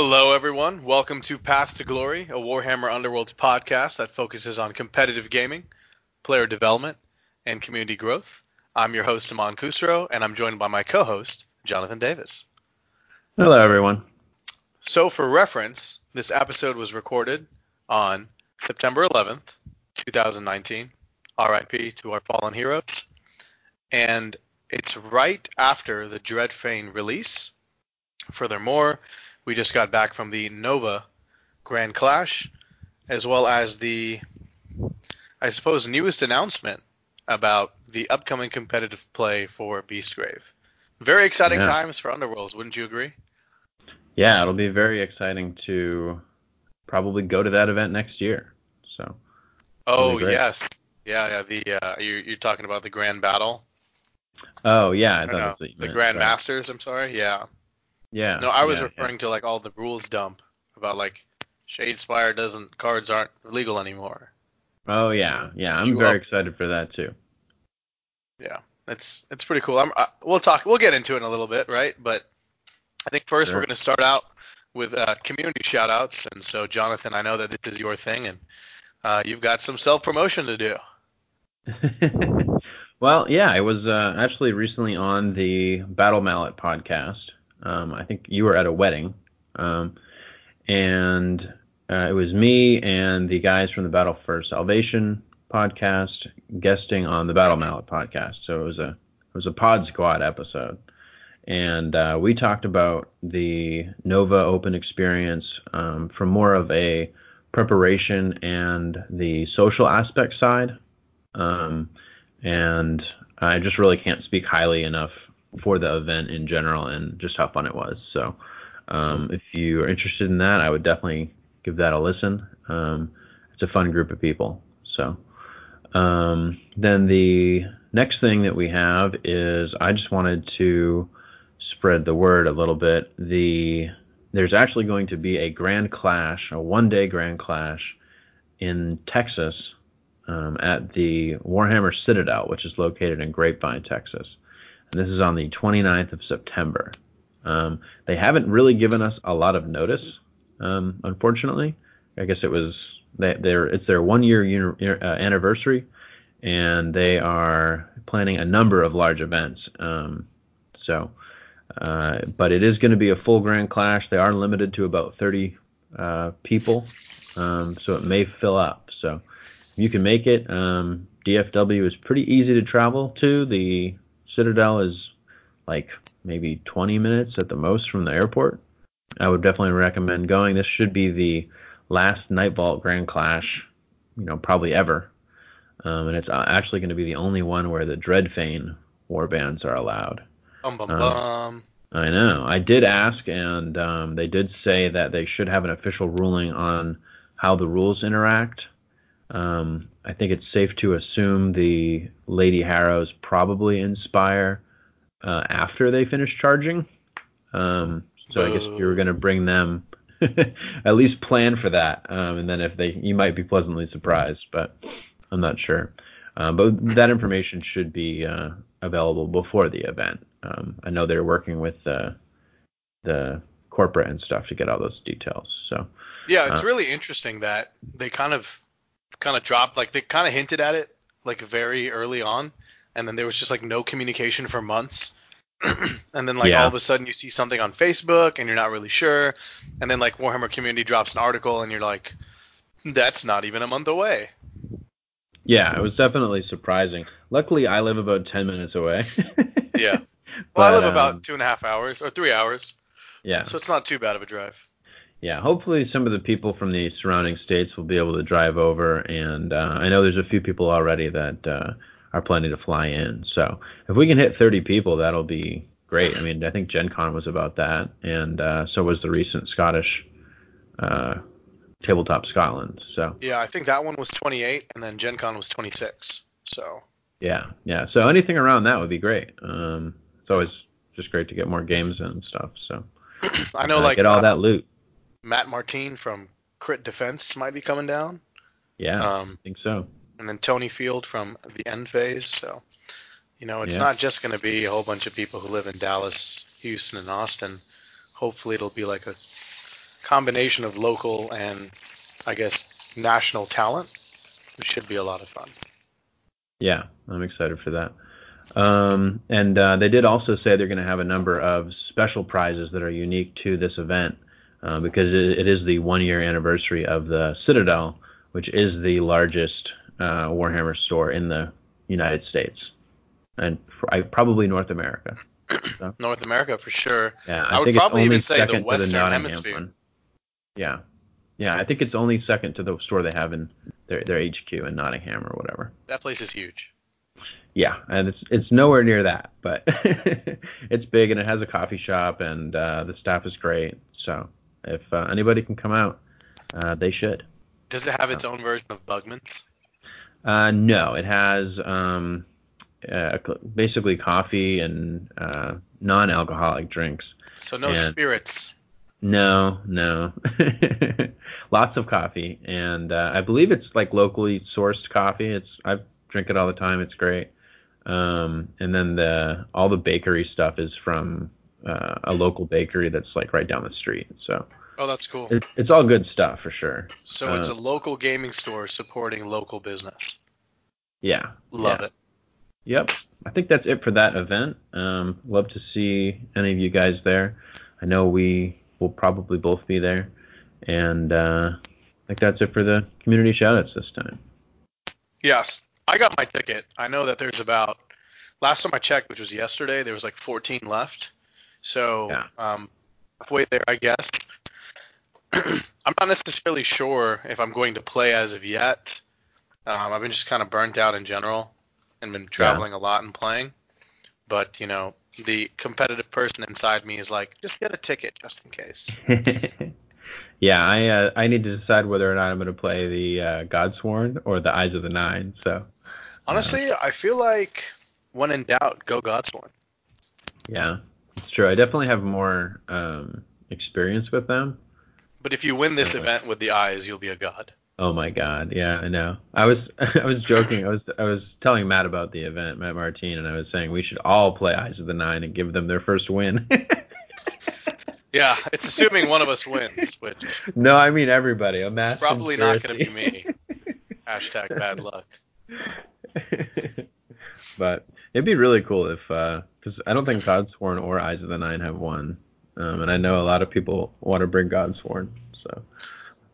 Hello, everyone. Welcome to Path to Glory, a Warhammer Underworlds podcast that focuses on competitive gaming, player development, and community growth. I'm your host, Aman Kusro, and I'm joined by my co host, Jonathan Davis. Hello, everyone. So, for reference, this episode was recorded on September 11th, 2019. RIP to our fallen heroes. And it's right after the Dreadfane release. Furthermore, we just got back from the Nova Grand Clash, as well as the, I suppose, newest announcement about the upcoming competitive play for Beastgrave. Very exciting Yeah. times for Underworlds, wouldn't you agree? Yeah, it'll be very exciting to probably go to that event next year. So, Oh yes, yeah, yeah. The uh, you you're talking about the Grand Battle, oh yeah, I thought no, that's what you the meant. Grand Sorry. Masters. I'm sorry. Yeah. Yeah. No, I was yeah, referring to like all the rules dump about like Shadespire doesn't cards aren't legal anymore. Oh yeah, yeah. I'm You very up- excited for that too. Yeah, it's it's pretty cool. I'm, uh, we'll talk. We'll get into it in a little bit, right? But I think first Sure. we're going to start out with uh, community shout outs. And so, Jonathan, I know that this is your thing, and uh, you've got some self promotion to do. well, yeah, I was uh, actually recently on the Battle Mallet podcast. Um, I think you were at a wedding, um, and uh, it was me and the guys from the Battle for Salvation podcast guesting on the Battle Mallet podcast. So it was a it was a Pod Squad episode, and uh, we talked about the Nova Open experience um, from more of a preparation and the social aspect side. Um, and I just really can't speak highly enough for the event in general and just how fun it was. So, um, if you are interested in that, I would definitely give that a listen. Um, it's a fun group of people. So, um, then the next thing that we have is I just wanted to spread the word a little bit. The there's actually going to be a grand clash, a one-day grand clash in Texas um, at the Warhammer Citadel, which is located in Grapevine, Texas. This is on the 29th of September. Um, they haven't really given us a lot of notice, um, unfortunately. I guess it was they, they're, it's their one year uni- uh, anniversary, and they are planning a number of large events. Um, so, uh, but it is going to be a full Grand Clash. They are limited to about 30 uh, people, um, so it may fill up. So if you can make it, um, DFW is pretty easy to travel to. The Citadel is like maybe 20 minutes at the most from the airport. I would definitely recommend going. This should be the last Night Vault Grand Clash, you know, probably ever. Um, and it's uh, actually going to be the only one where the Dreadfane warbands are allowed. Bum bum Um, bum. I know. I did ask, and um, they did say that they should have an official ruling on how the rules interact. Um, I think it's safe to assume the Lady Harrows probably inspire uh, after they finish charging. Um, so I guess if you were going to bring them, at least plan for that, um, and then if they, you might be pleasantly surprised, but I'm not sure. Um, but that information should be uh, available before the event. Um, I know they're working with uh, the corporate and stuff to get all those details. So Yeah, it's uh, really interesting that they kind of kind of dropped like they kind of hinted at it like very early on and then there was just like no communication for months. and then like Yeah. all of a sudden you see something on Facebook and you're not really sure and then like Warhammer community drops an article and you're like that's not even a month away. yeah, it was definitely surprising. Luckily, I live about 10 minutes away. Yeah. Well, I live um, about two and a half hours or three hours, yeah, so it's not too bad of a drive. Yeah. Hopefully, some of the people from the surrounding states will be able to drive over, and uh, I know there's a few people already that uh, are planning to fly in. So if we can hit 30 people, that'll be great. I mean, I think Gen Con was about that, and uh, so was the recent Scottish uh, Tabletop Scotland. So Yeah, I think that one was 28 and then Gen Con was 26. So yeah, yeah. So anything around that would be great. Um, it's always just great to get more games and stuff. So I know uh, like get all uh, that loot. Matt Martine from Crit Defense might be coming down. Yeah, Um, I think so. and then Tony Field from the End Phase. So, you know, it's Yeah. not just going to be a whole bunch of people who live in Dallas, Houston, and Austin. Hopefully, it'll be like a combination of local and I guess national talent, it should be a lot of fun. Yeah, I'm excited for that. Um, and uh, they did also say they're going to have a number of special prizes that are unique to this event uh, because it, it is the one year anniversary of the Citadel, which is the largest uh, Warhammer store in the United States and I, probably North America. So, North America for sure. Yeah, I, I would probably even say the Western the Hemisphere. One. Yeah, yeah, I think it's only second to the store they have in their their HQ in Nottingham or whatever. That place is huge. Yeah, and it's it's nowhere near that, but it's big and it has a coffee shop and uh, the staff is great. So if uh, anybody can come out, uh, they should. Does it have its own version of Bugman's? Uh, no, it has um, uh, basically coffee and uh, non-alcoholic drinks. So no and spirits. No, no. Lots of coffee, and uh, I believe it's like locally sourced coffee. It's I drink it all the time. It's great. Um, and then the all the bakery stuff is from uh, a local bakery that's like right down the street. So. Oh, that's cool. It, it's all good stuff for sure. So it's uh, a local gaming store supporting local business. Yeah. Love yeah. it. Yep. I think that's it for that event. Um, love to see any of you guys there. I know we will probably both be there. And uh, I think that's it for the community shoutouts this time. Yes. I got my ticket. I know that there's about, last time I checked, which was yesterday, there was like 14 left. So, yeah. um, halfway there, I guess. I'm not necessarily sure if I'm going to play as of yet. Um, I've been just kind of burnt out in general and been traveling yeah. a lot and playing. But you know, the competitive person inside me is like, just get a ticket just in case. yeah, I uh, I need to decide whether or not I'm going to play the uh, Godsworn or the Eyes of the Nine. So honestly, uh, I feel like when in doubt, go Godsworn. Yeah, it's true. I definitely have more um, experience with them. But if you win this event with the eyes, you'll be a god. Oh my God! Yeah, I know. I was I was joking. I was I was telling Matt about the event, Matt Martin, and I was saying we should all play Eyes of the Nine and give them their first win. yeah, it's assuming one of us wins, which. No, I mean everybody. A mass. Probably conspiracy. not going to be me. Hashtag bad luck. but it'd be really cool if, because uh, I don't think Godsworn or Eyes of the Nine have won, um, and I know a lot of people want to bring Godsworn, so.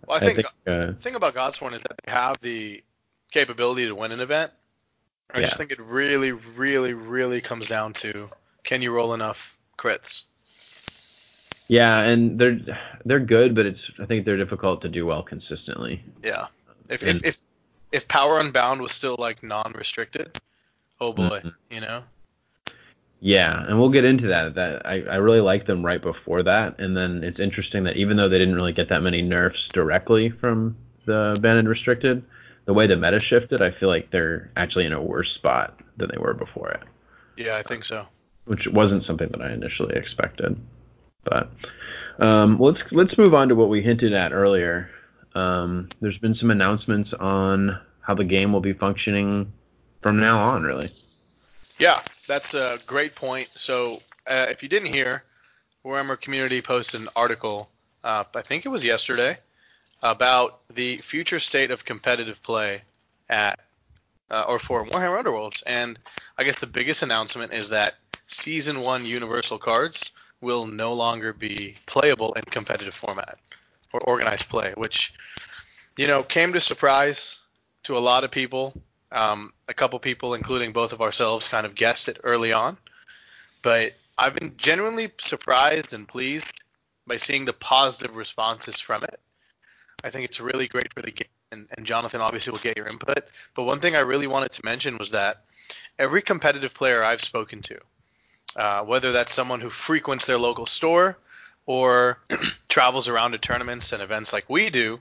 Well, I think, I think uh, the thing about Godsworn is that they have the capability to win an event. I yeah. just think it really, really, really comes down to can you roll enough crits. Yeah, and they're they're good, but it's I think they're difficult to do well consistently. Yeah. If and, if, if if Power Unbound was still like non-restricted, oh boy, mm-hmm. you know. Yeah, and we'll get into that. That I, I really like them right before that, and then it's interesting that even though they didn't really get that many nerfs directly from the banned and restricted, the way the meta shifted, I feel like they're actually in a worse spot than they were before it. Yeah, I think so. Which wasn't something that I initially expected. But um, let's let's move on to what we hinted at earlier. Um, there's been some announcements on how the game will be functioning from now on, really. Yeah, that's a great point. So uh, if you didn't hear, Warhammer Community posted an article, uh, I think it was yesterday, about the future state of competitive play at uh, or for Warhammer Underworlds. And I guess the biggest announcement is that Season One Universal cards will no longer be playable in competitive format or organized play, which you know came to surprise to a lot of people. Um, a couple people, including both of ourselves, kind of guessed it early on, but I've been genuinely surprised and pleased by seeing the positive responses from it. I think it's really great for the game, and, and Jonathan obviously will get your input. But one thing I really wanted to mention was that every competitive player I've spoken to, uh, whether that's someone who frequents their local store or travels around to tournaments and events like we do,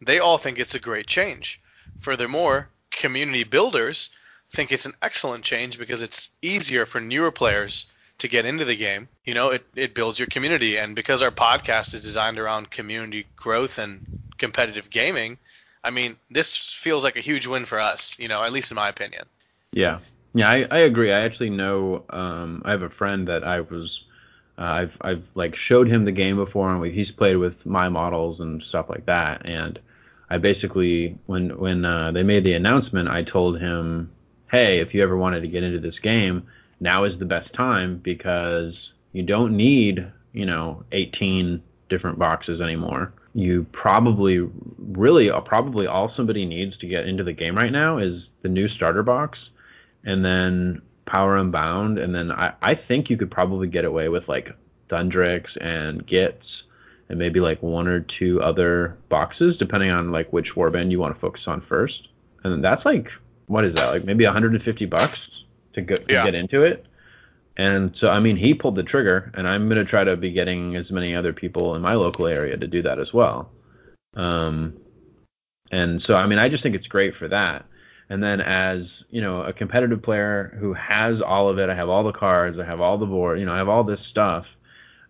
they all think it's a great change. Furthermore, community builders think it's an excellent change because it's easier for newer players to get into the game. You know, it, it builds your community. And because our podcast is designed around community growth and competitive gaming, I mean, this feels like a huge win for us, you know, at least in my opinion. Yeah. Yeah, I, I agree. I actually know um, I have a friend that I was Uh, I've I've like showed him the game before, and we, he's played with my models and stuff like that. And I basically, when when uh, they made the announcement, I told him, hey, if you ever wanted to get into this game, now is the best time because you don't need you know 18 different boxes anymore. You probably really uh, probably all somebody needs to get into the game right now is the new starter box, and then Power Unbound, and then I, I think you could probably get away with like Thundrik's and Gitz and maybe like one or two other boxes, depending on like which warband you want to focus on first. And that's like what is that? Like maybe 150 bucks to go to Yeah. get into it. And so I mean he pulled the trigger, and I'm gonna try to be getting as many other people in my local area to do that as well. Um, and so I mean I just think it's great for that. And then as you know a competitive player who has all of it, I have all the cards, I have all the board, you know I have all this stuff.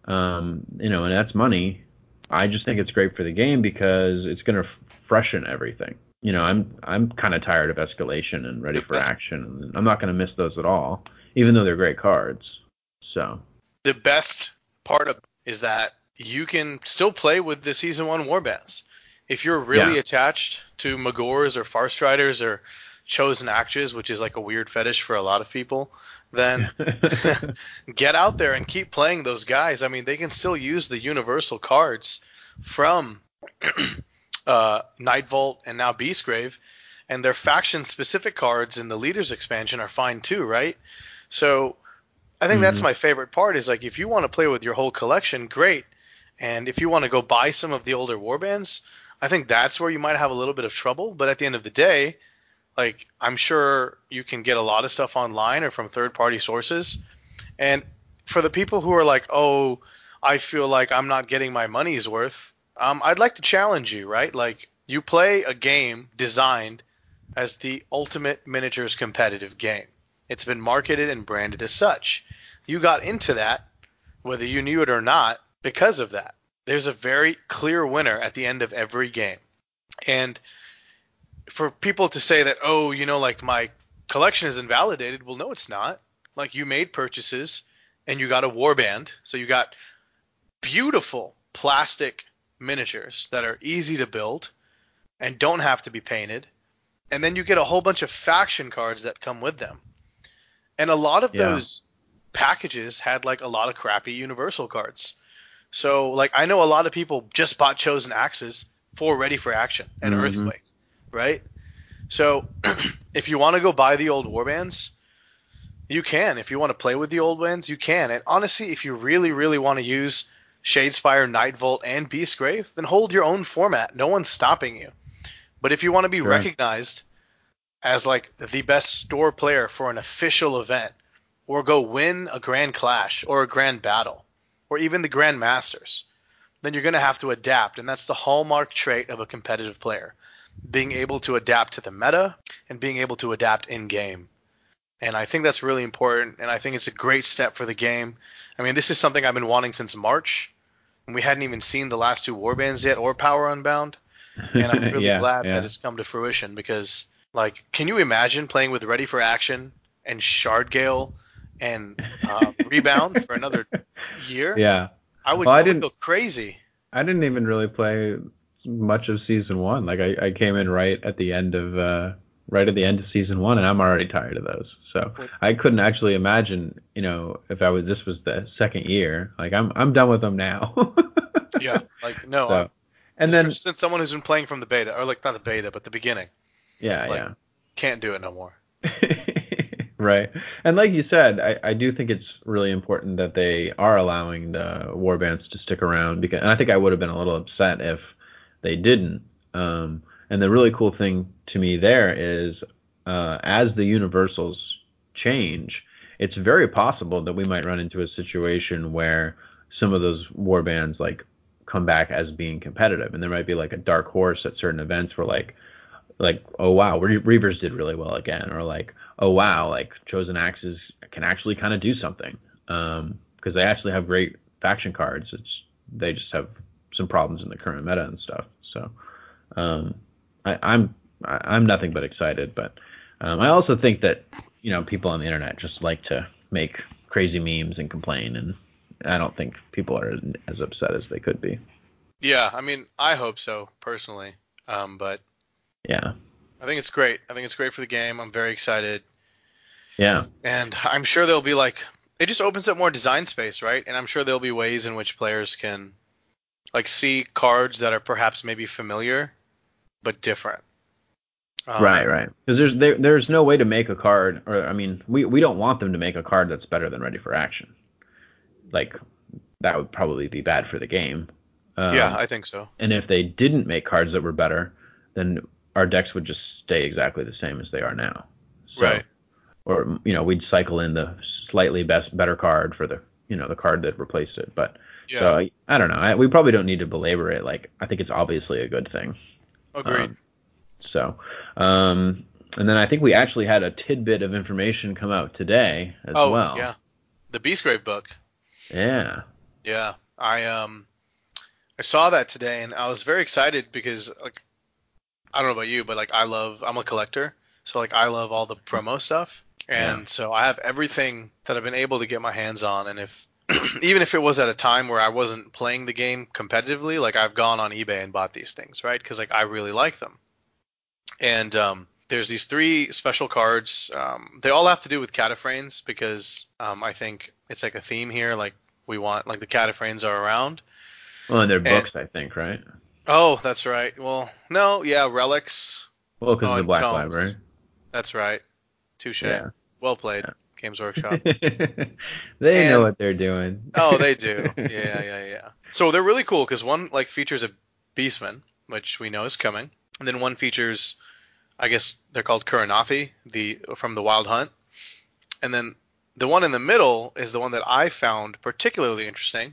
Um, you know, and that's money. I just think it's great for the game because it's going to freshen everything. You know, I'm I'm kind of tired of escalation and ready for action. and I'm not going to miss those at all, even though they're great cards. So the best part of is that you can still play with the season one warbands. If you're really Yeah. attached to Magors or Farstriders or Chosen Axes, which is like a weird fetish for a lot of people, then get out there and keep playing those guys. I mean, they can still use the universal cards from uh, Night Vault and now Beastgrave, and their faction specific cards in the Leaders expansion are fine too, right? So I think that's Mhm. my favorite part is like if you want to play with your whole collection, great. And if you want to go buy some of the older warbands, I think that's where you might have a little bit of trouble. But at the end of the day, like I'm sure you can get a lot of stuff online or from third party sources. And for the people who are like, oh, I feel like I'm not getting my money's worth, um, I'd like to challenge you, right? Like you play a game designed as the ultimate miniatures competitive game. It's been marketed and branded as such. You got into that, whether you knew it or not, because of that. There's a very clear winner at the end of every game. And for people to say that, oh, you know, like my collection is invalidated, well, no, it's not. Like you made purchases and you got a warband, so you got beautiful plastic miniatures that are easy to build and don't have to be painted. And then you get a whole bunch of faction cards that come with them. And a lot of Yeah. those packages had like a lot of crappy universal cards. So like I know a lot of people just bought chosen axes for ready for action and Mhm. earthquake, right? So if you want to go buy the old warbands, you can. If you want to play with the old ones, you can. And honestly, if you really, really want to use Shadespire, Night Vault, and Beastgrave, then hold your own format. No one's stopping you. But if you want to be Sure. recognized as like the best store player for an official event, or go win a grand clash or a grand battle, or even the grand masters, then you're going to have to adapt. And that's the hallmark trait of a competitive player being able to adapt to the meta and being able to adapt in game. And I think that's really important. And I think it's a great step for the game. I mean, this is something I've been wanting since March. And we hadn't even seen the last two warbands yet or Power Unbound. And I'm really yeah, glad yeah. that it's come to fruition because, like, can you imagine playing with Ready for Action and Shardgale and uh, Rebound for another year? yeah. I would, Well, I didn't- go crazy. I didn't even really play much of season one. Like I, I came in right at the end of uh, right at the end of season one, and I'm already tired of those. So I couldn't actually imagine, you know, if I was this was the second year. Like I'm I'm done with them now. Yeah, like no. So, and then since someone who's been playing from the beta, or like not the beta, but the beginning, yeah, like- yeah. can't do it no more. right. And like you said, I, I do think it's really important that they are allowing the warbands to stick around because and I think I would have been a little upset if they didn't. Um, and the really cool thing to me there is uh, as the universals change, it's very possible that we might run into a situation where some of those warbands like come back as being competitive, and there might be like a dark horse at certain events where like like oh wow Re- reavers did really well again. Or like oh wow like chosen axes can actually kind of do something. Um because they actually have great faction cards. It's they just have some problems in the current meta and stuff so um I, i'm i'm nothing but excited but um, i also think that you know people on the internet just like to make crazy memes and complain and I don't think people are as upset as they could be. Yeah, I mean, I hope so personally. Um, but Yeah. I think it's great. I think it's great for the game. I'm very excited, Yeah. and I'm sure there'll be like it just opens up more design space, right? And I'm sure there'll be ways in which players can like see cards that are perhaps maybe familiar but different. Um, right, right. Because there's there, there's no way to make a card, or I mean, we we don't want them to make a card that's better than Ready for Action. Like that would probably be bad for the game. Um, yeah, I think so. and if they didn't make cards that were better, then our decks would just stay exactly the same as they are now. So, Right. Or you know, we'd cycle in the slightly best better card for the you know the card that replaced it. But Yeah, so I, don't know. I, we probably don't need to belabor it. Like I think it's obviously a good thing. agreed. Um, so, um, and then I think we actually had a tidbit of information come out today as oh, well. yeah. The Beastgrave book. Yeah. Yeah, I um I saw that today and I was very excited because like I don't know about you, but like I love I'm a collector, so like I love all the promo stuff. And so I have everything that I've been able to get my hands on and if even if it was at a time where I wasn't playing the game competitively, like I've gone on eBay and bought these things, right? Cuz like I really like them. And um there's these three special cards. Um, they all have to do with Katophranes because um, I think it's like a theme here. Like we want like the Katophranes are around. Well, and they're And- books, I think, right? Oh, that's right. Well, no, yeah, relics. Well, because Oh, the Black tomes. Library. That's right. Touche. Yeah. Well played, Yeah. Games Workshop. they And- know what they're doing. oh, they do. Yeah, yeah, yeah. So they're really cool because one like features a beastman, which we know is coming, and then one features, I guess they're called Kurnothi, the from the Wild Hunt, and then the one in the middle is the one that I found particularly interesting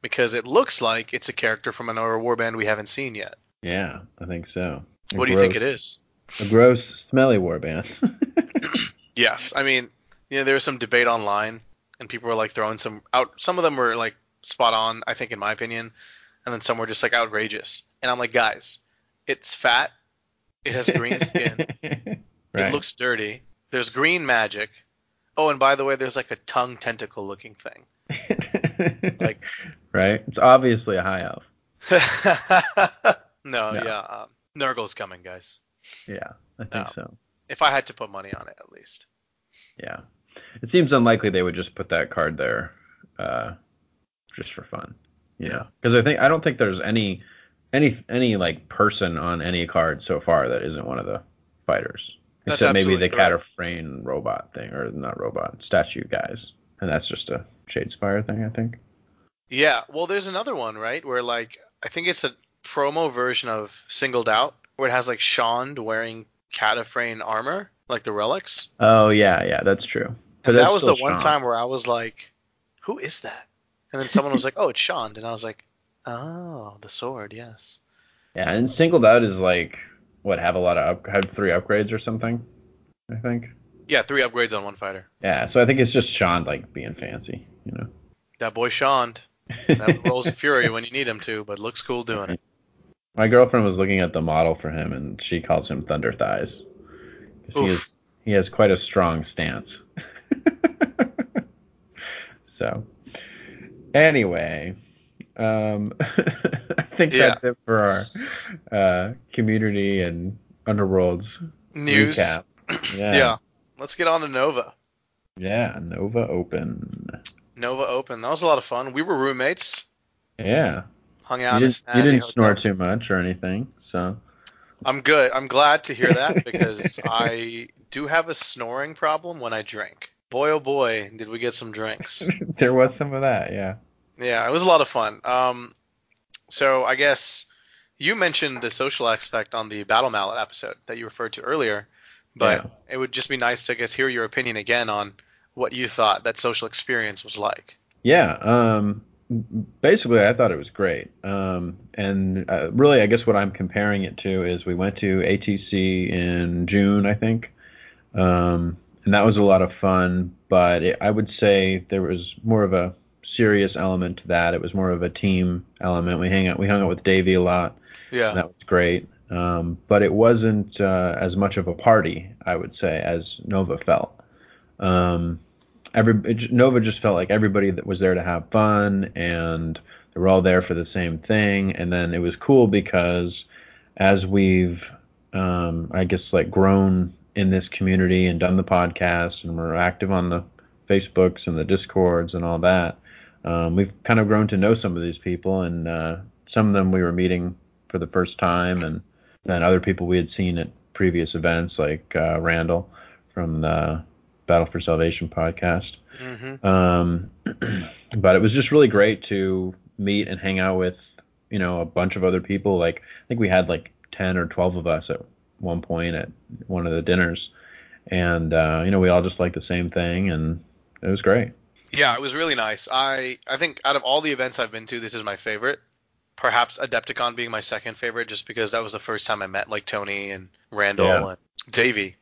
because it looks like it's a character from another warband we haven't seen yet. Yeah, I think so. A What do you think it is? A gross, smelly warband. Yes, I mean, you know, there was some debate online, and people were like throwing some out. Some of them were like spot on, I think, in my opinion, and then some were just like outrageous. And I'm like, guys, it's fat, it has green skin, right. it looks dirty. There's green magic. Oh, and by the way, there's like a tongue tentacle looking thing. like- right. It's obviously a high elf. no, No. yeah, um, Nurgle's coming, guys. Yeah, I think No. so. If I had to put money on it, at least. Yeah. It seems unlikely they would just put that card there, uh, just for fun. You Yeah. because I think I don't think there's any, any any like person on any card so far that isn't one of the fighters, That's except maybe the. Katophrane robot thing or not robot statue guys, and that's just a Shadespire thing, I think. Yeah, well, there's another one, right? Where like I think it's a promo version of Singled Out, where it has like Shond wearing Katophrane armor, like the relics. Oh yeah, yeah, that's true. That was the one Shond. time where I was like, "Who is that?" And then someone was like, "Oh, it's Shond," and I was like, "Oh, the sword, yes." Yeah, and singled out is like what have a lot of up, have three upgrades or something. I think. Yeah, three upgrades on one fighter. Yeah, so I think it's just Shond like being fancy, you know. That boy Shond, that rolls a fury when you need him to, but looks cool doing it. My girlfriend was looking at the model for him, and she calls him Thunder Thighs. He, is, he has quite a strong stance. so, anyway, um, I think Yeah. that's it for our uh, community and underworlds News. recap. Yeah. Yeah. Let's get on to Nova. Yeah, Nova Open. Nova Open. That was a lot of fun. We were roommates. Yeah. Hung out a didn't, you didn't snore too much or anything, so. I'm good. I'm glad to hear that because I do have a snoring problem when I drink. Boy, oh boy, did we get some drinks. there was some of that, yeah. Yeah, it was a lot of fun. Um, so I guess you mentioned the social aspect on the Battle Mallet episode that you referred to earlier, but Yeah. it would just be nice to I guess hear your opinion again on what you thought that social experience was like. Yeah, um, basically, I thought it was great. Um, and uh, really, I guess what I'm comparing it to is we went to ATC in June, I think, um, and that was a lot of fun. But it, I would say there was more of a serious element to that. It was more of a team element. We hang out, we hung out with Davey a lot. Yeah. and that was great. Um, but it wasn't uh, as much of a party, I would say, as Nova felt. Um, every Nova just felt like everybody that was there to have fun and they were all there for the same thing. And then it was cool because as we've um, I guess like grown in this community and done the podcast and we're active on the Facebooks and the Discords and all that. Um, we've kind of grown to know some of these people, and uh, some of them we were meeting for the first time, and then other people we had seen at previous events, like uh, Randall from the Battle for Salvation podcast. Mm-hmm. Um, but it was just really great to meet and hang out with, you know, a bunch of other people. Like I think we had like ten or twelve of us at one point at one of the dinners, and uh, you know we all just liked the same thing, and it was great. Yeah, it was really nice. I I think out of all the events I've been to, this is my favorite. Perhaps Adepticon being my second favorite, just because that was the first time I met like Tony and Randall yeah. and Davey.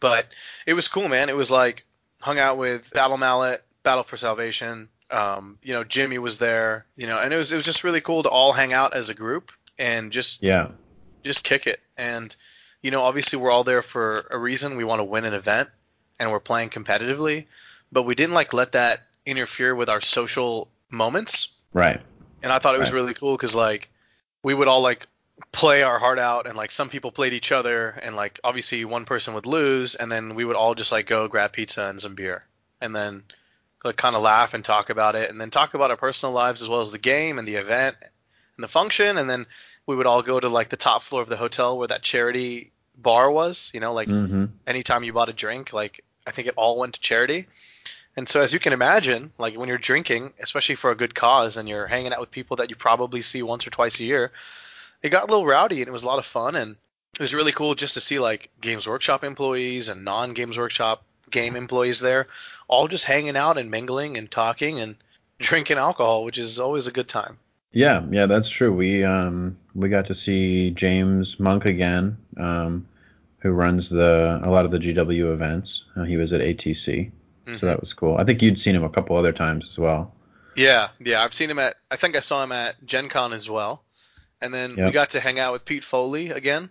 But it was cool, man. It was like hung out with Battle Mallet, Battle for Salvation. Um, you know, Jimmy was there. You know, and it was it was just really cool to all hang out as a group and just yeah just kick it. And you know, obviously we're all there for a reason. We want to win an event, and we're playing competitively, but we didn't like let that interfere with our social moments. Right. And I thought it was right. really cool because like we would all like play our heart out and like some people played each other and like obviously one person would lose and then we would all just like go grab pizza and some beer and then like kind of laugh and talk about it and then talk about our personal lives as well as the game and the event and the function and then we would all go to like the top floor of the hotel where that charity bar was. You know, like mm-hmm. anytime you bought a drink, like I think it all went to charity. And so, as you can imagine, like when you're drinking, especially for a good cause, and you're hanging out with people that you probably see once or twice a year, it got a little rowdy and it was a lot of fun. And it was really cool just to see like Games Workshop employees and non Games Workshop game employees there, all just hanging out and mingling and talking and drinking alcohol, which is always a good time. Yeah, yeah, that's true. We um we got to see James Monk again, um, who runs the a lot of the GW events. Uh, he was at ATC, mm-hmm. so that was cool. I think you'd seen him a couple other times as well. Yeah, yeah, I've seen him at. I think I saw him at Gen Con as well, and then yep. we got to hang out with Pete Foley again,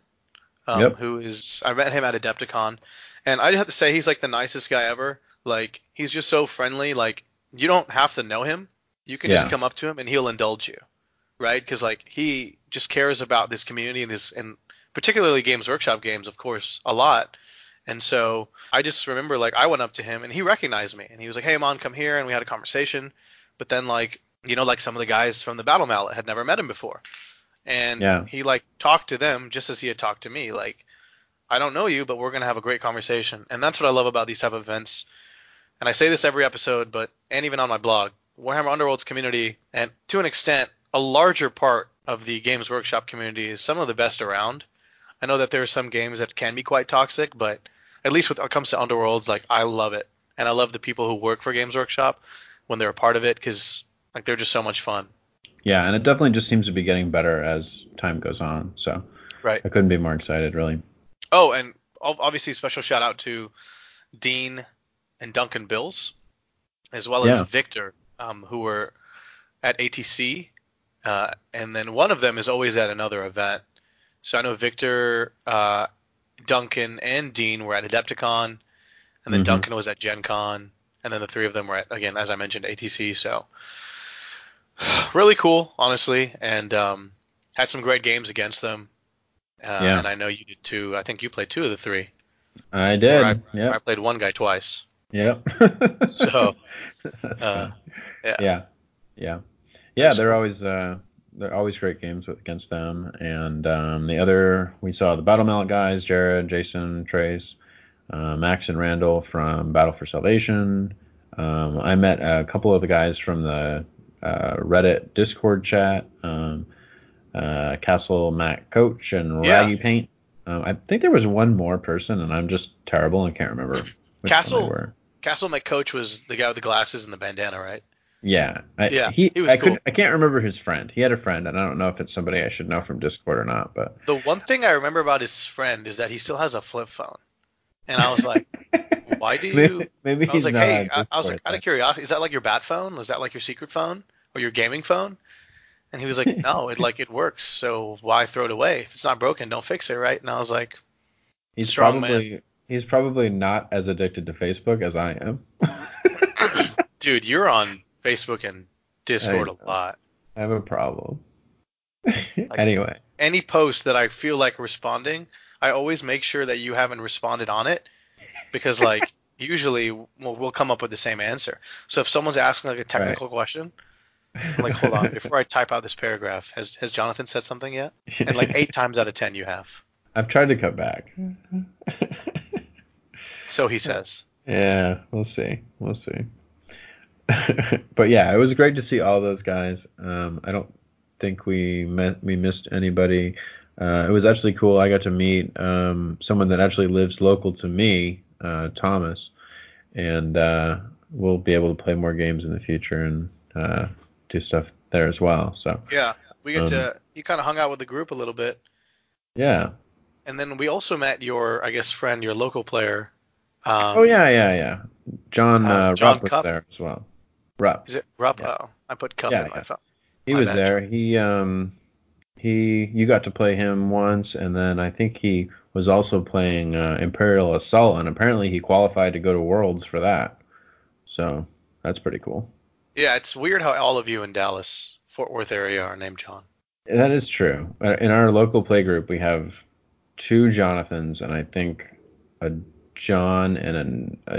um, yep. who is I met him at Adepticon, and I have to say he's like the nicest guy ever. Like he's just so friendly. Like you don't have to know him. You can yeah. just come up to him and he'll indulge you right? Because like he just cares about this community and his and particularly Games Workshop games, of course, a lot. And so I just remember like I went up to him and he recognized me and he was like, "Hey, Mon, come here," and we had a conversation. But then like you know like some of the guys from the Battle Mallet had never met him before, and yeah. he like talked to them just as he had talked to me. Like, I don't know you, but we're gonna have a great conversation. And that's what I love about these type of events. And I say this every episode, but and even on my blog, Warhammer Underworld's community, and to an extent, a larger part of the Games Workshop community is some of the best around. I know that there are some games that can be quite toxic, but at least when it comes to Underworlds, like I love it, and I love the people who work for Games Workshop when they're a part of it because like they're just so much fun. Yeah, and it definitely just seems to be getting better as time goes on. So right, I couldn't be more excited, really. Oh, and obviously special shout out to Dean and Duncan Bills, as well as yeah. Victor, um, who were at ATC uh, and then one of them is always at another event. So I know Victor, uh, Duncan, and Dean were at Adepticon, and then mm-hmm. Duncan was at Gen Con, and then the three of them were at, again, as I mentioned, ATC. So really cool, honestly, and um, had some great games against them. Uh, yeah. And I know you did too. I think you played two of the three. I did. Yeah. I played one guy twice. Yeah. so. Uh, yeah. Yeah. Yeah. Yeah, they're always uh, they're always great games against them. And um, the other we saw the Battle Mallet guys, Jared, Jason, Trace, uh, Max, and Randall from Battle for Salvation. Um, I met a couple of the guys from the uh, Reddit Discord chat. Um, uh, Castle Mac Coach and Raggy yeah. Paint. Um, I think there was one more person, and I'm just terrible and can't remember. Castle Castle Mac Coach was the guy with the glasses and the bandana, right? Yeah. I, yeah. He, he was I cool. I can't remember his friend. He had a friend, and I don't know if it's somebody I should know from Discord or not. But the one thing I remember about his friend is that he still has a flip phone, and I was like, why do you? Maybe, maybe I was like, hey, I, I was like, out of curiosity, is that like your bat phone? Is that like your secret phone or your gaming phone? And he was like, no, it like it works. So why throw it away? If it's not broken, don't fix it, right? And I was like, he's probably man. he's probably not as addicted to Facebook as I am. Dude, you're on Facebook and Discord a lot. I have a problem. anyway, Any post that I feel like responding, I always make sure that you haven't responded on it because like usually we'll, we'll come up with the same answer. So if someone's asking like a technical question, I'm like, hold on, before I type out this paragraph, has has Jonathan said something yet? And like eight times out of ten, you have. I've tried to cut back. So he says. yeah, we'll see. We'll see. but yeah, it was great to see all those guys. Um, I don't think we met, we missed anybody. Uh, it was actually cool. I got to meet um, someone that actually lives local to me, uh, Thomas, and uh, we'll be able to play more games in the future and uh, do stuff there as well. So Yeah, we get Um, to. You kind of hung out with the group a little bit, yeah. and then we also met your, I guess, friend, your local player. Um, oh yeah, yeah, yeah. John uh, uh, John Rupp was Cupp? there as well. Rupp. Is it Rupp? Yeah. Oh, I put Cup Yeah, in my yeah. phone. He My was bad. there. He um he you got to play him once and then I think he was also playing uh, Imperial Assault and apparently he qualified to go to Worlds for that. So that's pretty cool. Yeah, it's weird how all of you in Dallas, Fort Worth area are named John. That is true. Uh, In our local playgroup, we have two Jonathans and I think a John and an a, I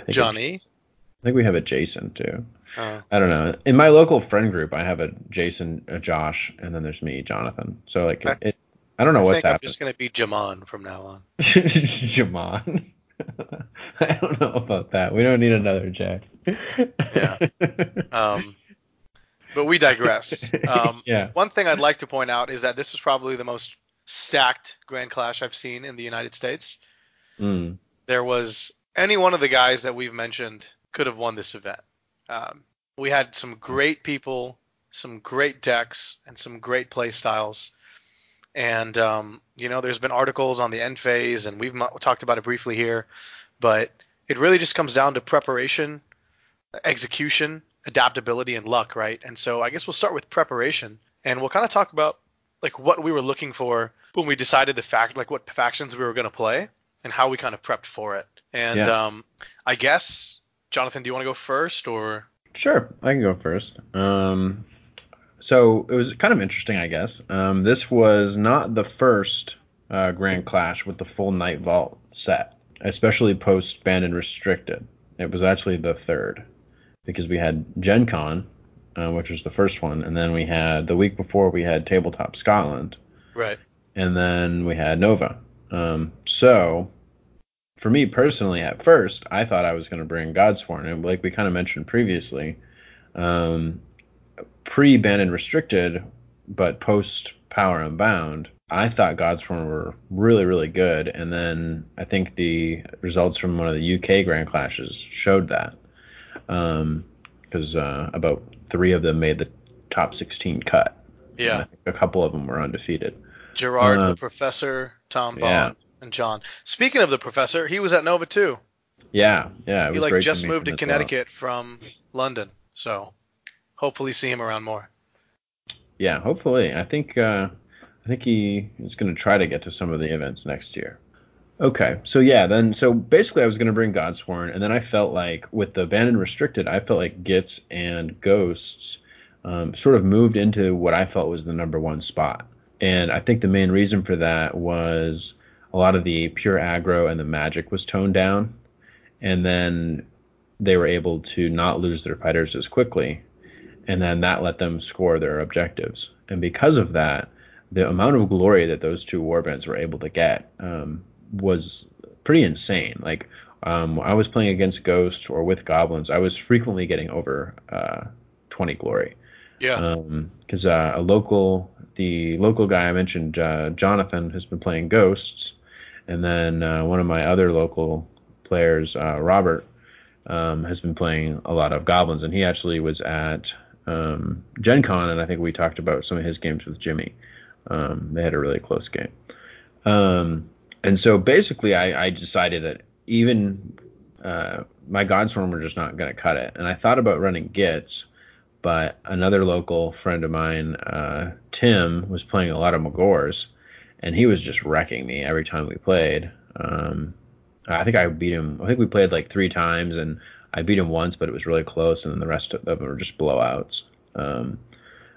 think a- Johnny. I think we have a Jason too. Oh. I don't know. In my local friend group, I have a Jason, a Josh, and then there's me, Jonathan. So like I- it, I don't know I what's think I'm just gonna be Jamon from now on. Jamon. I don't know about that. We don't need another Jack. Yeah. Um, but we digress. Um, yeah. One thing I'd like to point out is that this is probably the most stacked Grand Clash I've seen in the United States. Mm. There was any one of the guys that we've mentioned could have won this event. Um, we had some great people, some great decks, and some great play styles. And um, you know, there's been articles on the end phase, and we've talked about it briefly here, but it really just comes down to preparation, execution, adaptability, and luck, right? And so I guess we'll start with preparation, and we'll kind of talk about like what we were looking for when we decided the fact, like what factions we were going to play, and how we kind of prepped for it. And Yeah. um, I guess, Jonathan, do you want to go first, or Sure, I can go first. Um, so it was kind of interesting, I guess. Um, this was not the first uh, Grand Clash with the full Night Vault set, especially post Banned and Restricted. It was actually the third because we had Gen Con, uh, which was the first one, and then we had the week before we had Tabletop Scotland, right? and then we had Nova. Um, so, for me personally, at first, I thought I was going to bring Godsworn, and like we kind of mentioned previously, um, pre banned and restricted, but post Power Unbound, I thought Godsworn were really, really good, and then I think the results from one of the UK Grand Clashes showed that, because uh, about three of them made the top 16 cut. Yeah. I think a couple of them were undefeated. Gerard, Uh, the professor, Tom Bond, yeah. and John. Speaking of the professor, he was at Nova too. Yeah, yeah. He was like just to moved to as well. Connecticut from London, so hopefully see him around more. Yeah, hopefully. I think uh, I think he is going to try to get to some of the events next year. Okay, so yeah, then so basically I was going to bring Godsworn, and then I felt like with the banned and restricted, I felt like Gitz and Ghosts um, sort of moved into what I felt was the number one spot, and I think the main reason for that was a lot of the pure aggro and the magic was toned down, and then they were able to not lose their fighters as quickly, and then that let them score their objectives. And because of that, the amount of glory that those two warbands were able to get um, was pretty insane. Like um, I was playing against ghosts or with Goblins, I was frequently getting over uh, 20 glory. Yeah, Because uh, a local, the local guy I mentioned, uh, Jonathan, has been playing Ghosts, and then uh, one of my other local players, uh, Robert, um, has been playing a lot of Goblins, and he actually was at um, Gen Con, and I think we talked about some of his games with Jimmy. Um, they had a really close game. Um, and so basically, I, I decided that even uh, my Godsworn were just not going to cut it. And I thought about running Gitz, but another local friend of mine, uh, Tim, was playing a lot of Magors, and he was just wrecking me every time we played. Um, I think I beat him. I think we played like three times, and I beat him once, but it was really close, and then the rest of them were just blowouts. Um,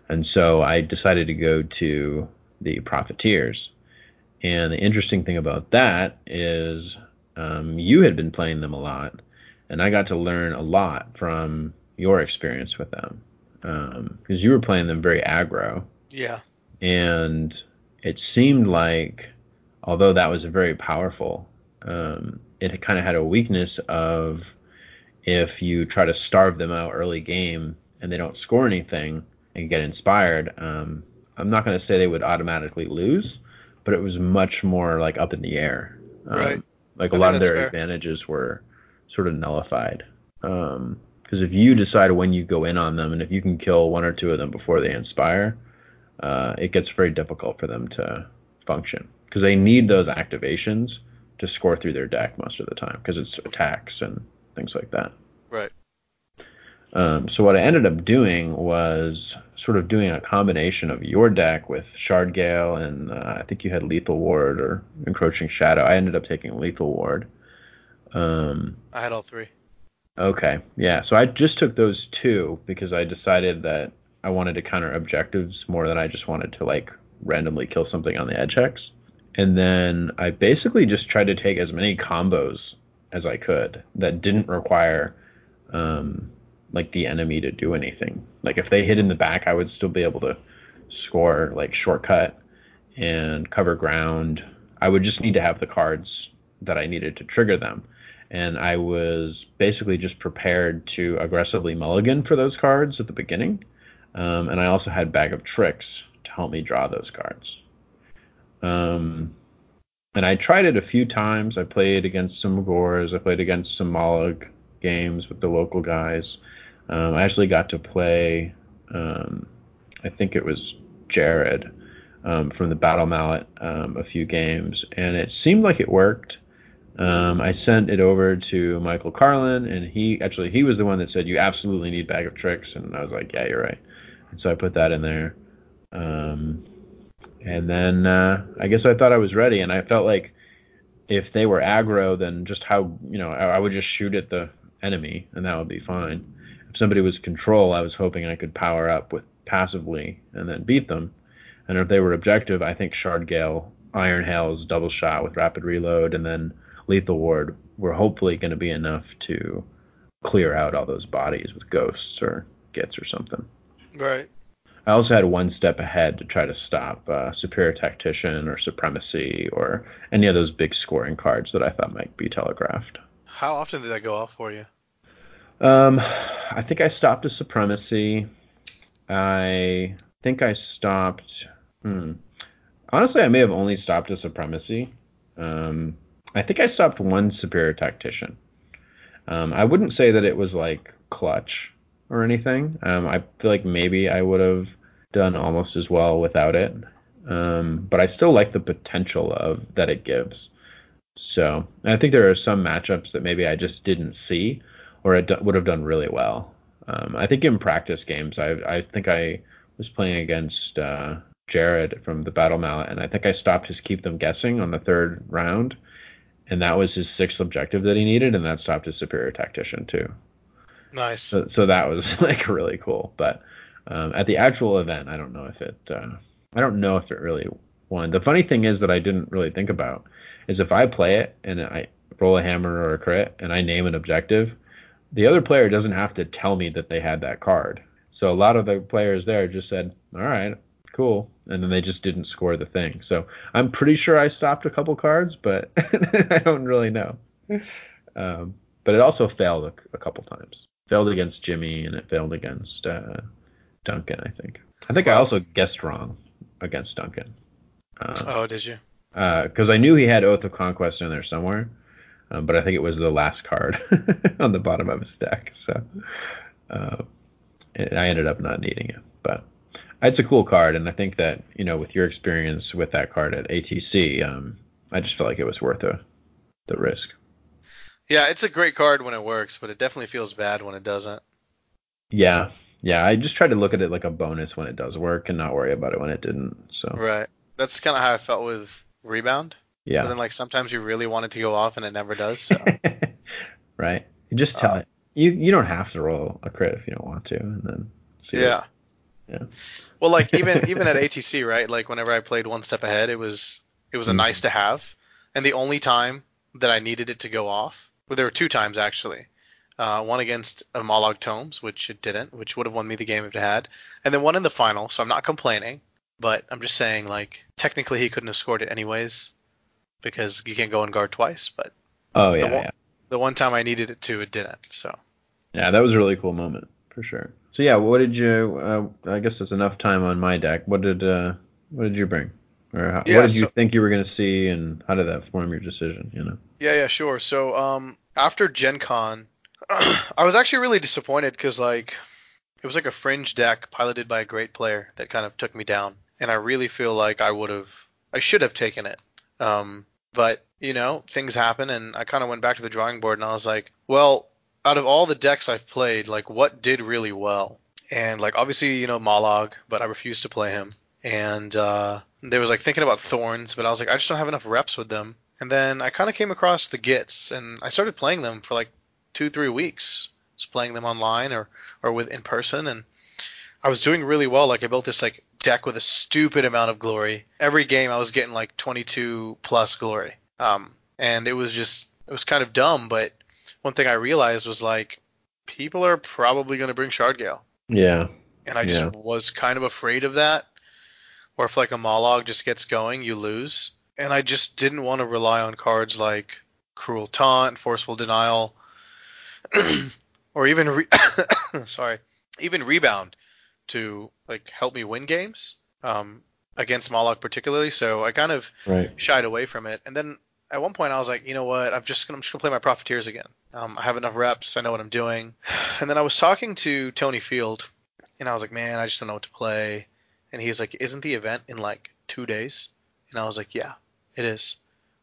and so I decided to go to the Profiteers. And the interesting thing about that is um, you had been playing them a lot, and I got to learn a lot from your experience with them because um, you were playing them very aggro. Yeah. And it seemed like, although that was very powerful, um, it kind of had a weakness of if you try to starve them out early game and they don't score anything and get inspired. Um, I'm not going to say they would automatically lose, but it was much more like up in the air. Um, right. Like a lot of their fair. advantages were sort of nullified. Because um, if you decide when you go in on them, and if you can kill one or two of them before they inspire, uh, it gets very difficult for them to function. Because they need those activations to score through their deck most of the time, because it's attacks and things like that. Right. Um, so what I ended up doing was sort of doing a combination of your deck with Shardgale and uh, I think you had Lethal Ward or Encroaching Shadow. I ended up taking Lethal Ward. Um, I had all three. Okay, yeah. So I just took those two because I decided that I wanted to counter objectives more than I just wanted to like randomly kill something on the edge hex. And then I basically just tried to take as many combos as I could that didn't require um, like the enemy to do anything. Like if they hit in the back, I would still be able to score like shortcut and cover ground. I would just need to have the cards that I needed to trigger them. And I was basically just prepared to aggressively mulligan for those cards at the beginning. Um, and I also had Bag of Tricks to help me draw those cards. Um, and I tried it a few times. I played against some Gors. I played against some Mollog games with the local guys. Um, I actually got to play, um, I think it was Jared um, from the Battle Mallet um, a few games, and it seemed like it worked. Um, I sent it over to Michael Carlin, and he actually he was the one that said you absolutely need Bag of Tricks, and I was like, yeah, you're right. And so I put that in there. Um, and then uh, I guess I thought I was ready, and I felt like if they were aggro, then just how you know I, I would just shoot at the enemy, and that would be fine if somebody was control, I was hoping I could power up with passively and then beat them. And if they were objective, I think Shardgale, Iron Hails, double shot with rapid reload, and then Lethal Ward were hopefully going to be enough to clear out all those bodies with ghosts or Gitz or something. Right. I also had one step ahead to try to stop uh, Superior Tactician or Supremacy or any of those big scoring cards that I thought might be telegraphed. How often did that go off for you? Um, I think I stopped a supremacy. I think I stopped. Hmm. Honestly, I may have only stopped a supremacy. Um, I think I stopped one superior tactician. Um, I wouldn't say that it was like clutch or anything. Um, I feel like maybe I would have done almost as well without it. Um, but I still like the potential of that it gives. So I think there are some matchups that maybe I just didn't see or it would have done really well. Um, I think in practice games, I, I think I was playing against uh, Jared from the Battle Mallet, and I think I stopped his keep them guessing on the third round, and that was his sixth objective that he needed, and that stopped his superior tactician too. Nice. So, so that was like really cool. But um, at the actual event, I don't know if it. Uh, I don't know if it really won. The funny thing is that I didn't really think about is if I play it and I roll a hammer or a crit and I name an objective, the other player doesn't have to tell me that they had that card. So a lot of the players there just said, "All right, cool," and then they just didn't score the thing. So I'm pretty sure I stopped a couple cards, but I don't really know. Um, but it also failed a, a, couple times. Failed against Jimmy, and it failed against uh, Duncan. I think. I think I also guessed wrong against Duncan. Uh, oh, did you? Because uh, I knew he had Oath of Conquest in there somewhere, um, but I think it was the last card on the bottom of his deck. So uh, I ended up not needing it, but it's a cool card, and I think that you know with your experience with that card at ATC, um, I just felt like it was worth a, the risk. Yeah, it's a great card when it works, but it definitely feels bad when it doesn't. Yeah, yeah. I just tried to look at it like a bonus when it does work, and not worry about it when it didn't. So right, that's kind of how I felt with Rebound. Yeah. But then like sometimes you really want it to go off and it never does. So. right. You just tell uh, it. you you don't have to roll a crit if you don't want to, and then Yeah. What, yeah. Well, like even even at ATC, right? Like whenever I played one step ahead, it was it was a Mhm. nice to have, and the only time that I needed it to go off, well, there were two times actually. Uh, one against a Mollog Tomes, which it didn't, which would have won me the game if it had, and then one in the final. So I'm not complaining, but I'm just saying like technically he couldn't have scored it anyways, because you can't go and guard twice. But Oh yeah, one- yeah. the one time I needed it to, it didn't. So Yeah, that was a really cool moment for sure. So yeah, what did you? Uh, I guess there's enough time on my deck. What did uh, what did you bring, or how, Yeah, what did you think you were going to see, and how did that form your decision? You know. Yeah, yeah, sure. So, um, after Gen Con, I was actually really disappointed because like it was like a fringe deck piloted by a great player that kind of took me down, and I really feel like I would have, I should have taken it. Um, but you know, things happen, and I kind of went back to the drawing board, and I was like, well, out of all the decks I've played, like what did really well? And like obviously, you know, Mollog, but I refused to play him. And uh, there was like thinking about Thorns, but I was like, I just don't have enough reps with them. And then I kind of came across the Gitz, and I started playing them for like two, three weeks. Just playing them online or or with in person, and I was doing really well. Like I built this like deck with a stupid amount of glory. Every game I was getting like 22 plus glory. Um, and it was just it was kind of dumb. But one thing I realized was like people are probably going to bring Shardgale, Yeah. and I just Yeah. was kind of afraid of that. Or if like a Mollog just gets going, you lose. And I just didn't want to rely on cards like Cruel Taunt, Forceful Denial, or even re- sorry, even Rebound to like help me win games um, against Mollog particularly. So I kind of Right. shied away from it. And then at one point I was like, you know what? I'm just gonna, I'm just gonna play my Profiteers again. Um, I have enough reps. I know what I'm doing. And then I was talking to Tony Field, and I was like, man, I just don't know what to play. And he was like, isn't the event in like two days? And I was like, yeah, it is.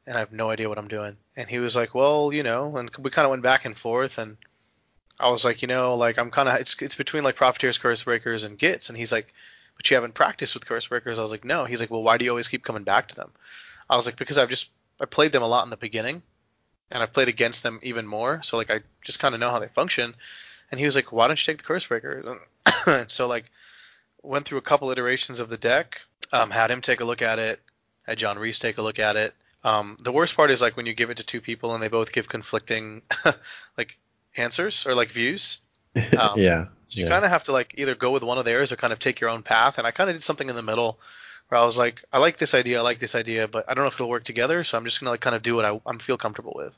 And I have no idea what I'm doing. And he was like, well, you know, and we kind of went back and forth. And I was like, you know, like I'm kind of it's it's between like Profiteers, Curse Breakers, and Gitz. And he's like, but you haven't practiced with Curse Breakers. I was like, no. He's like, well, why do you always keep coming back to them? I was like, because I've just I played them a lot in the beginning, and I've played against them even more. So like I just kind of know how they function. And he was like, why don't you take the Curse Breakers? So like went through a couple iterations of the deck, um, had him take a look at it, had John Reese take a look at it. Um, the worst part is like when you give it to two people and they both give conflicting like answers or like views. Um, yeah. So you yeah. kind of have to like either go with one of theirs or kind of take your own path. And I kind of did something in the middle where I was like, I like this idea, I like this idea, but I don't know if it'll work together. So I'm just gonna like kind of do what I I'm feel comfortable with.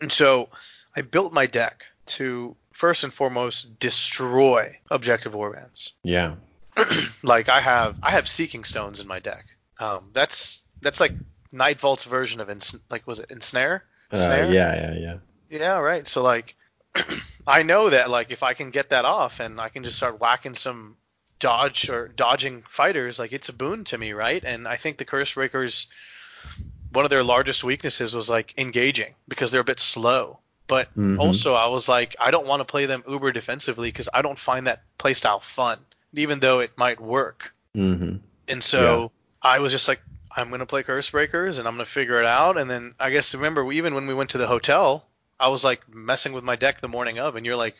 And so I built my deck to first and foremost destroy objective warbands. Yeah. like I have I have seeking stones in my deck. Um, that's that's like Night Vault's version of ins- like was it ensnare? Uh, yeah. Yeah. Yeah. Yeah, right. So like I know that like if I can get that off and I can just start whacking some dodge or dodging fighters, like it's a boon to me, right? And I think the Curse Breakers one of their largest weaknesses was like engaging because they're a bit slow. But Mhm. also I was like I don't want to play them uber defensively because I don't find that playstyle fun, even though it might work. Mm-hmm. And so I was just like, I'm gonna play Curse Breakers and I'm gonna figure it out. And then I guess remember even when we went to the hotel, I was like messing with my deck the morning of, and you're like,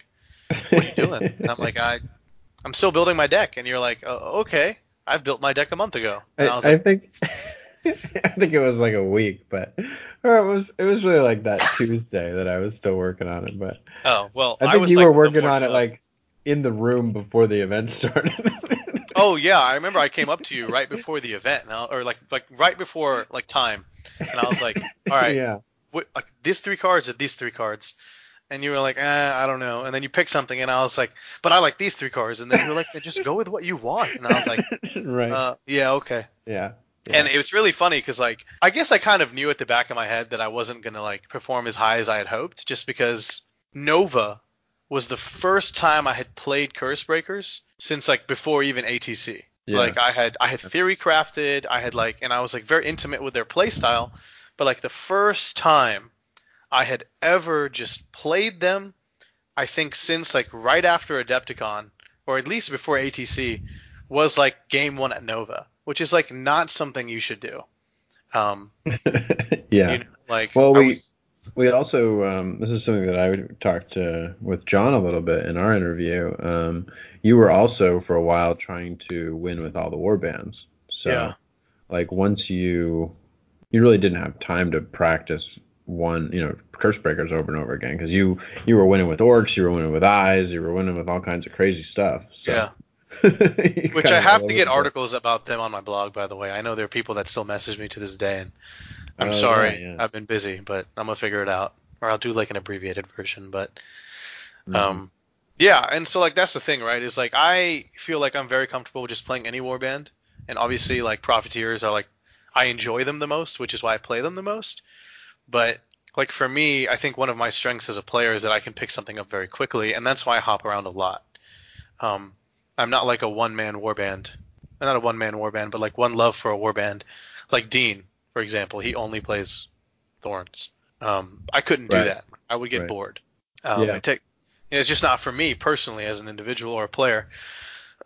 "What are you doing?" and I'm like, "I, I'm still building my deck." And you're like, oh, "Okay, I've built my deck a month ago." And I, I, was I like, think I think it was like a week, but or it was it was really like that Tuesday that I was still working on it. But "Oh, well." I think was you like were working on it of. like in the room before the event started. Oh yeah, I remember I came up to you right before the event, and I- or like like right before like time, and I was like, "All right, yeah. what, like these three cards or these three cards?" And you were like, eh, I don't know. And then you picked something, and I was like, but I like these three cards. And then you were like, just go with what you want. And I was like, right. uh, yeah, okay. yeah. And it was really funny because like I guess I kind of knew at the back of my head that I wasn't gonna like perform as high as I had hoped, just because Nova was the first time I had played Curse Breakers since like before even ATC. Yeah. Like I had I had theory crafted, I had like and I was like very intimate with their playstyle, but like the first time I had ever just played them, I think since like right after Adepticon, or at least before ATC, was like game one at Nova, which is like not something you should do. Um, yeah. you know, like Well, we- was, we also um, this is something that I talked to with John a little bit in our interview. Um, you were also for a while trying to win with all the war bands. So Yeah. like once you you really didn't have time to practice one you know curse breakers over and over again because you you were winning with orcs, you were winning with eyes, you were winning with all kinds of crazy stuff. So. Yeah. Which I have to get articles about them on my blog, by the way. I know there are people that still message me to this day, and I'm Oh, sorry, yeah, yeah. I've been busy, but I'm gonna figure it out, or I'll do like an abbreviated version. But Mhm. um, yeah, and so like that's the thing, right? Is like I feel like I'm very comfortable with just playing any warband, and obviously like profiteers are like I enjoy them the most, which is why I play them the most. But like for me, I think one of my strengths as a player is that I can pick something up very quickly, and that's why I hop around a lot. Um, I'm not like a one man warband. I'm not a one man warband, but like one love for a warband. Like Dean, for example, he only plays Thorns. Um, I couldn't do that. I would get Right. bored. Um, Yeah. take, it's just not for me personally as an individual or a player.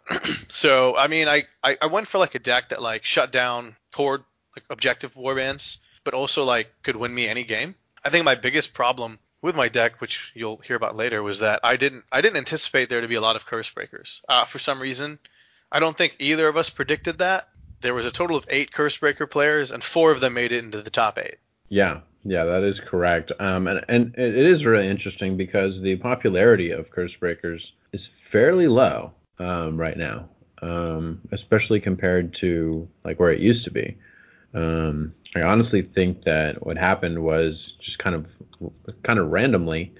so I mean, I, I I went for like a deck that like shut down horde like objective warbands, but also like could win me any game. I think my biggest problem with my deck, which you'll hear about later, was that I didn't I didn't anticipate there to be a lot of curse breakers. Uh, for some reason, I don't think either of us predicted that. There was a total of eight curse breaker players, and four of them made it into the top eight. Yeah, yeah, that is correct. Um, and and it is really interesting because the popularity of Curse Breakers is fairly low um, right now, um, especially compared to like where it used to be. Um, I honestly think that what happened was just kind of kind of randomly,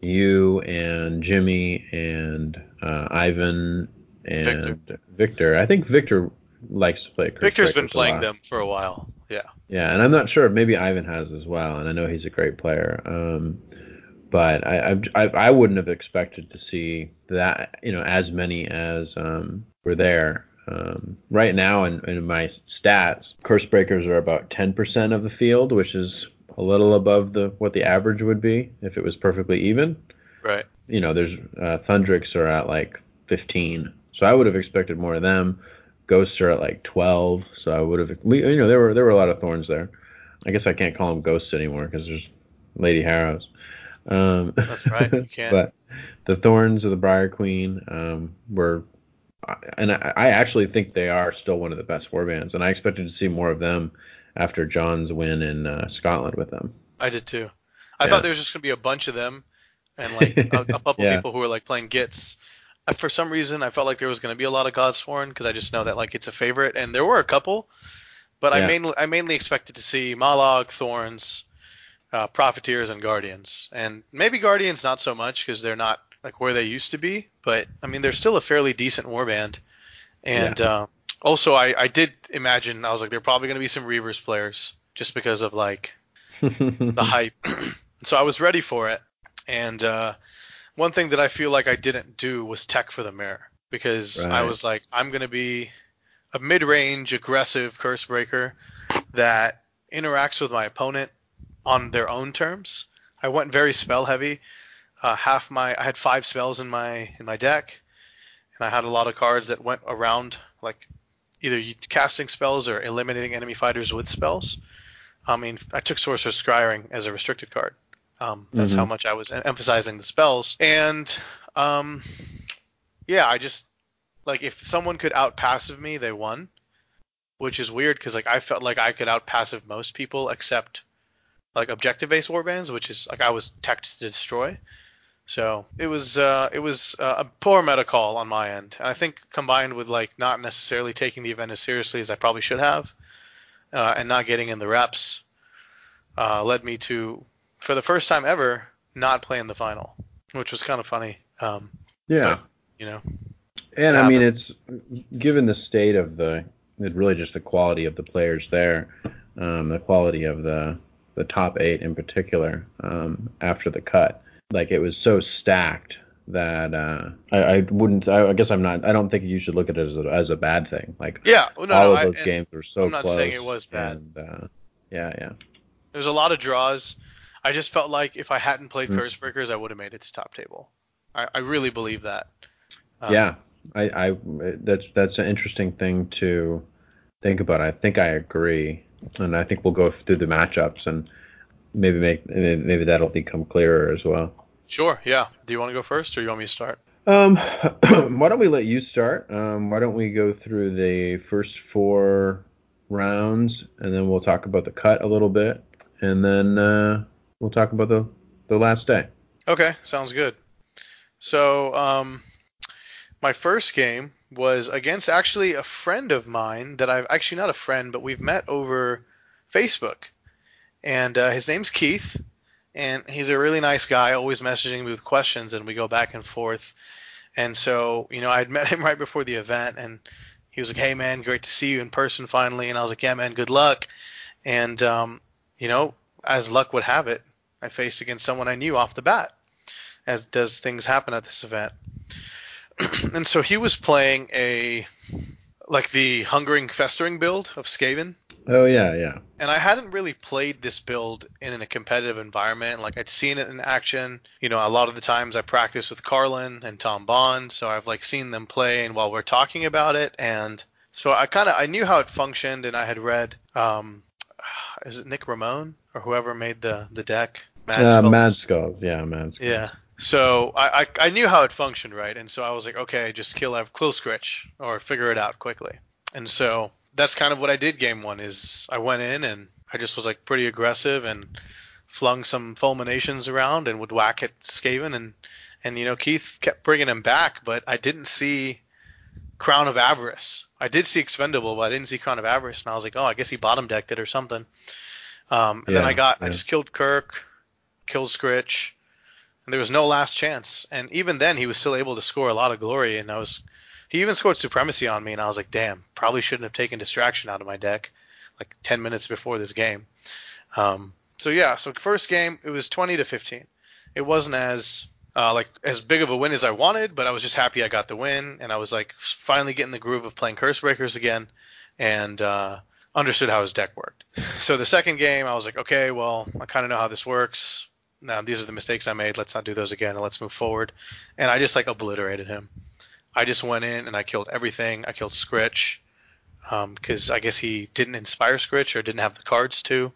you and Jimmy and uh, Ivan and Victor. Victor. I think Victor likes to play Curse Victor's been playing them for a while. Yeah. Yeah, and I'm not sure. Maybe Ivan has as well, and I know he's a great player. Um, but I, I, I I wouldn't have expected to see that, you know, as many as um, were there. Um, right now, in, in my stats, curse breakers are about 10% of the field, which is a little above the what the average would be if it was perfectly even. Right. You know, there's uh, Thundrik's are at like 15, so I would have expected more of them. Ghosts are at like 12, so I would have. You know, there were there were a lot of thorns there. I guess I can't call them ghosts anymore because there's Lady Harrows. Um, That's right, you can't. but the thorns of the Briar Queen um, were, and I, I actually think they are still one of the best warbands, and I expected to see more of them after John's win in uh, Scotland with them. I did too. I Yeah. thought there was just gonna be a bunch of them, and like a, a couple Yeah. people who were like playing Gitz. Uh, For some reason, I felt like there was gonna be a lot of Godsworn because I just know that like it's a favorite, and there were a couple, but I mainly I mainly expected to see Mollog, Thorns, uh, Profiteers, and Guardians, and maybe Guardians not so much because they're not like where they used to be, but I mean they're still a fairly decent warband, and uh, also I I did imagine I was like there are probably gonna be some Reavers players just because of like the hype. so I was ready for it. And uh, one thing that I feel like I didn't do was tech for the mirror because I was like, I'm going to be a mid range, aggressive curse breaker that interacts with my opponent on their own terms. I went very spell heavy. Uh, half my I had five spells in my in my deck, and I had a lot of cards that went around like either casting spells or eliminating enemy fighters with spells. I mean, I took Sorcerer's Scrying as a restricted card. Um, that's Mhm. how much I was em- emphasizing the spells. And um, yeah, I just like if someone could out passive me, they won, which is weird because like I felt like I could out passive most people except like objective based warbands, which is like I was tech to destroy. So it was uh, it was uh, a poor meta call on my end. I think combined with like not necessarily taking the event as seriously as I probably should have, uh, and not getting in the reps, uh, led me to, for the first time ever, not play in the final, which was kind of funny. Um, yeah. you know, And I mean, it's given the state of the, it really just the quality of the players there, um, the quality of the the top eight in particular um, after the cut. Like it was so stacked that uh, I, I wouldn't. I, I guess I'm not. I don't think you should look at it as a, as a bad thing. Like yeah, well, no, all no, of those and games were so I'm not close. saying it was bad. And, uh, yeah, yeah. There's a lot of draws. I just felt like if I hadn't played Mm. Curse Breakers, I would have made it to top table. I, I really believe that. Um, yeah, I, I that's that's an interesting thing to think about. I think I agree, and I think we'll go through the matchups. And maybe make maybe that'll become clearer as well. Sure. Yeah. Do you want to go first, or you want me to start? Um, why don't we let you start? Um, why don't we go through the first four rounds, and then we'll talk about the cut a little bit, and then uh, we'll talk about the the last day. Okay, sounds good. So, um, my first game was against actually a friend of mine that I've actually not a friend, but we've met over Facebook, and uh, his name's Keith, and he's a really nice guy, always messaging me with questions, and we go back and forth. And so, you know, I'd met him right before the event, and he was like, "Hey, man, great to see you in person finally." And I was like, "Yeah, man, good luck." And um, you know, as luck would have it, I faced against someone I knew off the bat, as does things happen at this event. and so he was playing a like the hungering festering build of Skaven. Oh yeah, yeah. And I hadn't really played this build in a competitive environment. Like I'd seen it in action. You know, a lot of the times I practice with Carlin and Tom Bond, so I've like seen them play and while we're talking about it and so I kind of I knew how it functioned and I had read um is it Nick Ramone or whoever made the the deck? Mad uh, Skulls. Mad Skulls. Yeah, Mad Skulls. Yeah. So I, I, I knew how it functioned, right? And so I was like, okay, just kill kill Skritch or figure it out quickly. And so that's kind of what I did game one is I went in and I just was like pretty aggressive and flung some fulminations around and would whack at Skaven and and you know Keith kept bringing him back, but I didn't see Crown of Avarice. I did see Expendable, but I didn't see Crown of Avarice, and I was like, oh, I guess he bottom decked it or something. Um, and yeah, then I got yeah. I just killed Krrk, killed Skritch, and there was no last chance. And even then, he was still able to score a lot of glory, and I was he even scored supremacy on me, and I was like, damn, probably shouldn't have taken distraction out of my deck like 10 minutes before this game. Um, so yeah, so first game it was 20 to 15. It wasn't as uh, like as big of a win as I wanted, but I was just happy I got the win, and I was like finally getting the groove of playing Curse Breakers again, and uh, understood how his deck worked. So the second game, I was like, okay, well, I kind of know how this works. Now these are the mistakes I made. Let's not do those again, and let's move forward. And I just like obliterated him. I just went in and I killed everything. I killed Skritch because um, I guess he didn't inspire Skritch or didn't have the cards to.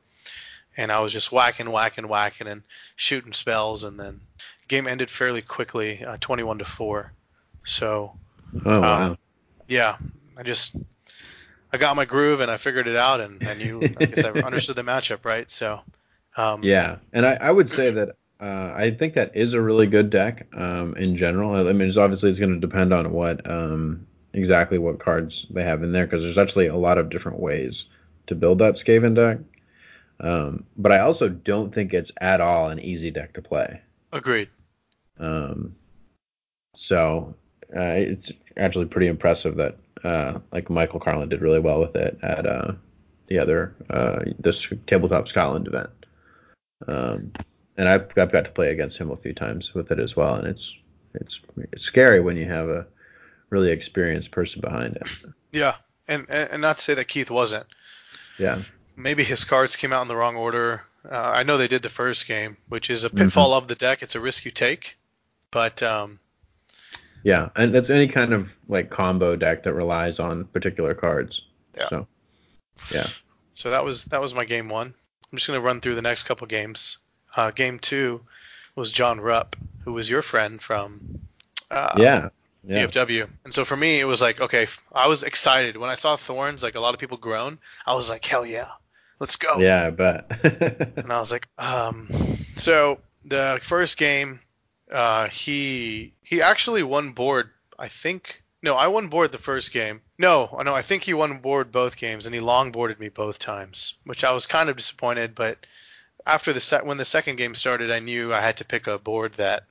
And I was just whacking, whacking, whacking, and shooting spells. And then game ended fairly quickly, uh, 21 to four. So, oh wow, um, yeah, I just I got my groove and I figured it out, and I knew I guess I understood the matchup, right? So, um, yeah, and I, I would say that uh, I think that is a really good deck um, in general. I mean, it's obviously it's going to depend on what um, exactly what cards they have in there because there's actually a lot of different ways to build that Skaven deck. Um, but I also don't think it's at all an easy deck to play. Agreed. Um, so uh, it's actually pretty impressive that uh, like Michael Carlin did really well with it at uh, the other uh, this tabletop Scotland event. And I've, I've got to play against him a few times with it as well, and it's it's it's scary when you have a really experienced person behind it. Yeah, and and not to say that Keith wasn't. Yeah. Maybe his cards came out in the wrong order. Uh, I know they did the first game, which is a pitfall mm-hmm. of the deck. It's a risk you take, but um. Yeah, and that's any kind of like combo deck that relies on particular cards. Yeah. So, yeah. So that was that was my game one. I'm just gonna run through the next couple games uh, game two was John Rupp, who was your friend from uh, yeah, yeah. DFW. And so for me, it was like, okay, I was excited when I saw Thorns. Like a lot of people groan. I was like, hell yeah, let's go. Yeah, I bet. and I was like, um, so the first game, uh, he he actually won board. I think no, I won board the first game. No, no, I think he won board both games, and he long boarded me both times, which I was kind of disappointed. But after the set when the second game started, I knew I had to pick a board that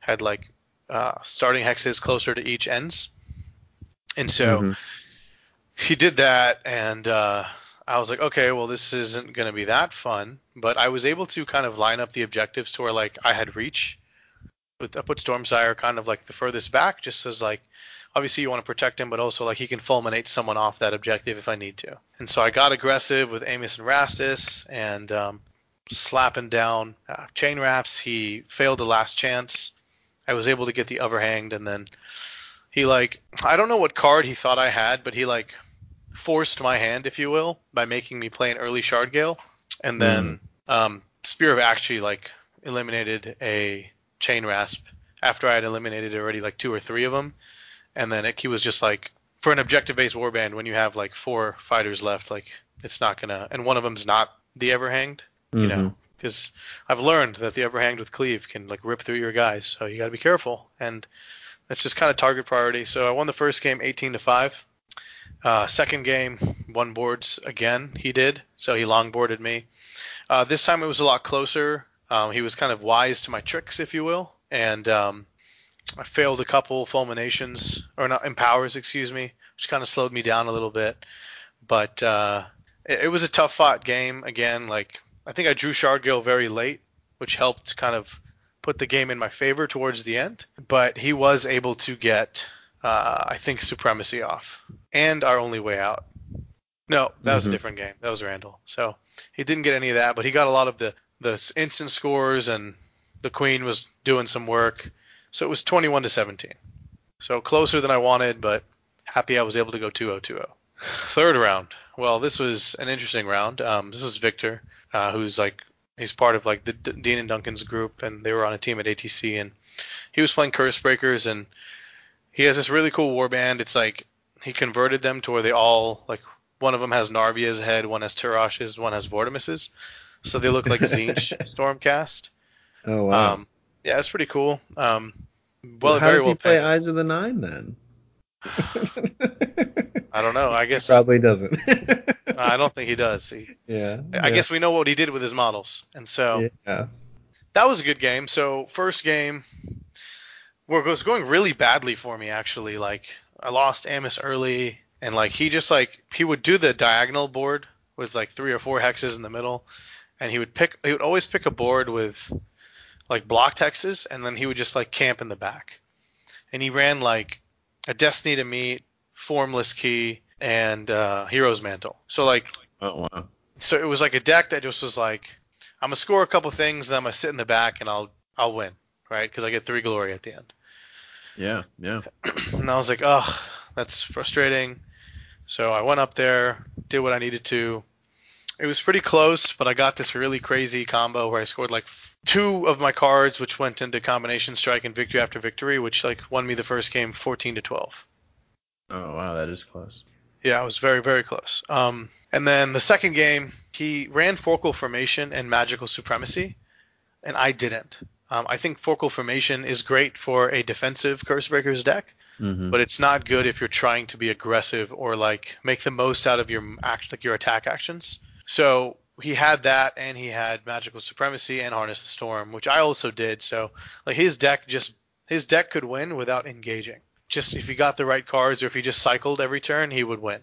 had like uh, starting hexes closer to each ends, and so mm-hmm. he did that, and uh, I was like, okay, well this isn't going to be that fun, but I was able to kind of line up the objectives to where like I had reach. With I put Stormsire kind of like the furthest back, just as like obviously you want to protect him, but also like he can fulminate someone off that objective if I need to. And so I got aggressive with Amos and Rastus, and um, slapping down uh, chain wraps. He failed the last chance. I was able to get the Everhanged, and then he like I don't know what card he thought I had, but he like forced my hand, if you will, by making me play an early Shardgale, and then mm. um, Sphere of Aqshy like eliminated a Chainrasp after I had eliminated already like two or three of them, and then it, he was just like for an objective based warband when you have like four fighters left, like it's not gonna and one of them's not the Everhanged, you know, Mhm. because I've learned that the Everhanged with cleave can like rip through your guys, so you got to be careful, and that's just kind of target priority. So I won the first game 18 to five. Uh, second game, one boards again. He did, so he longboarded me. Uh, this time it was a lot closer. Um, he was kind of wise to my tricks, if you will, and um, I failed a couple fulminations or not empowers, excuse me, which kind of slowed me down a little bit. But uh, it, it was a tough fought game. Again, like I think I drew Shardgale very late, which helped kind of put the game in my favor towards the end. But he was able to get, uh, I think, supremacy off and our only way out. No, that was a Mhm. different game. That was Randall. So he didn't get any of that, but he got a lot of the the instant scores and the queen was doing some work. So it was 21 to 17. So closer than I wanted, but happy I was able to go 2-0 2-0. Third round. Well, this was an interesting round. Um, this was Victor, uh, who's like he's part of like the D- Dean and Duncan's group, and they were on a team at ATC, and he was playing Curse Breakers, and he has this really cool warband. It's like he converted them to where they all like one of them has Narvia's head, one has Turosh's, one has Vortemis's, so they look like Tzeentch Stormcast. Oh wow. Um, yeah, it's pretty cool. Um, well, how very does well he play. Eyes of the Nine then? I don't know. I guess Probably doesn't. I don't think he does. He, Yeah. I guess we know what he did with his models, and so Yeah. that was a good game. So first game, well, it was going really badly for me actually. Like I lost Amos early, and like he just like he would do the diagonal board with like three or four hexes in the middle, and he would pick he would always pick a board with like blocked hexes, and then he would just like camp in the back, and he ran like a Destiny to Meet, Formless Key, and uh, Hero's Mantle. So like Oh wow. so it was like a deck that just was like, I'm gonna score a couple things, then I'm gonna sit in the back and I'll I'll win, right? Because I get three glory at the end. Yeah. Yeah. And I was like, oh, that's frustrating. So I went up there, did what I needed to. It was pretty close, but I got this really crazy combo where I scored like two of my cards, which went into combination strike and victory after victory, which like won me the first game 14 to 12. Oh wow, that is close. Yeah, it was very, very close. Um, and then the second game, he ran Forkal Formation and Magical Supremacy, and I didn't. Um, I think Forkal Formation is great for a defensive Curse Breakers deck, Mm-hmm. but it's not good if you're trying to be aggressive or like make the most out of your act, like your attack actions. So he had that, and he had Magical Supremacy and Harness the Storm, which I also did. So like his deck just his deck could win without engaging. Just if he got the right cards or if he just cycled every turn, he would win.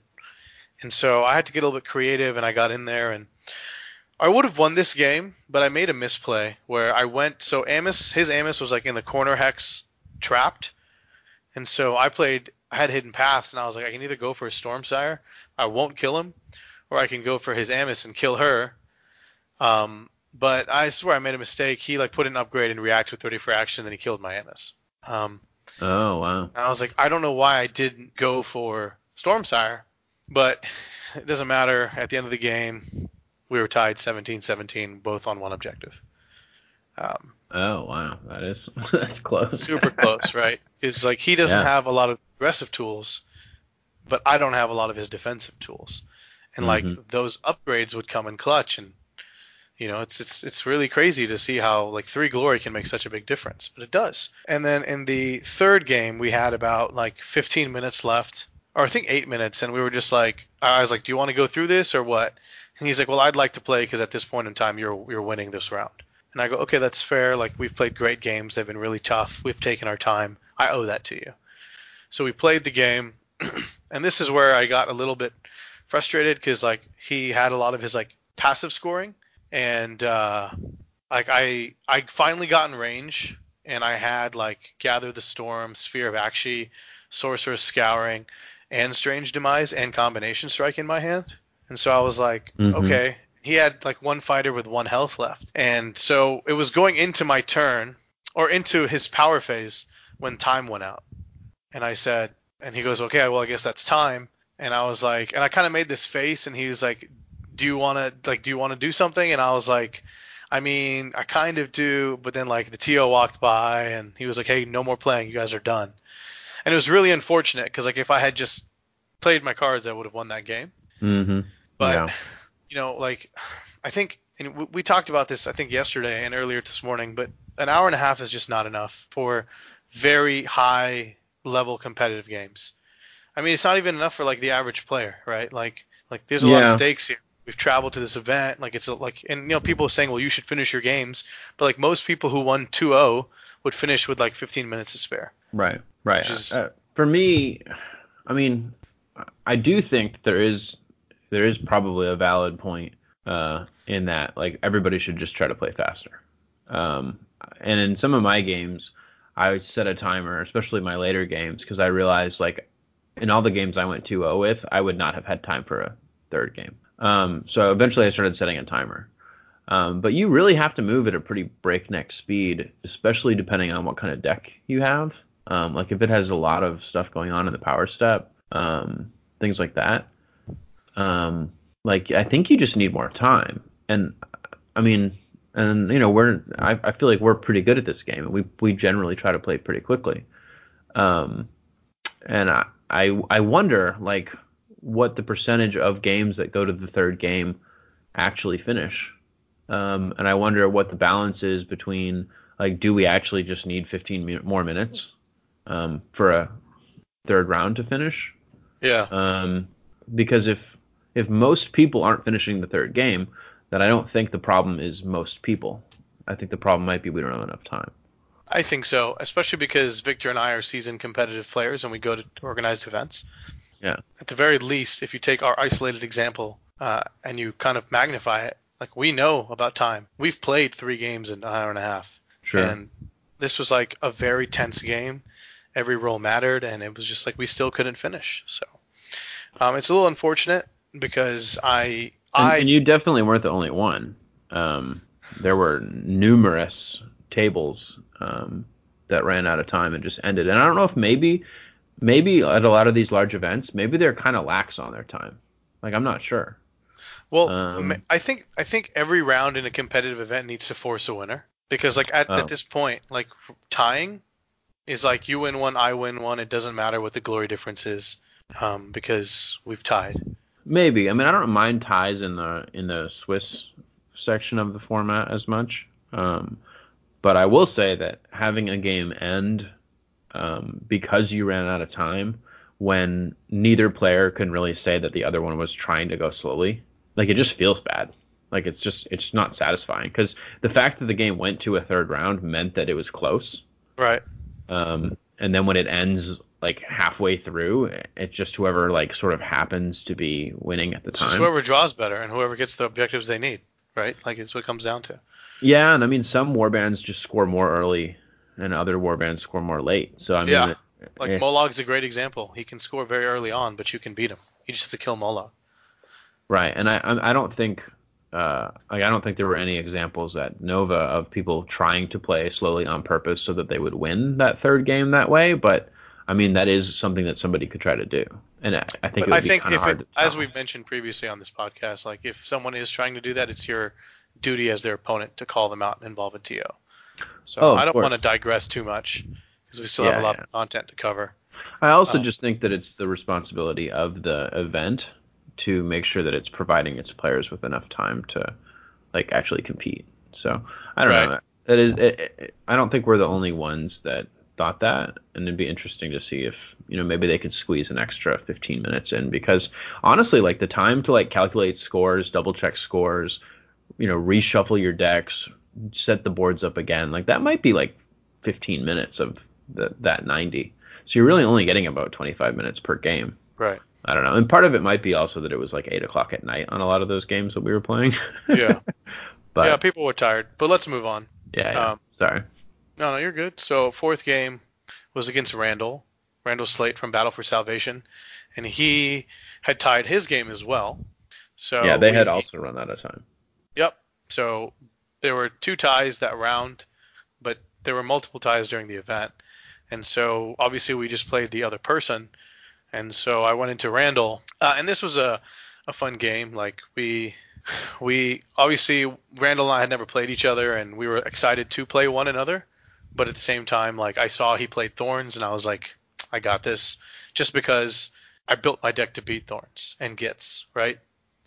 And so I had to get a little bit creative, and I got in there, and I would have won this game, but I made a misplay where I went. So Amos, his Amos was like in the corner hex, trapped, and so I played. I had hidden paths, and I was like, I can either go for a storm sire, I won't kill him, or I can go for his Amos and kill her. Um, but I swear I made a mistake. He like put an upgrade and react with 30 for action, then he killed my Amos. Um, Oh wow. I was like, I don't know why I didn't go for Stormsire, but it doesn't matter. At the end of the game, we were tied 17-17, both on one objective. Um, Oh wow, that is that's close. super close, right? It's like he doesn't Yeah. have a lot of aggressive tools, but I don't have a lot of his defensive tools, and like Mhm. those upgrades would come in clutch, and you know it's it's it's really crazy to see how like three glory can make such a big difference, but it does. And then in the third game, we had about like 15 minutes left, or I think eight minutes, and we were just like, I was like, do you want to go through this or what? And he's like, well, I'd like to play because at this point in time, you're you're winning this round. And I go, okay, that's fair. Like we've played great games. They've been really tough. We've taken our time. I owe that to you. So we played the game, and this is where I got a little bit frustrated because like he had a lot of his like passive scoring, and uh, like I I finally got in range, and I had like gather the storm, sphere of Aqshy, sorcerer's scouring, and strange demise and combination strike in my hand, and so I was like, Mhm. okay. He had like one fighter with one health left, and so it was going into my turn or into his power phase when time went out. And I said, and he goes, okay, well, I guess that's time. And I was like, and I kind of made this face, and he was like, do you want to like, do you want to do something? And I was like, I mean, I kind of do, but then like the TO walked by and he was like, "Hey, no more playing. You guys are done." And it was really unfortunate because like if I had just played my cards, I would have won that game. Mm-hmm. But Yeah. you know, like I think and we, we talked about this I think yesterday and earlier this morning, but an hour and a half is just not enough for very high level competitive games. I mean, it's not even enough for like the average player, right? Like like there's a lot of stakes here. We've traveled to this event, like it's a, like and you know people are saying, well, you should finish your games, but like most people who won 2-0 would finish with like 15 minutes to spare. Right, right. Is- Uh, for me, I mean, I do think there is there is probably a valid point uh, in that like everybody should just try to play faster. Um, and in some of my games, I would set a timer, especially my later games, because I realized like in all the games I went 2-0 with, I would not have had time for a third game. Um, so eventually I started setting a timer. Um, but you really have to move at a pretty breakneck speed, especially depending on what kind of deck you have. Um, like if it has a lot of stuff going on in the power step, um, things like that. Um, like I think you just need more time. And I mean, and you know, we're I, I feel like we're pretty good at this game, and we we generally try to play pretty quickly. Um, and I I I wonder like what the percentage of games that go to the third game actually finish. Um, and I wonder what the balance is between like, do we actually just need 15 more minutes um, for a third round to finish? Yeah. Um, because if if most people aren't finishing the third game, then I don't think the problem is most people. I think the problem might be we don't have enough time. I think so, especially because Victor and I are seasoned competitive players and we go to organized events. Yeah. At the very least, if you take our isolated example uh, and you kind of magnify it, like we know about time. We've played three games in an hour and a half. Sure. And this was like a very tense game. Every roll mattered, and it was just like we still couldn't finish. So um, it's a little unfortunate because I and, I and you definitely weren't the only one. Um, there were numerous tables um, that ran out of time and just ended. And I don't know if maybe, maybe at a lot of these large events, maybe they're kind of lax on their time. Like I'm not sure. Well, Um, I think I think every round in a competitive event needs to force a winner because like at, Oh. at this point, like tying is like you win one, I win one. It doesn't matter what the glory difference is um, because we've tied. Maybe. I mean, I don't mind ties in the in the Swiss section of the format as much. Um, but I will say that having a game end um, because you ran out of time when neither player can really say that the other one was trying to go slowly, like it just feels bad. Like it's just it's not satisfying because the fact that the game went to a third round meant that it was close. Right. Um, and then when it ends like halfway through, it's just whoever like sort of happens to be winning at the time. Just whoever draws better and whoever gets the objectives they need. Right. Like it's what it comes down to. Yeah, and I mean some warbands just score more early, and other warbands score more late. So I mean, Yeah. it- Like eh, Mollog's a great example. He can score very early on, but you can beat him. You just have to kill Molog. right? And I I don't think uh like I don't think there were any examples at Nova of people trying to play slowly on purpose so that they would win that third game that way. But I mean that is something that somebody could try to do, and I, I think But it would I be think kind of hard it, as we've mentioned previously on this podcast, like if someone is trying to do that, it's your duty as their opponent to call them out and involve a TO. So Oh, I don't want to digress too much because we still have a lot yeah. of content to cover. I also Oh. just think that it's the responsibility of the event to make sure that it's providing its players with enough time to like actually compete. So I don't know. That is, it, it, I don't think we're the only ones that thought that, and it'd be interesting to see if you know maybe they could squeeze an extra 15 minutes in because honestly, like the time to like calculate scores, double check scores, you know, reshuffle your decks, set the boards up again, like that might be like 15 minutes of the, that 90. So you're really only getting about 25 minutes per game. Right. I don't know. And part of it might be also that it was like 8 o'clock at night on a lot of those games that we were playing. Yeah. but yeah, people were tired. But let's move on. yeah, yeah. um, sorry. No, no, you're good. So fourth game was against Randall. Randall Slate from Battle for Salvation, and he had tied his game as well. So yeah, they had also run out of time. Yep. So there were two ties that round, but there were multiple ties during the event. And so obviously we just played the other person. And so I went into Randall. Uh, and this was a, a fun game. Like we we obviously Randall and I had never played each other, and we were excited to play one another. But at the same time, like I saw he played Thorns, and I was like, I got this, just because I built my deck to beat Thorns and Gitz, right?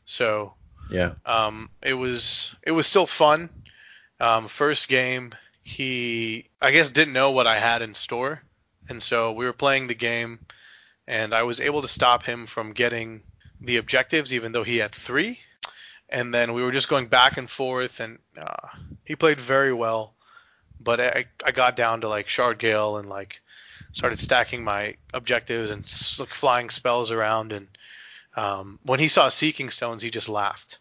So Yeah. um, it was it was still fun. Um, first game, he I guess didn't know what I had in store, and so we were playing the game, and I was able to stop him from getting the objectives, even though he had three. And then we were just going back and forth, and uh, he played very well. But I, I got down to like Shardgale and like started stacking my objectives and like flying spells around. And um, when he saw Seeking Stones, he just laughed.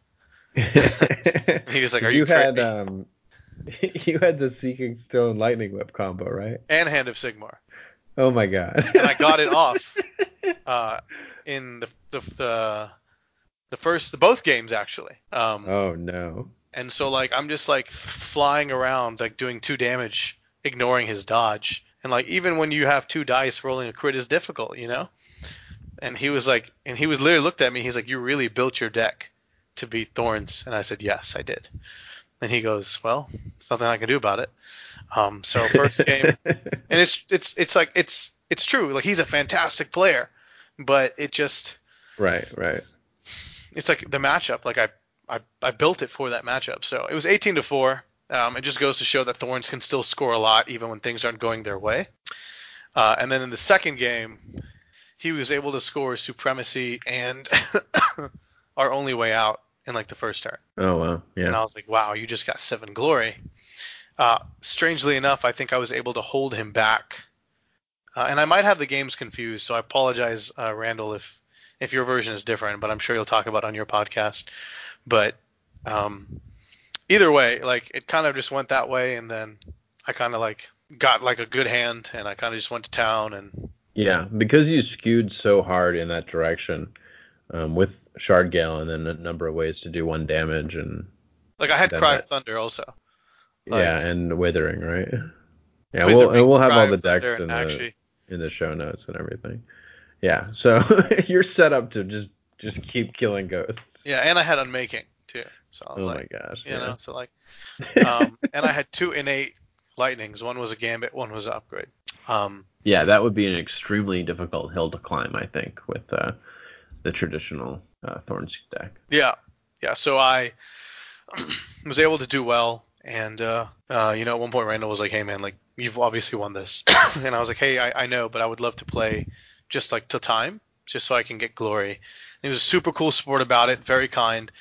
He was like, "Are you You had crazy?" um you had the Seeking Stone Lightning Whip combo, right? And Hand of Sigmar. Oh my god. And I got it off uh, in the, the the the first the both games actually. Um, oh no. and so like I'm just like flying around like doing two damage, ignoring his dodge. And like even when you have two dice, rolling a crit is difficult, you know. And he was like, and he was literally looked at me. He's like, "You really built your deck to beat Thorns," and I said, "Yes, I did." And he goes, "Well, there's nothing I can do about it." Um, so first game, and it's it's it's like it's it's true. Like he's a fantastic player, but it just right, right. it's like the matchup. Like I I, I built it for that matchup. So it was 18 to four. Um, it just goes to show that Thorns can still score a lot even when things aren't going their way. Uh, and then in the second game, he was able to score supremacy and our only way out in like the first turn. Oh wow. Yeah. And I was like, wow, you just got seven glory. Uh, strangely enough, I think I was able to hold him back. Uh, and I might have the games confused, so I apologize, uh, Randall, if if your version is different, but I'm sure you'll talk about it on your podcast. But um, either way, like it kind of just went that way, and then I kind of like got like a good hand, and I kind of just went to town, and Yeah, because you skewed so hard in that direction um, with Shardgale and then a number of ways to do one damage and like I had Cry that- of Thunder also. Like- yeah, and Withering, right? Yeah, With we'll and we'll have all the decks in the actually, in the show notes and everything. Yeah, so you're set up to just just keep killing ghosts. yeah, and I had Unmaking too, so I was Oh like, my gosh. you yeah. know, so like. um, and I had two innate lightnings. One was a gambit, one was an upgrade. Um, yeah, that would be an extremely difficult hill to climb, I think, with uh, the traditional uh, Thornseed deck. yeah, yeah. So I was able to do well, and uh, uh, you know, at one point Randall was like, "Hey man, like you've obviously won this," and I was like, "Hey, I, I know, but I would love to play just like to time, just so I can get glory." And he was a super cool sport about it, very kind,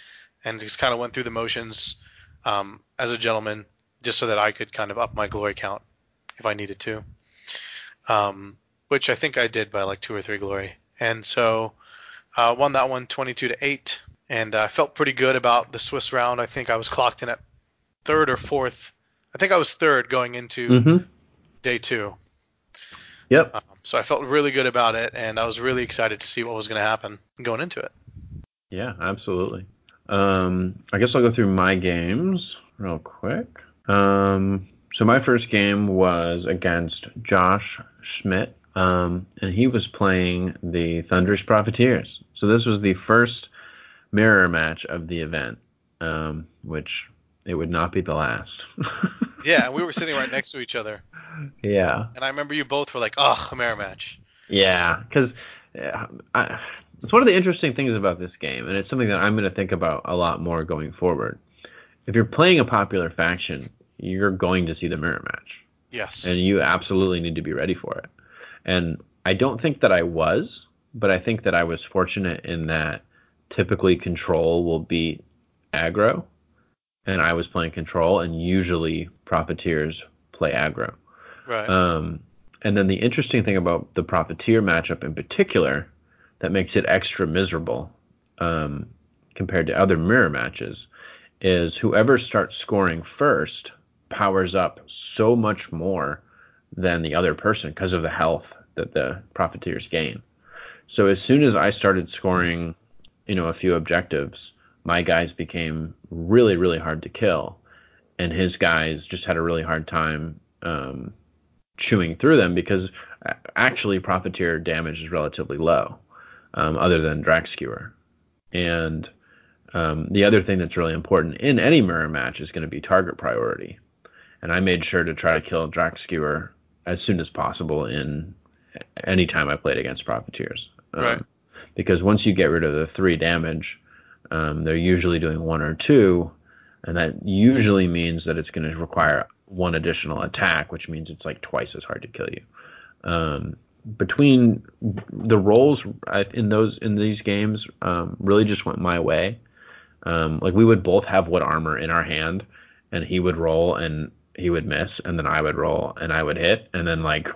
and just kind of went through the motions um, as a gentleman, just so that I could kind of up my glory count if I needed to. Um, which I think I did by like two or three glory, and so uh, won that one 22 to eight, and I uh, felt pretty good about the Swiss round. I think I was clocked in at third or fourth. I think I was third going into Mm-hmm. day two. Yep. Um, so I felt really good about it, and I was really excited to see what was going to happen going into it. Yeah, absolutely. Um, I guess I'll go through my games real quick. Um, so my first game was against Josh Schmidt, um, and he was playing the Thundrik's Profiteers. So this was the first mirror match of the event, um, which it would not be the last. Yeah, and we were sitting right next to each other, yeah. and I remember you both were like, "Oh, a mirror match." Yeah, because it's one of the interesting things about this game, and it's something that I'm going to think about a lot more going forward. If you're playing a popular faction, you're going to see the mirror match, Yes. and you absolutely need to be ready for it. And I don't think that I was, but I think that I was fortunate in that typically control will beat aggro, and I was playing control, and usually profiteers play aggro. right. Um, and then the interesting thing about the Profiteer matchup in particular that makes it extra miserable um, compared to other mirror matches is whoever starts scoring first powers up so much more than the other person because of the health that the Profiteers gain. So as soon as I started scoring, you know, a few objectives, my guys became really, really hard to kill, and his guys just had a really hard time um, chewing through them because actually profiteer damage is relatively low, um, other than Drakkskewer. And Um, the other thing that's really important in any mirror match is going to be target priority, and I made sure to try to kill Drakkskewer as soon as possible in any time I played against Profiteers. Um, right. Because once you get rid of the three damage, um, they're usually doing one or two, and that usually means that it's going to require one additional attack, which means it's like twice as hard to kill you. Um, between the roles in those in these games, um, really just went my way. Um, like we would both have wood armor in our hand, and he would roll and he would miss, and then I would roll and I would hit, and then like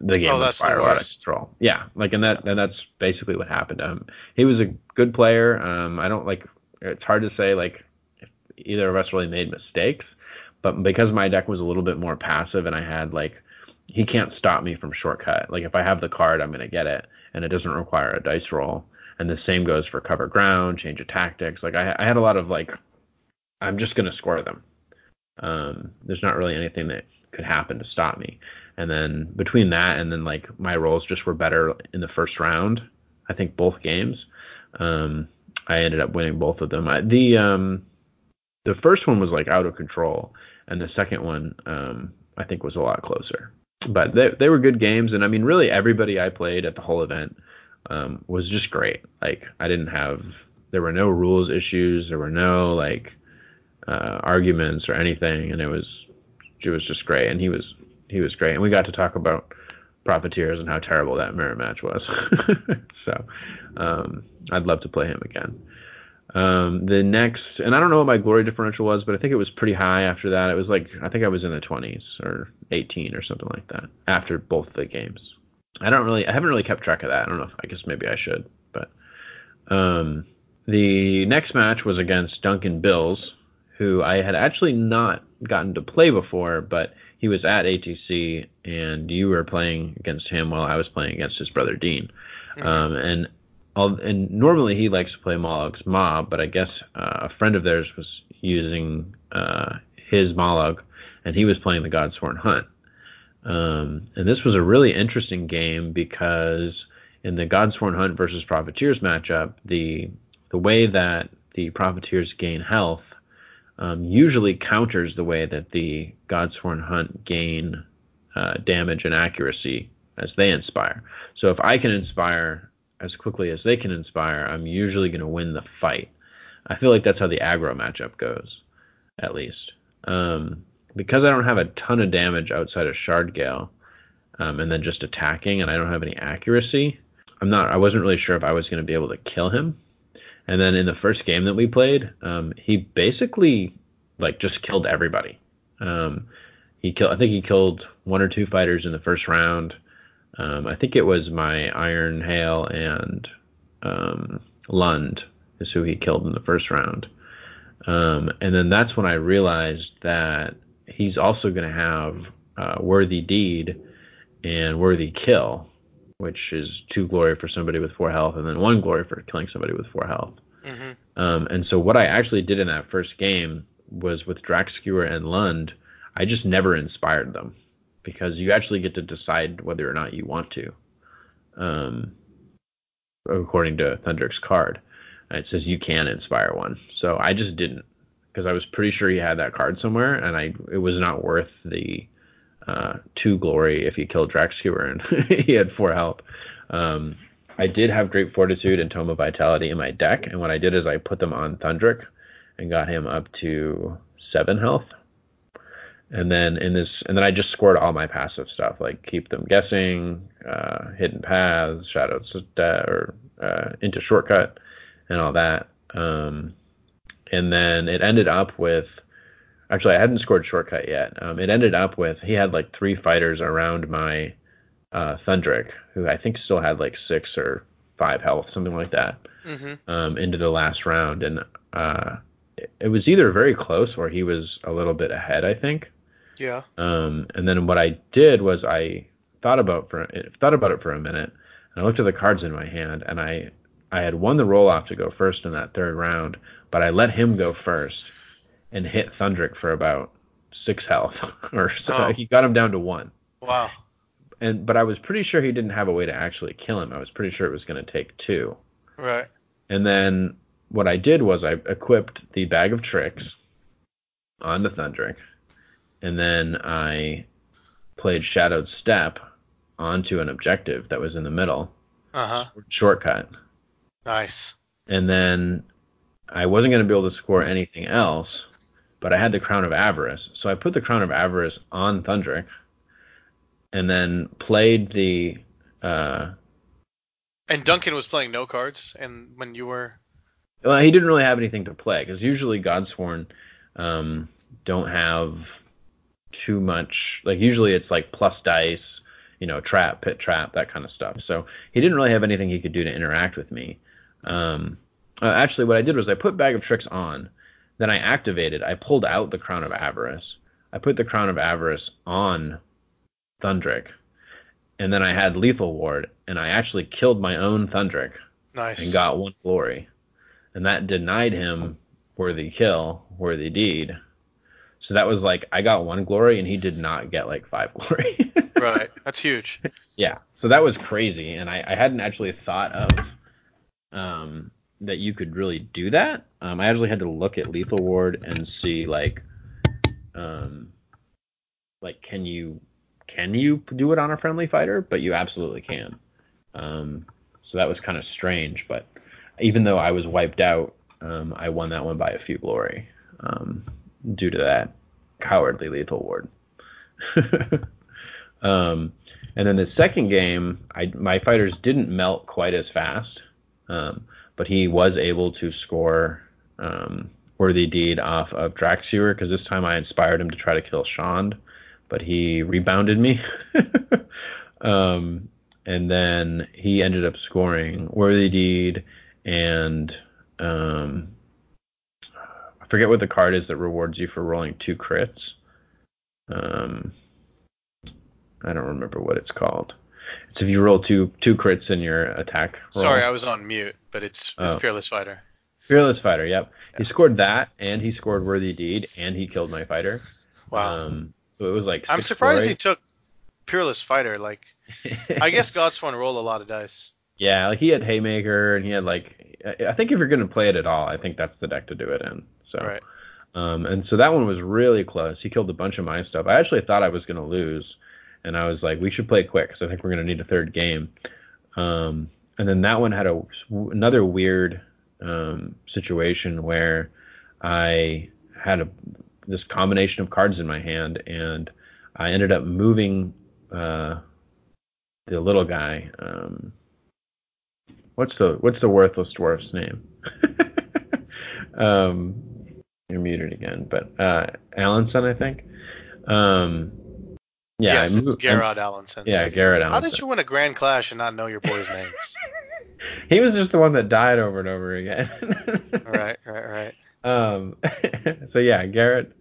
the game oh, would spiral out of control. Yeah, like and that and that's basically what happened. to him. he was a good player. Um, I don't like. It's hard to say like if either of us really made mistakes, but because my deck was a little bit more passive and I had like he can't stop me from shortcut. Like if I have the card, I'm gonna get it, and it doesn't require a dice roll. And the same goes for cover ground, change of tactics. Like I, I had a lot of like, I'm just gonna score them. Um, there's not really anything that could happen to stop me. And then between that and then like my rolls just were better in the first round. I think both games. Um, I ended up winning both of them. I, the um, the first one was like out of control, and the second one um, I think was a lot closer. But they they were good games, and I mean really everybody I played at the whole event um, was just great. Like I didn't have there were no rules issues, there were no like uh, arguments or anything, and it was it was just great. And he was he was great, and we got to talk about profiteers and how terrible that mirror match was. so um, I'd love to play him again. Um, the next, and I don't know what my glory differential was, but I think it was pretty high after that. It was like I think I was in the 20s or 18 or something like that after both the games. I don't really, I haven't really kept track of that. I don't know. If, I guess maybe I should, but um, the next match was against Duncan Bills, who I had actually not gotten to play before, but he was at ATC, and you were playing against him while I was playing against his brother Dean. Mm-hmm. Um, and and normally he likes to play Mollog's Mob, but I guess uh, a friend of theirs was using uh, his Mollog, and he was playing the Godsworn Hunt. Um, and this was a really interesting game because in the Godsworn Hunt versus Profiteers matchup, the the way that the Profiteers gain health um, usually counters the way that the Godsworn Hunt gain uh, damage and accuracy as they inspire. So if I can inspire as quickly as they can inspire, I'm usually going to win the fight. I feel like that's how the aggro matchup goes, at least. Um, because I don't have a ton of damage outside of Shardgale, um, and then just attacking, and I don't have any accuracy. I'm not. I wasn't really sure if I was going to be able to kill him. And then in the first game that we played, um, he basically like just killed everybody. Um, he killed. I think he killed one or two fighters in the first round. Um, I think it was my Ironhail and um, Lund is who he killed in the first round. Um, and then that's when I realized that he's also going to have uh, Worthy Deed and Worthy Kill which is two glory for somebody with four health, and then one glory for killing somebody with four health. Mm-hmm. Um, and so what I actually did in that first game was with Drakkskewer and Lund, I just never inspired them because you actually get to decide whether or not you want to, um, according to Thundrik's card. It says you can inspire one, so I just didn't because I was pretty sure he had that card somewhere, and I it was not worth the uh, two glory if he killed Drakkskewer and he had four health. Um, I did have Great Fortitude and Tome of Vitality in my deck, and what I did is I put them on Thundrik and got him up to seven health. And then in this, and then I just scored all my passive stuff like keep them guessing, uh, hidden paths, shadows, or uh, into shortcut, and all that. Um, and then it ended up with actually I hadn't scored shortcut yet. Um, it ended up with he had like three fighters around my uh, Thundrik, who I think still had like six or five health, something like that, mm-hmm. um, into the last round, and uh, it, it was either very close or he was a little bit ahead, I think. Yeah. Um, and then what I did was I thought about for thought about it for a minute, and I looked at the cards in my hand, and I I had won the roll off to go first in that third round, but I let him go first and hit Thundrik for about six health, or so oh. he got him down to one. Wow. And but I was pretty sure he didn't have a way to actually kill him. I was pretty sure it was going to take two. Right. And then what I did was I equipped the bag of tricks on the Thundrik, and then I played Shadowed Step onto an objective that was in the middle. Uh huh. Shortcut. Nice. And then I wasn't going to be able to score anything else, but I had the Crown of Avarice. So I put the Crown of Avarice on Thundrik and then played the. Uh, and Duncan was playing no cards, and when you were. Well, he didn't really have anything to play because usually Godsworn um, don't have too much. Like usually it's like plus dice, you know, trap, pit trap, that kind of stuff. So he didn't really have anything he could do to interact with me. Um, uh, actually, what I did was I put Bag of Tricks on, then I activated. I pulled out the Crown of Avarice. I put the Crown of Avarice on Thundrik, and then I had Lethal Ward, and I actually killed my own Thundrik. Nice. And got one glory, and that denied him worthy kill, worthy deed. So that was like I got one glory, and he did not get like five glory. right. That's huge. Yeah. So that was crazy, and I, I hadn't actually thought of um, that you could really do that. Um, I actually had to look at Lethal Ward and see like, um, like can you can you do it on a friendly fighter? But you absolutely can. Um, so that was kind of strange, but even though I was wiped out, um, I won that one by a few glory um, due to that cowardly Lethal Ward. um, and then the second game, I, my fighters didn't melt quite as fast. Um, but he was able to score um, worthy deed off of Drakkskewer because this time I inspired him to try to kill Shond, but he rebounded me. um, and then he ended up scoring worthy deed and um, I forget what the card is that rewards you for rolling two crits. Um, I don't remember what it's called. It's if you roll two two crits in your attack. Roll. Sorry, I was on mute, but it's it's oh. Fearless Fighter. Fearless Fighter, yep. Yeah. He scored that, and he scored Worthy Deed, and he killed my fighter. Wow. Um, so it was like. I'm surprised he took Fearless Fighter. Like, I guess Godsworn roll a lot of dice. Yeah, like he had Haymaker, and he had like. I think if you're going to play it at all, I think that's the deck to do it in. So. Right. Um, and so that one was really close. He killed a bunch of my stuff. I actually thought I was going to lose and I was like, we should play quick because I think we're going to need a third game. Um, and then that one had a another weird um, situation where I had a this combination of cards in my hand, and I ended up moving uh, the little guy. Um, what's the what's the worthless dwarf's name? um, you're muted again, but uh, Alensson, I think. Um, yeah, yes, it's Garodd Alensson. Yeah, Garodd Alensson. How did you win a Grand Clash and not know your boys' names? he was just the one that died over and over again. right, right, right. Um, so yeah, Garrett.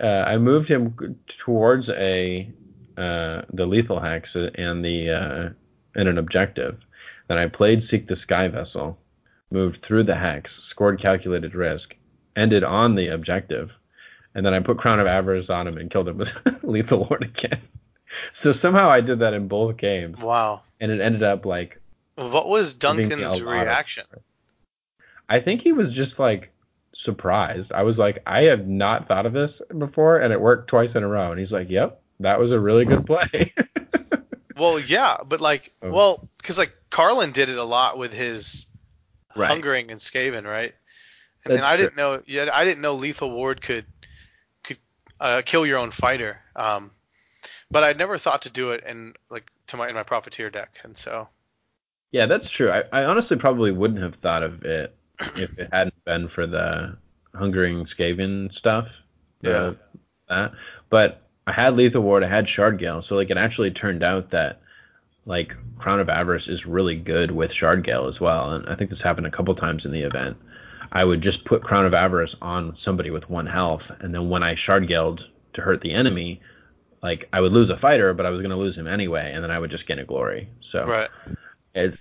Uh, I moved him towards a uh, the lethal hex and the uh, and an objective. Then I played Seek the Sky Vessel, moved through the hex, scored calculated risk, ended on the objective, and then I put Crown of Avarice on him and killed him with Lethal Ward again. So somehow I did that in both games. Wow. And it ended up like. What was Duncan's reaction? I think he was just like surprised. I was like, I have not thought of this before, and it worked twice in a row. And he's like, Yep, that was a really good play. well, yeah, but like, oh. well, because like Carlin did it a lot with his right. hungering and Skaven, right? And That's then I true. didn't know, yeah, I didn't know Lethal Ward could uh, kill your own fighter. Um, but I never thought to do it in like to my in my profiteer deck, and so. Yeah, that's true. I, I honestly probably wouldn't have thought of it if it hadn't been for the hungering Skaven stuff. Yeah. that. But I had Lethal Ward, I had Shardgale, so like it actually turned out that like Crown of Avarice is really good with Shardgale as well, and I think this happened a couple times in the event. I would just put Crown of Avarice on somebody with one health, and then when I shard gelled to hurt the enemy, like I would lose a fighter, but I was going to lose him anyway, and then I would just gain a glory. So right. it's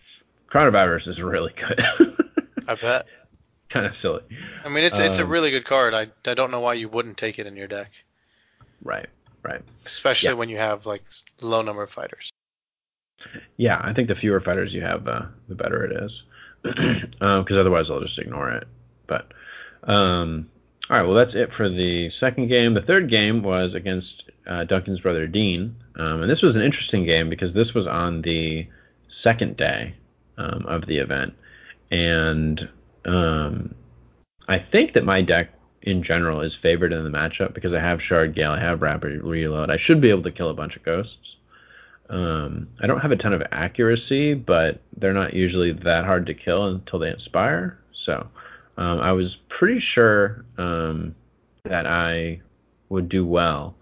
Crown of Avarice is really good. I bet. Kind of silly. I mean, it's um, it's a um, really good card. I I don't know why you wouldn't take it in your deck. Right. Right. Especially yeah. when you have like low number of fighters. Yeah, I think the fewer fighters you have, uh, the better it is. because um, otherwise I'll just ignore it. But um, all right, well that's it for the second game. The third game was against uh, Duncan's brother Dean, um, and this was an interesting game because this was on the second day um, of the event, and um, I think that my deck in general is favored in the matchup because I have Shardgale, I have Rapid Reload. I should be able to kill a bunch of ghosts. Um, I don't have a ton of accuracy, but they're not usually that hard to kill until they inspire. So um, I was pretty sure um, that I would do well.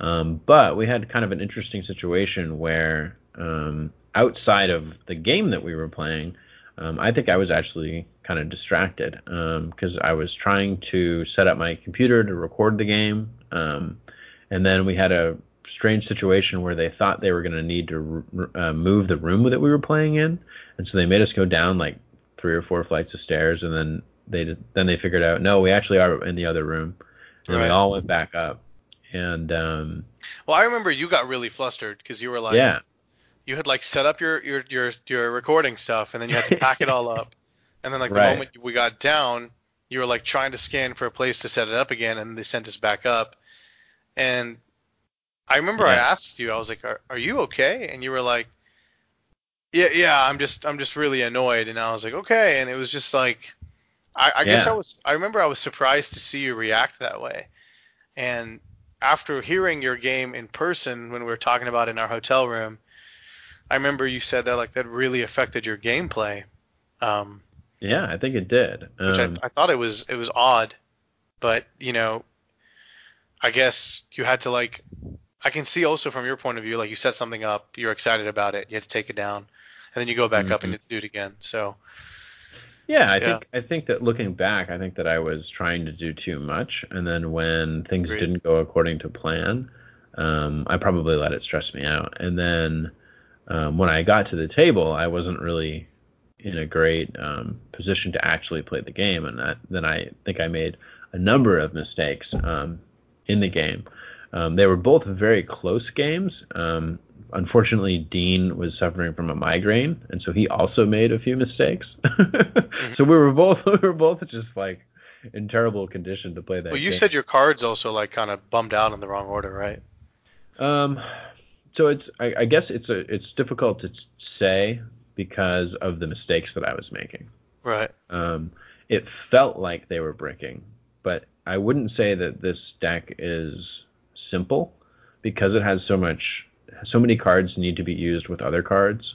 Um, but we had kind of an interesting situation where um, outside of the game that we were playing, um, I think I was actually kind of distracted because um, I was trying to set up my computer to record the game, and then we had a strange situation where they thought they were going to need to uh, move the room that we were playing in, and so they made us go down like three or four flights of stairs, and then they then they figured out no, we actually are in the other room, and right. we all went back up, and um, well, I remember you got really flustered because you were like, yeah. you had like set up your your your your recording stuff and then you had to pack it all up. And then like the right. moment we got down you were like trying to scan for a place to set it up again and they sent us back up. And i remember yeah. i asked you i was like are, are you okay? And you were like yeah yeah i'm just i'm just really annoyed. And i was like okay. And it was just like i, I yeah. guess i was i remember i was surprised to see you react that way and after hearing your game in person when we were talking about it in our hotel room I remember you said that like that really affected your gameplay. Um, yeah, I think it did. Um, which I, um, I thought it was it was odd, but you know, I guess you had to like. I can see also from your point of view, like you set something up, you're excited about it, you have to take it down, and then you go back mm-hmm. up and mm-hmm. you have to do it again. So. Yeah, I yeah. think I think that looking back, I think that I was trying to do too much, and then when things Agreed. didn't go according to plan, um, I probably let it stress me out, and then um, when I got to the table, I wasn't really in a great um, position to actually play the game, and that, then I think I made a number of mistakes um, in the game. Um, they were both very close games. Unfortunately, Dean was suffering from a migraine, and so he also made a few mistakes. mm-hmm. So we were both we were both just like in terrible condition to play that. Well, you game. said your cards also like kind of bummed out in the wrong order, right? Um, so it's I, I, guess it's a it's difficult to say because of the mistakes that I was making. Right. Um, it felt like they were breaking, but I wouldn't say that this deck is simple because it has so much so many cards need to be used with other cards.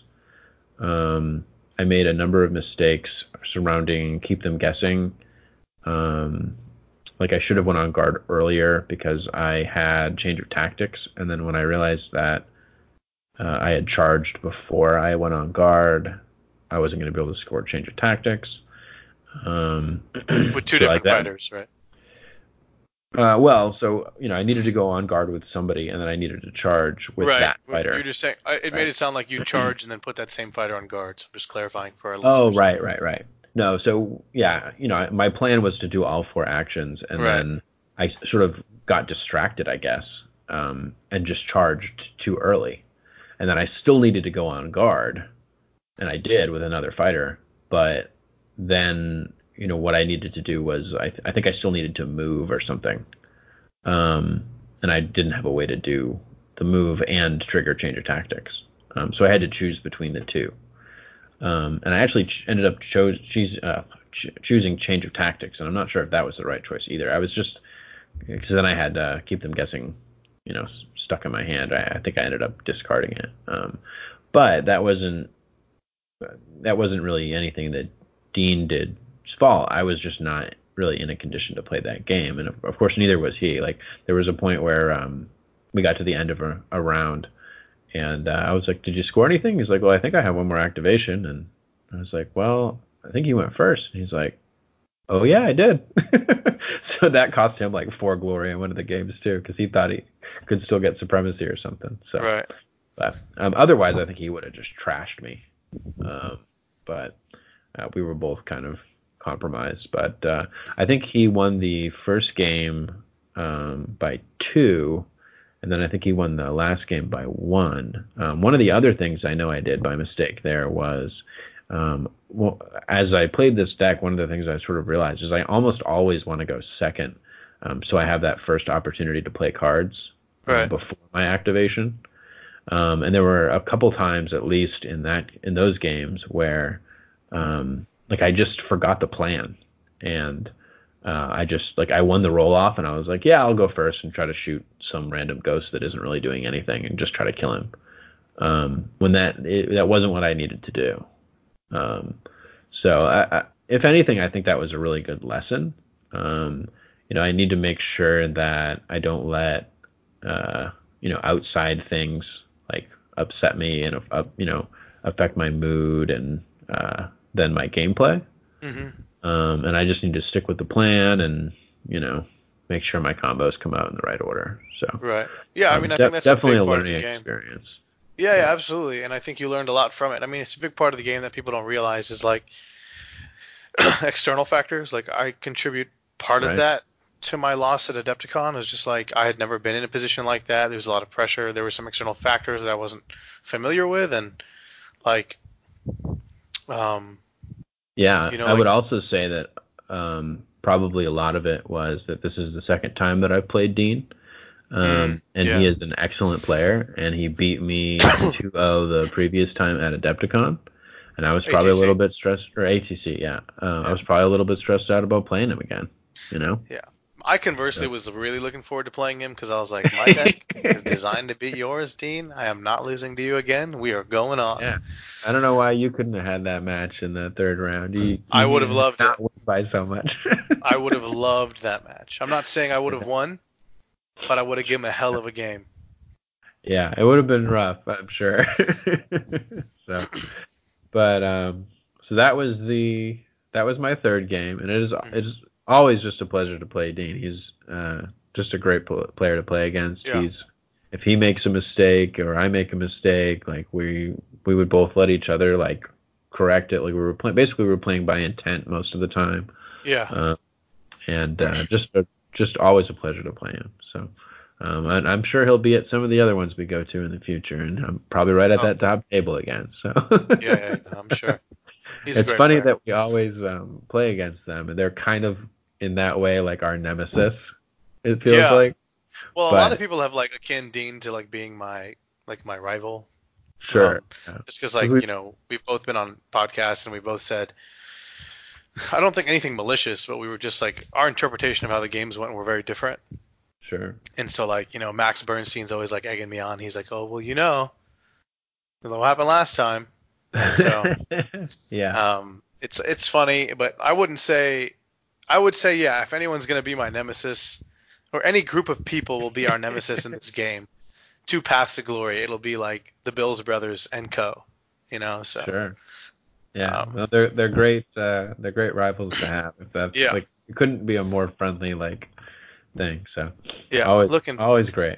Um, I made a number of mistakes surrounding keep them guessing. Um, like I should have went on guard earlier because I had change of tactics, and then when I realized that uh, I had charged before I went on guard, I wasn't going to be able to score change of tactics. Um, with two so different like fighters, right? Uh, well, so you know, I needed to go on guard with somebody, and then I needed to charge with right. that fighter. Right. You're just saying it right. made it sound like you charge and then put that same fighter on guard. So I'm just clarifying for our listeners. Oh, right, right, right. No, so yeah, you know, my plan was to do all four actions, and right. then I sort of got distracted, I guess, um, and just charged too early, and then I still needed to go on guard, and I did with another fighter, but then you know what I needed to do was I, th- I think I still needed to move or something, um, and I didn't have a way to do the move and trigger change of tactics, um, so I had to choose between the two. Um, and I actually ch- ended up chose, uh, ch- choosing change of tactics, and I'm not sure if that was the right choice either. I was just because then I had to uh, keep them guessing, you know, stuck in my hand. I, I think I ended up discarding it. Um, but that wasn't that wasn't really anything that Dean did fault. I was just not really in a condition to play that game, and of, of course neither was he. Like there was a point where um, we got to the end of a, a round and uh, I was like, "Did you score anything?" He's like, "Well, I think I have one more activation." And I was like, "Well, I think you went first. And he's like, "Oh yeah, I did." so that cost him like four glory in one of the games too, because he thought he could still get supremacy or something. So, right. But um, otherwise, I think he would have just trashed me. Um, but uh, we were both kind of compromised. But uh, I think he won the first game um, by two and then I think he won the last game by one. Um, one of the other things I know I did by mistake there was um, well, as I played this deck, one of the things I sort of realized is I almost always want to go second, um, so I have that first opportunity to play cards um, Right. before my activation. Um, and there were a couple times, at least in that in those games, where um, like I just forgot the plan, and uh, I just like I won the roll off, and I was like, yeah, I'll go first and try to shoot some random ghost that isn't really doing anything, and just try to kill him. Um, when that it, that wasn't what I needed to do. Um, so I, I, if anything, I think that was a really good lesson. Um, you know, I need to make sure that I don't let uh, you know outside things like upset me and uh, you know affect my mood and uh, then my gameplay. hmm Um, and I just need to stick with the plan and you know make sure my combos come out in the right order. So Right. Yeah, I um, mean, I de- think that's definitely a a big part of learning experience. Yeah, yeah, absolutely. And I think you learned a lot from it. I mean, it's a big part of the game that people don't realize is like external factors. Like I contribute part Right. of that to my loss at Adepticon. It was just like I had never been in a position like that. There was a lot of pressure. There were some external factors that I wasn't familiar with, and like, um, Yeah, You know, I would also say that um, probably a lot of it was that this is the second time that I've played Dean, um, Mm, and yeah. he is an excellent player, and he beat me 2-0 the previous time at Adepticon, and I was probably a little bit stressed, or ATC, yeah, uh, I was probably a little bit stressed out about playing him again, you know. I conversely Yeah. was really looking forward to playing him because I was like, my deck is designed to beat yours, Dean. I am not losing to you again. We are going on. Yeah. I don't know why you couldn't have had that match in the third round. You, I would have loved not it. by so much. I would have loved that match. I'm not saying I would have won, but I would have given him a hell of a game. Yeah, it would have been rough, I'm sure. so, but um, so that was the that was my third game, and it is it is always just a pleasure to play Dean. He's uh, just a great pl- player to play against. Yeah. He's if he makes a mistake or I make a mistake, like we we would both let each other like correct it. Like we were playing basically we were playing by intent most of the time, Yeah. uh, and uh, just a, just always a pleasure to play him. So. Um, and I'm sure he'll be at some of the other ones we go to in the future, and I'm probably right at Oh. that top table again. So Yeah, yeah, I'm sure. He's it's funny player. that we always um, play against them, and they're kind of in that way like our nemesis. It feels Yeah. like. Well, a lot of people have like akin Dean to like being my like my rival, Sure. Um, just because like We- you know we've both been on podcasts and we both said. I don't think anything malicious, but we were just like our interpretation of how the games went were very different. sure. And so like, you know, Max Bernstein's always like egging me on. He's like, "Oh, well, you know, you know what happened last time." So- yeah. Um, it's it's funny, but I wouldn't say. I would say yeah. If anyone's gonna be my nemesis, or any group of people will be our nemesis in this game, to Path to Glory, it'll be like the Bills brothers and Co. You know, so Sure. Yeah. Um, well, they're they're great. Uh, they're great rivals to have. If that's Yeah. like it couldn't be a more friendly like thing. So yeah, always looking always great.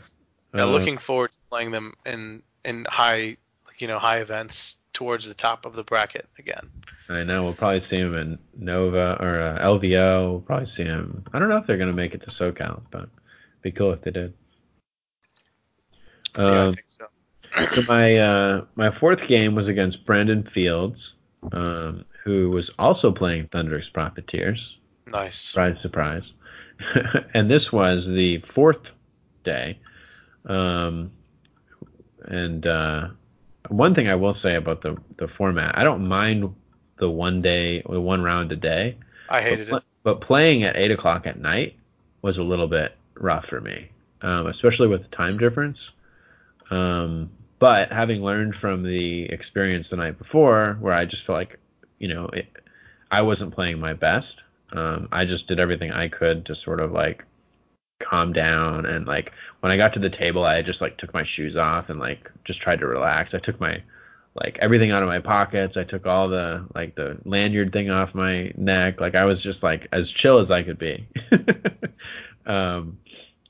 yeah, Uh, looking forward to playing them in in high like you know high events towards the top of the bracket again. I know we'll probably see him in Nova or uh, LVO. We'll probably see him. I don't know if they're gonna make it to SoCal, but it'd be cool if they did. yeah, I Um, think so. so my uh, my fourth game was against Brandon Fields, um, who was also playing Thundrik's Profiteers. Nice. Surprise, surprise. and this was the fourth day. Um, and uh, one thing I will say about the, the format, I don't mind the one day, the one round a day. I hated but, it. but playing at 8 o'clock at night was a little bit rough for me, um, especially with the time difference. Um, but having learned from the experience the night before, where I just felt like, you know, it, I wasn't playing my best. Um, I just did everything I could to sort of like calm down and like when I got to the table, I just like took my shoes off and like just tried to relax. I took my like everything out of my pockets. I took all the like the lanyard thing off my neck. Like I was just like as chill as I could be. um,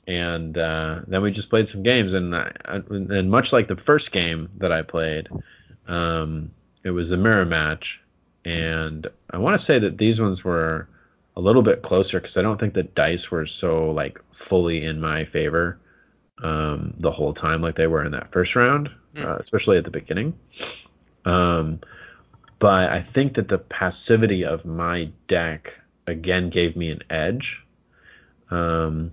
and uh, then we just played some games, and I, and much like the first game that I played, um, it was a mirror match, and I want to say that these ones were a little bit closer because I don't think the dice were so like fully in my favor um, the whole time like they were in that first round, Hmm. uh, especially at the beginning. Um, but I think that the passivity of my deck again gave me an edge. Um,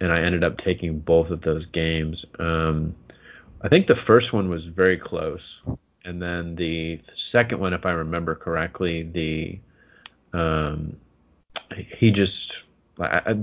and I ended up taking both of those games. Um, I think the first one was very close, and then the second one, if I remember correctly, the um, he just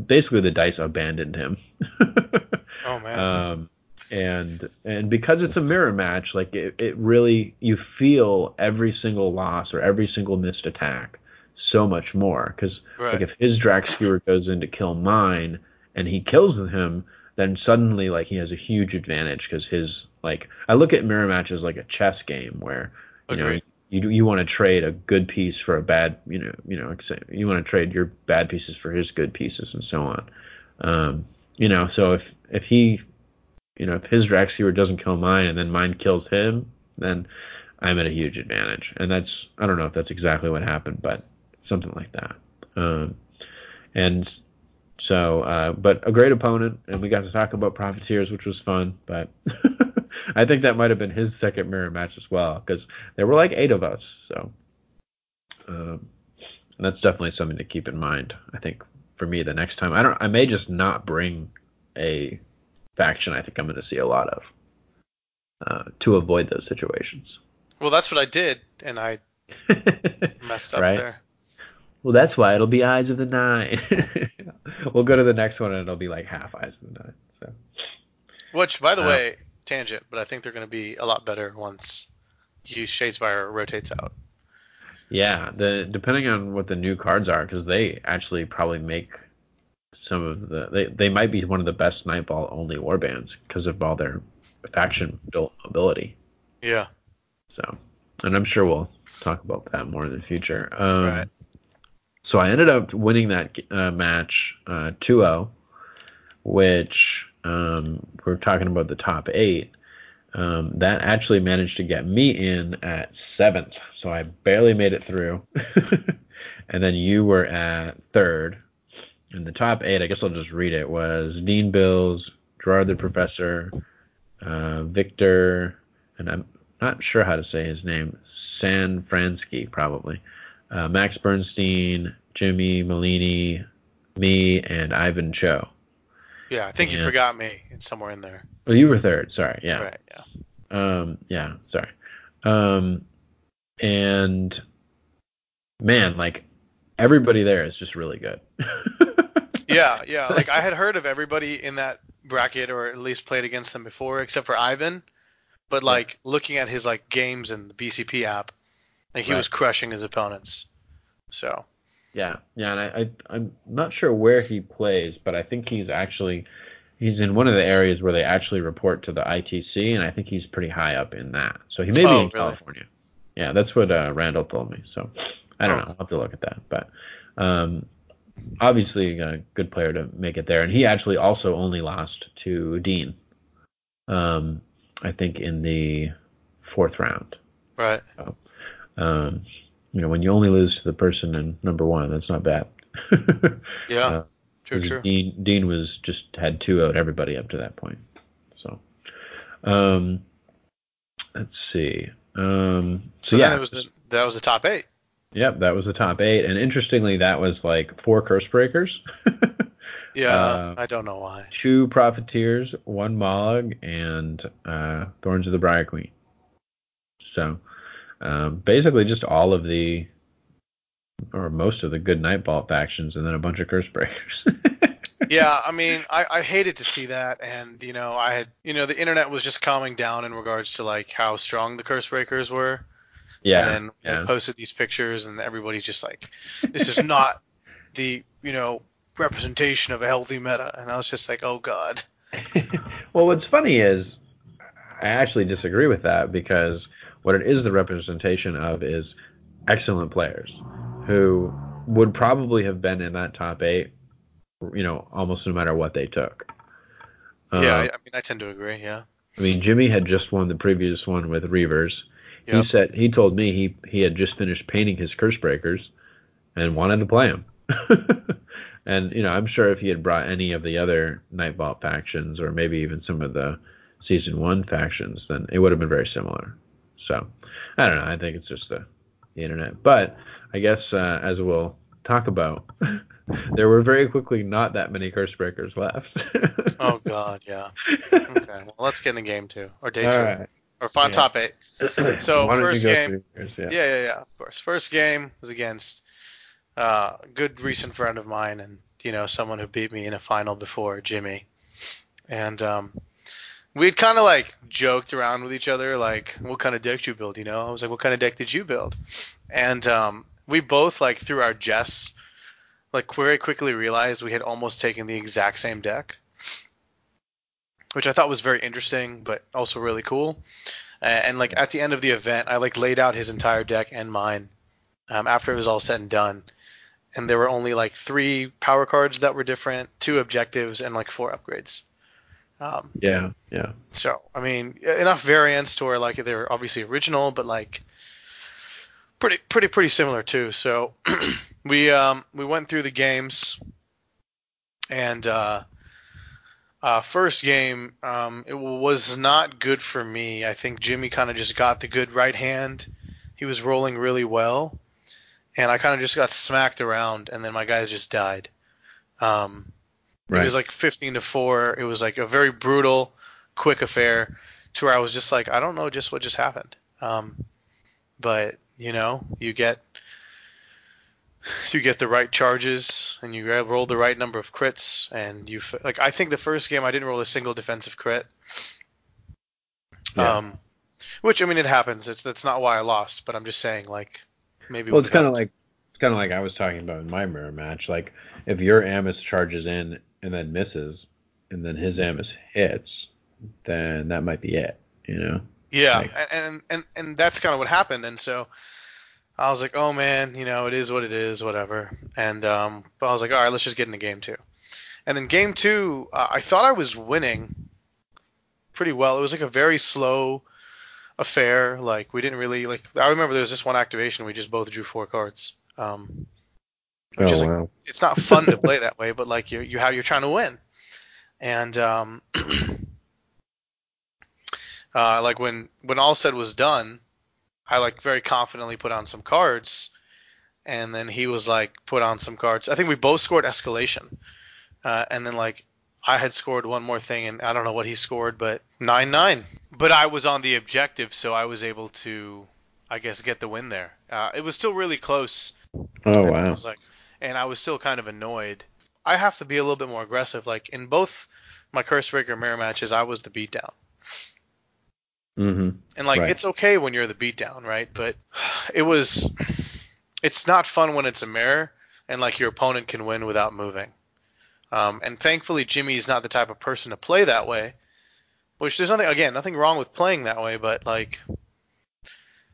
basically the dice abandoned him. oh man. Um, and and because it's a mirror match, like it, it really you feel every single loss or every single missed attack so much more because right. like if his Drakkskewer goes in to kill mine and he kills him, then suddenly like he has a huge advantage because his like I look at mirror matches like a chess game where you Agreed. know you you want to trade a good piece for a bad you know you know you want to trade your bad pieces for his good pieces and so on. Um, you know, so if if he you know if his Drakkskewer doesn't kill mine and then mine kills him, then I'm at a huge advantage. And that's I don't know if that's exactly what happened, but something like that. Um, and so, uh, but a great opponent, and we got to talk about Profiteers, which was fun. But I think that might have been his second mirror match as well, because there were like eight of us. So um, that's definitely something to keep in mind. I think for me, the next time, I don't, I may just not bring a faction. I think I'm going to see a lot of uh, to avoid those situations. Well, that's what I did, and I messed up right? there. Well, that's why it'll be Eyes of the Nine. we'll go to the next one and it'll be like half Eyes of the Nine. So. Which, by the uh, way, tangent, but I think they're going to be a lot better once you Shadespire rotates out. Yeah, the depending on what the new cards are, because they actually probably make some of the they they might be one of the best Night Vault only warbands because of all their faction built ability. Yeah. So, and I'm sure we'll talk about that more in the future. Um, right. So I ended up winning that uh, match uh, 2-0, which um, we're talking about the top eight. Um, that actually managed to get me in at seventh, so I barely made it through. and then you were at third. And the top eight, I guess I'll just read it, was Dean Bills, Gerard the Professor, uh, Victor, and I'm not sure how to say his name, San Fransky, probably, uh, Max Bernstein, Jimmy Malini, me, and Ivan Cho. Yeah, I think you forgot me somewhere in there. Well, you were third. Sorry. Yeah. Right. Yeah. Um. Yeah. Sorry. Um. And man, like everybody there is just really good. yeah. Yeah. Like I had heard of everybody in that bracket, or at least played against them before, except for Ivan. But like yeah. looking at his like games in the BCP app, like he right. was crushing his opponents. So. Yeah, yeah, and I, I I'm not sure where he plays, but I think he's actually he's in one of the areas where they actually report to the ITC, and I think he's pretty high up in that. So he may oh, be in really? California. Yeah, that's what uh, Randall told me. So I don't oh. know. I'll have to look at that. But um, obviously a good player to make it there, and he actually also only lost to Dean. Um, I think in the fourth round. Right. So, um, you know, when you only lose to the person in number one, that's not bad. yeah, uh, true, true. Dean, Dean was just had two out everybody up to that point. So, um, let's see. Um, so, so yeah, that was the that was the top eight. Yep, that was the top eight, and interestingly, that was like four curse breakers. yeah, uh, I don't know why. Two profiteers, one Mollog, and uh, Thorns of the Briar Queen. So, um, basically just all of the or most of the good Night Vault factions, and then a bunch of curse breakers. yeah, I mean, I, I hated to see that, and you know, I had, you know, the internet was just calming down in regards to like how strong the curse breakers were. Yeah. And then yeah. Posted these pictures, and everybody's just like, "This is not the, you know, representation of a healthy meta," and I was just like, "Oh God." well, what's funny is, I actually disagree with that because what it is the representation of is excellent players who would probably have been in that top eight, you know, almost no matter what they took. Yeah, uh, I mean, I tend to agree. Yeah. I mean, Jimmy had just won the previous one with Reavers. Yep. He said he told me he he had just finished painting his curse breakers and wanted to play him. and you know, I'm sure if he had brought any of the other Night Vault factions or maybe even some of the season one factions, then it would have been very similar. So I don't know. I think it's just a the internet. But I guess uh, as we'll talk about, there were very quickly not that many curse breakers left. oh God, yeah. Okay, well let's get in the game too, or day All two right. or final Yeah. top eight. So Why don't you first game? Yeah. yeah, yeah, yeah, of course. First game was against uh, a good recent friend of mine, and you know someone who beat me in a final before, Jimmy. And um, we'd kind of like joked around with each other, like, "What kind of deck did you build?" You know, I was like, "What kind of deck did you build?" And um, we both like through our jests, like very quickly realized we had almost taken the exact same deck, which I thought was very interesting, but also really cool. And like at the end of the event, I like laid out his entire deck and mine um, after it was all said and done. And there were only like three power cards that were different, two objectives, and like four upgrades. Um, Yeah. Yeah. so I mean, enough variants to where like they're obviously original, but like pretty pretty pretty similar too. So we um we went through the games, and uh, uh first game um it was not good for me. I think Jimmy kind of just got the good right hand. He was rolling really well, and I kind of just got smacked around, and then my guys just died. Um, Right. it was like 15 to 4. It was like a very brutal, quick affair to where I was just like, I don't know just what just happened. Um, but, you know, you get you get the right charges and you roll the right number of crits and you like I think the first game I didn't roll a single defensive crit. Yeah. Um which I mean it happens. It's that's not why I lost, but I'm just saying like maybe well, it's kind of like it's kind of like I was talking about in my mirror match. Like if your Ammis charges in and then misses, and then his Ammis hits, then that might be it. You know. Yeah, Like- and, and and and that's kind of what happened, and so I was like, oh man, you know, it is what it is, whatever. And um, but I was like, all right, let's just get into game two. And then game two, uh, I thought I was winning pretty well. It was like a very slow affair. Like we didn't really like. I remember there was this one activation we just both drew four cards. Um, which oh is like wow. it's not fun to play that way, but like you you how you're trying to win. And um uh like when when all said was done, I like very confidently put on some cards and then he was like put on some cards. I think we both scored escalation. Uh and then like I had scored one more thing and I don't know what he scored, but 9-9. But I was on the objective so I was able to I guess get the win there. Uh it was still really close Oh and I wow. was like, and I was still kind of annoyed. I have to be a little bit more aggressive. Like in both my Curse Breaker mirror matches, I was the beatdown. hmm And like Right. it's okay when you're the beatdown, right? But it was it's not fun when it's a mirror and like your opponent can win without moving. Um, and thankfully Jimmy's not the type of person to play that way. Which there's nothing again, nothing wrong with playing that way, but like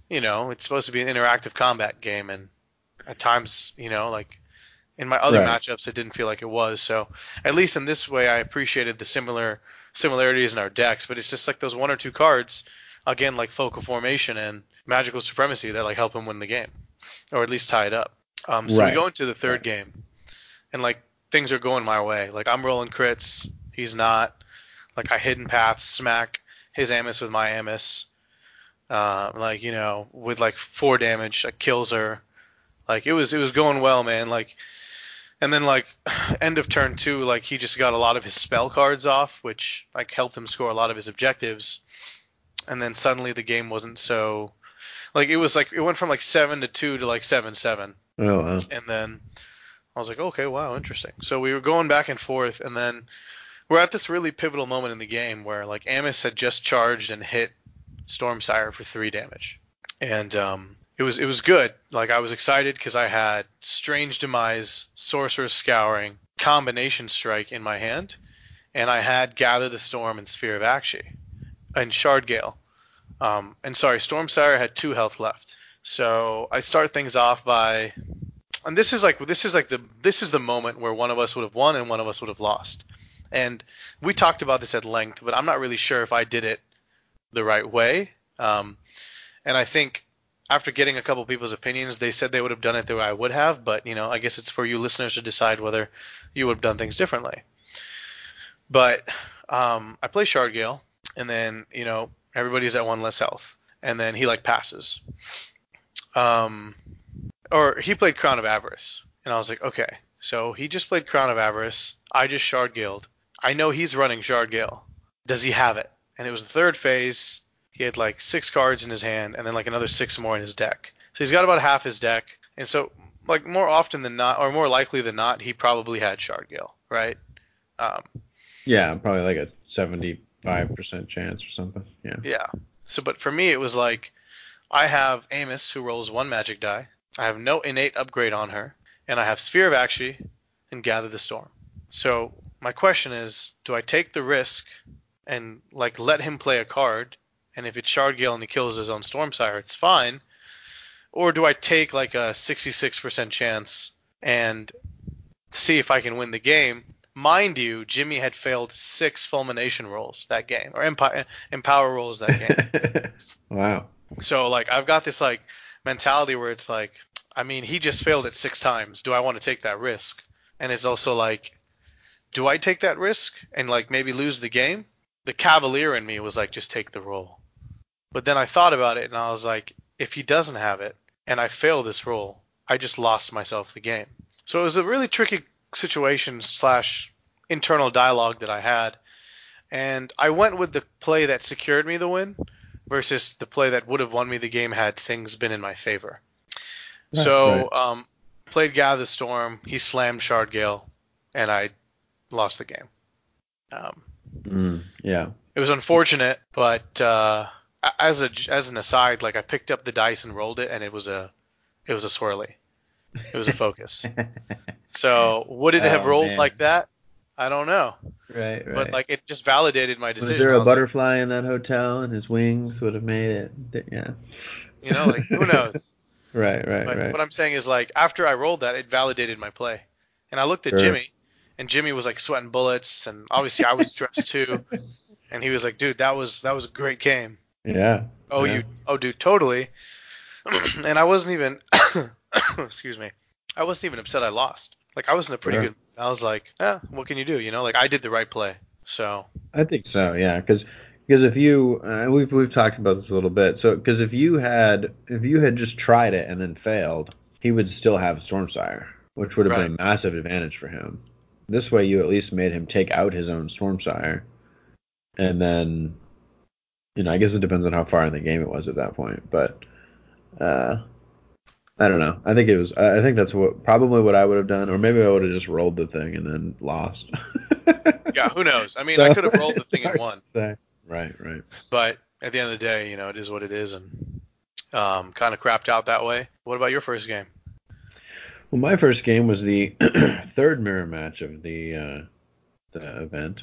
you know, it's supposed to be an interactive combat game and at times, you know, like in my other Right. matchups it didn't feel like it was. So at least in this way I appreciated the similar similarities in our decks, but it's just like those one or two cards again like focal formation and magical supremacy that like help him win the game or at least tie it up. Um, so Right. we go into the third game and like things are going my way. Like I'm rolling crits, he's not. Like I hidden path smack his Ammis with my Ammis. Uh, like you know, with like four damage, like kills her. Like it was it was going well, man. Like, and then like end of turn two, like he just got a lot of his spell cards off, which like helped him score a lot of his objectives. And then suddenly the game wasn't so, like it was like it went from like seven to two to like seven seven Oh wow. and then I was like, okay, wow, interesting. So we were going back and forth, and then we're at this really pivotal moment in the game where like Ammis had just charged and hit Stormsire for three damage, and um, it was it was good. Like I was excited because I had Strange Demise, Sorcerer's Scouring, Combination Strike in my hand, and I had Gather the Storm and Sphere of Aqshy, and Shardgale. Um, and sorry, Stormsire had two health left. So I start things off by and this is like this is like the this is the moment where one of us would have won and one of us would have lost. And we talked about this at length, but I'm not really sure if I did it the right way. Um, and I think after getting a couple people's opinions, they said they would have done it the way I would have. But you know, I guess it's for you listeners to decide whether you would have done things differently. But um, I play Shardgale, and then you know everybody's at one less health, and then he like passes. um, or he played Crown of Avarice, and I was like, okay, so he just played Crown of Avarice. I just Shardgale. I know he's running Shardgale. Does he have it? And it was the third phase. He had like six cards in his hand, and then like another six more in his deck. So he's got about half his deck, and so like more often than not, or more likely than not, he probably had Shardgale, right? Um, Yeah, probably like a seventy-five percent chance or something. Yeah. Yeah. So, but for me, it was like I have Ammis who rolls one magic die. I have no innate upgrade on her, and I have Sphere of Aqshy and Gather the Storm. So my question is, do I take the risk and like let him play a card, and if it's Shardgale and he kills his own Stormsire, it's fine, or do I take like a 66% chance and see if I can win the game? Mind you, Jimmy had failed six fulmination rolls that game, or empower, empower rolls that game. wow. So like I've got this like mentality where it's like, I mean, he just failed it six times. Do I want to take that risk? And it's also like, do I take that risk and like maybe lose the game? The cavalier in me was like, just take the roll. But then I thought about it and I was like, if he doesn't have it and I fail this roll, I just lost myself the game. So it was a really tricky situation slash internal dialogue that I had. And I went with the play that secured me the win versus the play that would have won me the game had things been in my favor. Right, so right. um, played Gather the Storm. He slammed Shardgale, and I lost the game. Um, Mm, yeah. it was unfortunate, but uh, as a as an aside, like I picked up the dice and rolled it, and it was a it was a swirly. It was a focus. so would it have Oh, rolled man. like that? I don't know, right, right. but like it just validated my decision. was there a was like, butterfly in that hotel and his wings would have made it? Yeah. you know, like who knows? Right, right, But right. what I'm saying is like after I rolled that, it validated my play. And I looked at Sure. Jimmy, and Jimmy was like sweating bullets, and obviously I was stressed too. And he was like, "Dude, that was that was a great game." Yeah. Oh, yeah. you, oh, dude, totally. and I wasn't even, excuse me, I wasn't even upset I lost. Like I was in a pretty Sure. good. I was like, eh, what can you do? You know, like I did the right play. So I think so, yeah, because because if you uh, we've we've talked about this a little bit. So because if you had if you had just tried it and then failed, he would still have Stormsire, which would have been a massive advantage for him. This way, you at least made him take out his own Stormsire, and then you know I guess it depends on how far in the game it was at that point, but uh, I don't know. I think it was. I think that's what probably what I would have done, or maybe I would have just rolled the thing and then lost. yeah, who knows? I mean, So- I could have rolled the thing and won. Right, right. But at the end of the day, you know, it is what it is, and um, kind of crapped out that way. What about your first game? Well, my first game was the third mirror match of the uh, the event.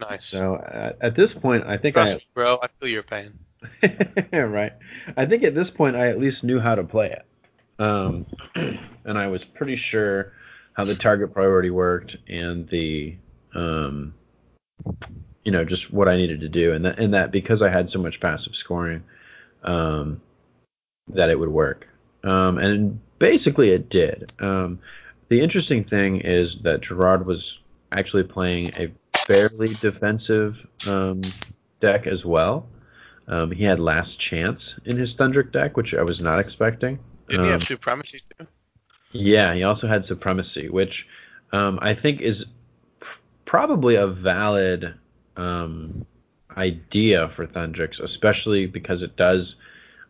Nice. So at, at this point, I think Trust I me, bro. I feel your pain. right. I think at this point, I at least knew how to play it, um, and I was pretty sure how the target priority worked and the um, you know just what I needed to do, and that and that because I had so much passive scoring, um, that it would work. Um, and basically, it did. Um, the interesting thing is that Gerard was actually playing a fairly defensive um, deck as well. Um, he had Last Chance in his Thundrik deck, which I was not expecting. Didn't he Um, have supremacy too? yeah, he also had Supremacy, which um, I think is p- probably a valid um, idea for Thundrik's, especially because it does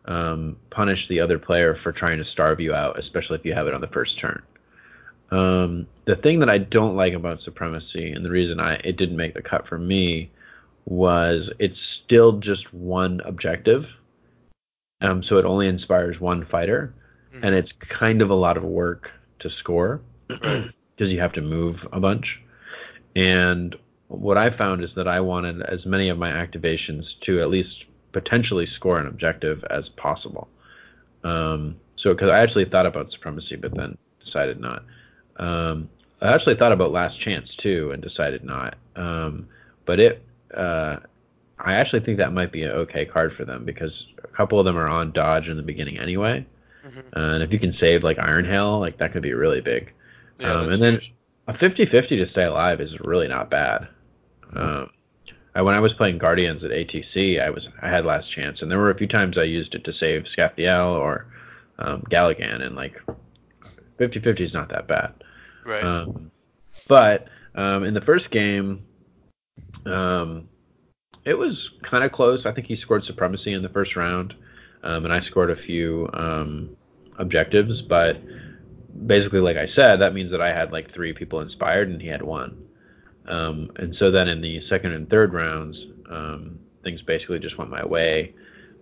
um, punish the other player for trying to starve you out, especially if you have it on the first turn. Um, the thing that I don't like about Supremacy, and the reason I it didn't make the cut for me, was it's still just one objective. Um, so it only inspires one fighter, Mhm. and it's kind of a lot of work to score because you have to move a bunch. And what I found is that I wanted as many of my activations to at least potentially score an objective as possible. Um, so, because I actually thought about supremacy, but then decided not. Um, I actually thought about last chance too, and decided not. Um, but it, uh, I actually think that might be an okay card for them because a couple of them are on dodge in the beginning anyway. Mhm. Uh, and if you can save like Ironhail, like that could be really big. Yeah, um, and then- huge. A 50-50 to stay alive is really not bad. Um, I, when I was playing Guardians at ATC, I was I had last chance, and there were a few times I used it to save Scaphiel or um, Galligan, and like 50-50 is not that bad. Right. Um, but um, in the first game, um, it was kind of close. I think he scored supremacy in the first round, um, and I scored a few um, objectives. But basically, like I said, that means that I had like three people inspired, and he had one. Um, and so then in the second and third rounds, things basically just went my way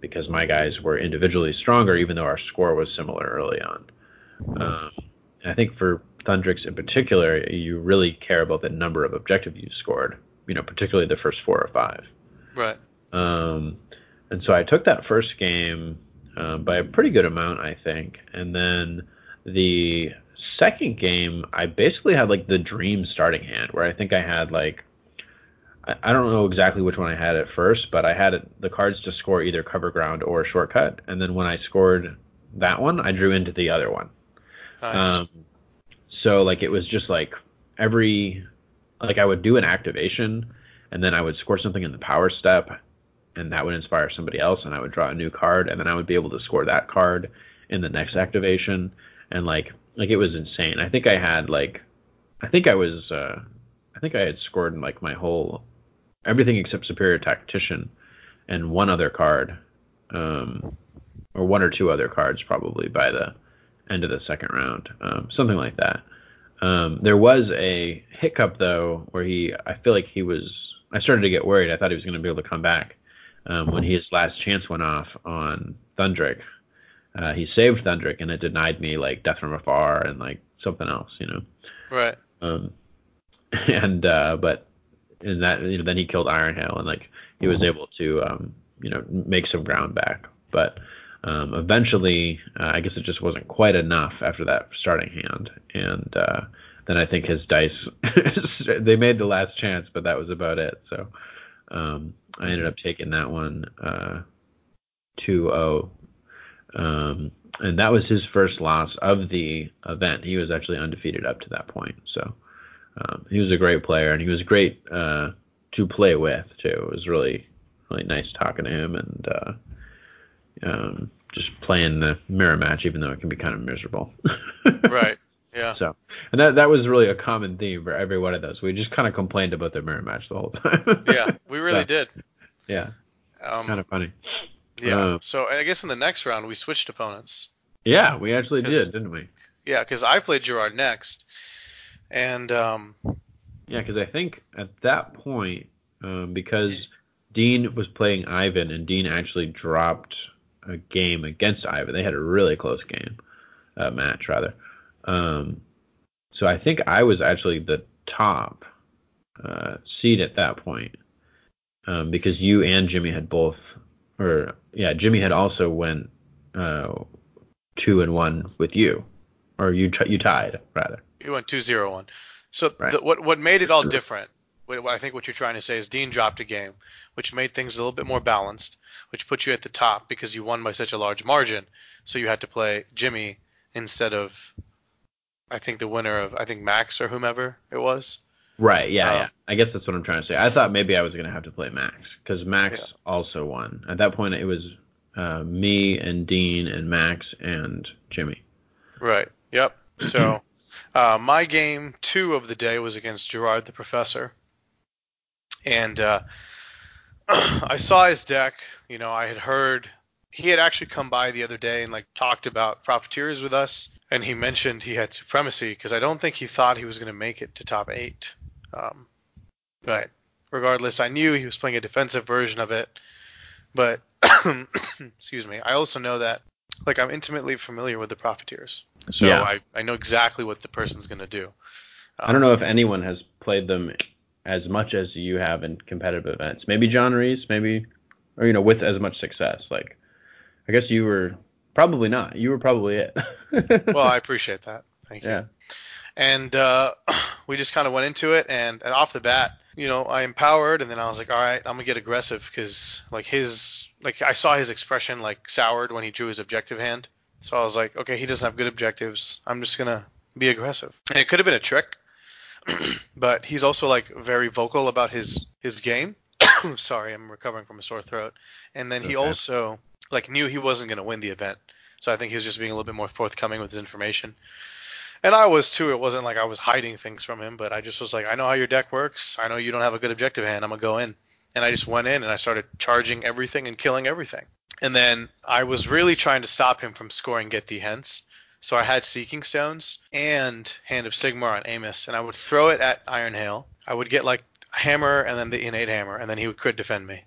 because my guys were individually stronger, even though our score was similar early on. Um, I think for Thundrik's in particular, you really care about the number of objectives you scored. You know, particularly the first four or five. Right. Um, and so I took that first game um, by a pretty good amount, I think. And then the second game, I basically had like the dream starting hand, where I think I had like I, I don't know exactly which one I had at first, but I had it, the cards to score either cover ground or shortcut. And then when I scored that one, I drew into the other one. Nice. Um, so like it was just like every like I would do an activation and then I would score something in the power step and that would inspire somebody else and I would draw a new card and then I would be able to score that card in the next activation and like like it was insane. I think I had like I think I was uh I think I had scored like my whole everything except superior tactician and one other card um or one or two other cards probably by the end of the second round, um, something like that. Um, there was a hiccup though, where he, I feel like he was. I started to get worried. I thought he was going to be able to come back um, when his last chance went off on Thundrik. Uh, he saved Thundrik, and it denied me like Death from Afar and like something else, you know. right. Um, and uh, but in that, you know, then he killed Ironhail, and like he was able to, um, you know, make some ground back. But um, eventually, uh, I guess it just wasn't quite enough after that starting hand, and uh, then I think his dice they made the last chance, but that was about it. So um, I ended up taking that one uh, 2-0, um, and that was his first loss of the event. He was actually undefeated up to that point, so um, he was a great player, and he was great uh, to play with too. It was really really nice talking to him and. Um, just playing the mirror match, even though it can be kind of miserable. right. Yeah. So, and that that was really a common theme for every one of those. We just kind of complained about the mirror match the whole time. yeah, we really So, did. Yeah, Um, kind of funny. yeah. uh, so I guess in the next round we switched opponents. Yeah, we actually did, didn't we? Yeah, because I played Gerard next, and um, Yeah, because I think at that point, um, because Dean was playing Ivan and Dean actually dropped a game against Ivan. They had a really close game, uh, match rather. Um, so I think I was actually the top uh, seed at that point um, because you and Jimmy had both, or yeah, Jimmy had also went uh, two and one with you, or you t- you tied rather. You went 2-0-1. So Right. the, what what made it all different? I think what you're trying to say is Dean dropped a game, which made things a little bit more balanced, which put you at the top because you won by such a large margin. So you had to play Jimmy instead of, I think the winner of I think Max or whomever it was. Right. Yeah. Um, yeah. I guess that's what I'm trying to say. I thought maybe I was gonna have to play Max because Max Yeah. also won. At that point, it was uh, me and Dean and Max and Jimmy. Right. Yep. So uh, my game two of the day was against Gerard the Professor, and uh, I saw his deck. You know, I had heard he had actually come by the other day and like talked about profiteers with us, and he mentioned he had supremacy because I don't think he thought he was going to make it to top eight. Um, but regardless, I knew he was playing a defensive version of it. But excuse me, I also know that like I'm intimately familiar with the profiteers, so Yeah. I, I know exactly what the person's going to do. I don't know if anyone has played them as much as you have in competitive events. Maybe John Reese, maybe, or you know, with as much success. Like, I guess you were probably not. You were probably it. Well, I appreciate that. Thank you. yeah. and uh, we just kind of went into it and, and off the bat you know i empowered and then i was like all right i'm gonna get aggressive because like his like i saw his expression like soured when he drew his objective hand so i was like okay he doesn't have good objectives i'm just gonna be aggressive and it could have been a trick but he's also like very vocal about his his game sorry i'm recovering from a sore throat and then he also like knew he wasn't gonna win the event So I think he was just being a little bit more forthcoming with his information. And I was too. It wasn't like I was hiding things from him, but I just was like, I know how your deck works. I know you don't have a good objective hand. I'm gonna go in. And I just went in and I started charging everything and killing everything. And then I was really trying to stop him from scoring get the hence. So I had Seeking Stones and Hand of Sigmar on Ammis, and I would throw it at Ironhail. I would get like a hammer and then the innate hammer, and then he would crit defend me.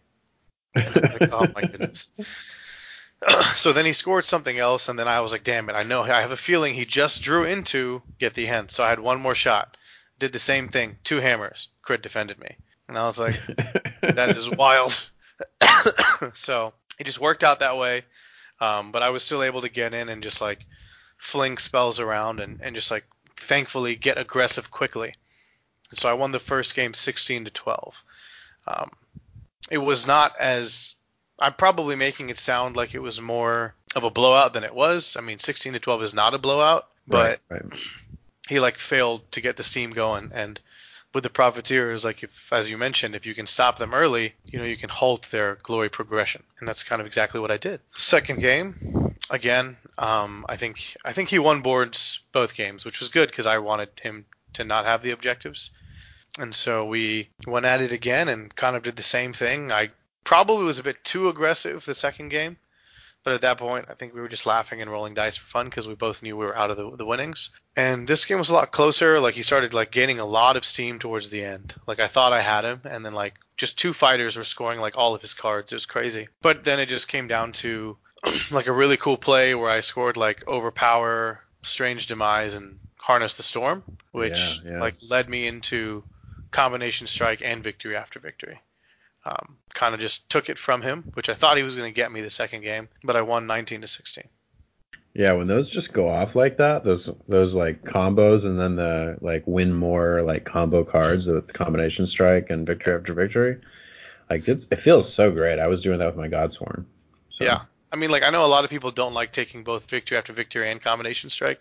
Like, oh my goodness. so then he scored something else, and then I was like, damn it, I know I have a feeling he just drew into get the Hand. So I had one more shot. Did the same thing, two hammers, crit defended me. And I was like, that is wild. so it just worked out that way. Um, but I was still able to get in and just like fling spells around and, and just like thankfully get aggressive quickly. And so I won the first game 16 to 12. Um, it was not as I'm probably making it sound like it was more of a blowout than it was. I mean, 16 to 12 is not a blowout, but right, right. he like failed to get the steam going and with the profiteers like if as you mentioned if you can stop them early you know you can halt their glory progression and that's kind of exactly what i did second game again um, i think i think he won boards both games which was good because i wanted him to not have the objectives and so we went at it again and kind of did the same thing i probably was a bit too aggressive the second game but at that point, I think we were just laughing and rolling dice for fun because we both knew we were out of the, the winnings. And this game was a lot closer. Like he started like gaining a lot of steam towards the end. Like I thought I had him, and then like just two fighters were scoring like all of his cards. It was crazy. But then it just came down to like a really cool play where I scored like overpower, strange demise, and harness the storm, which Yeah, yeah. like led me into combination strike and victory after victory. Um, kind of just took it from him, which I thought he was going to get me the second game, but I won 19 to 16. Yeah, when those just go off like that, those those like combos, and then the like win more like combo cards with combination strike and victory after victory, like it feels so great. I was doing that with my Godsworn. So, Yeah. I mean, like I know a lot of people don't like taking both victory after victory and combination strike.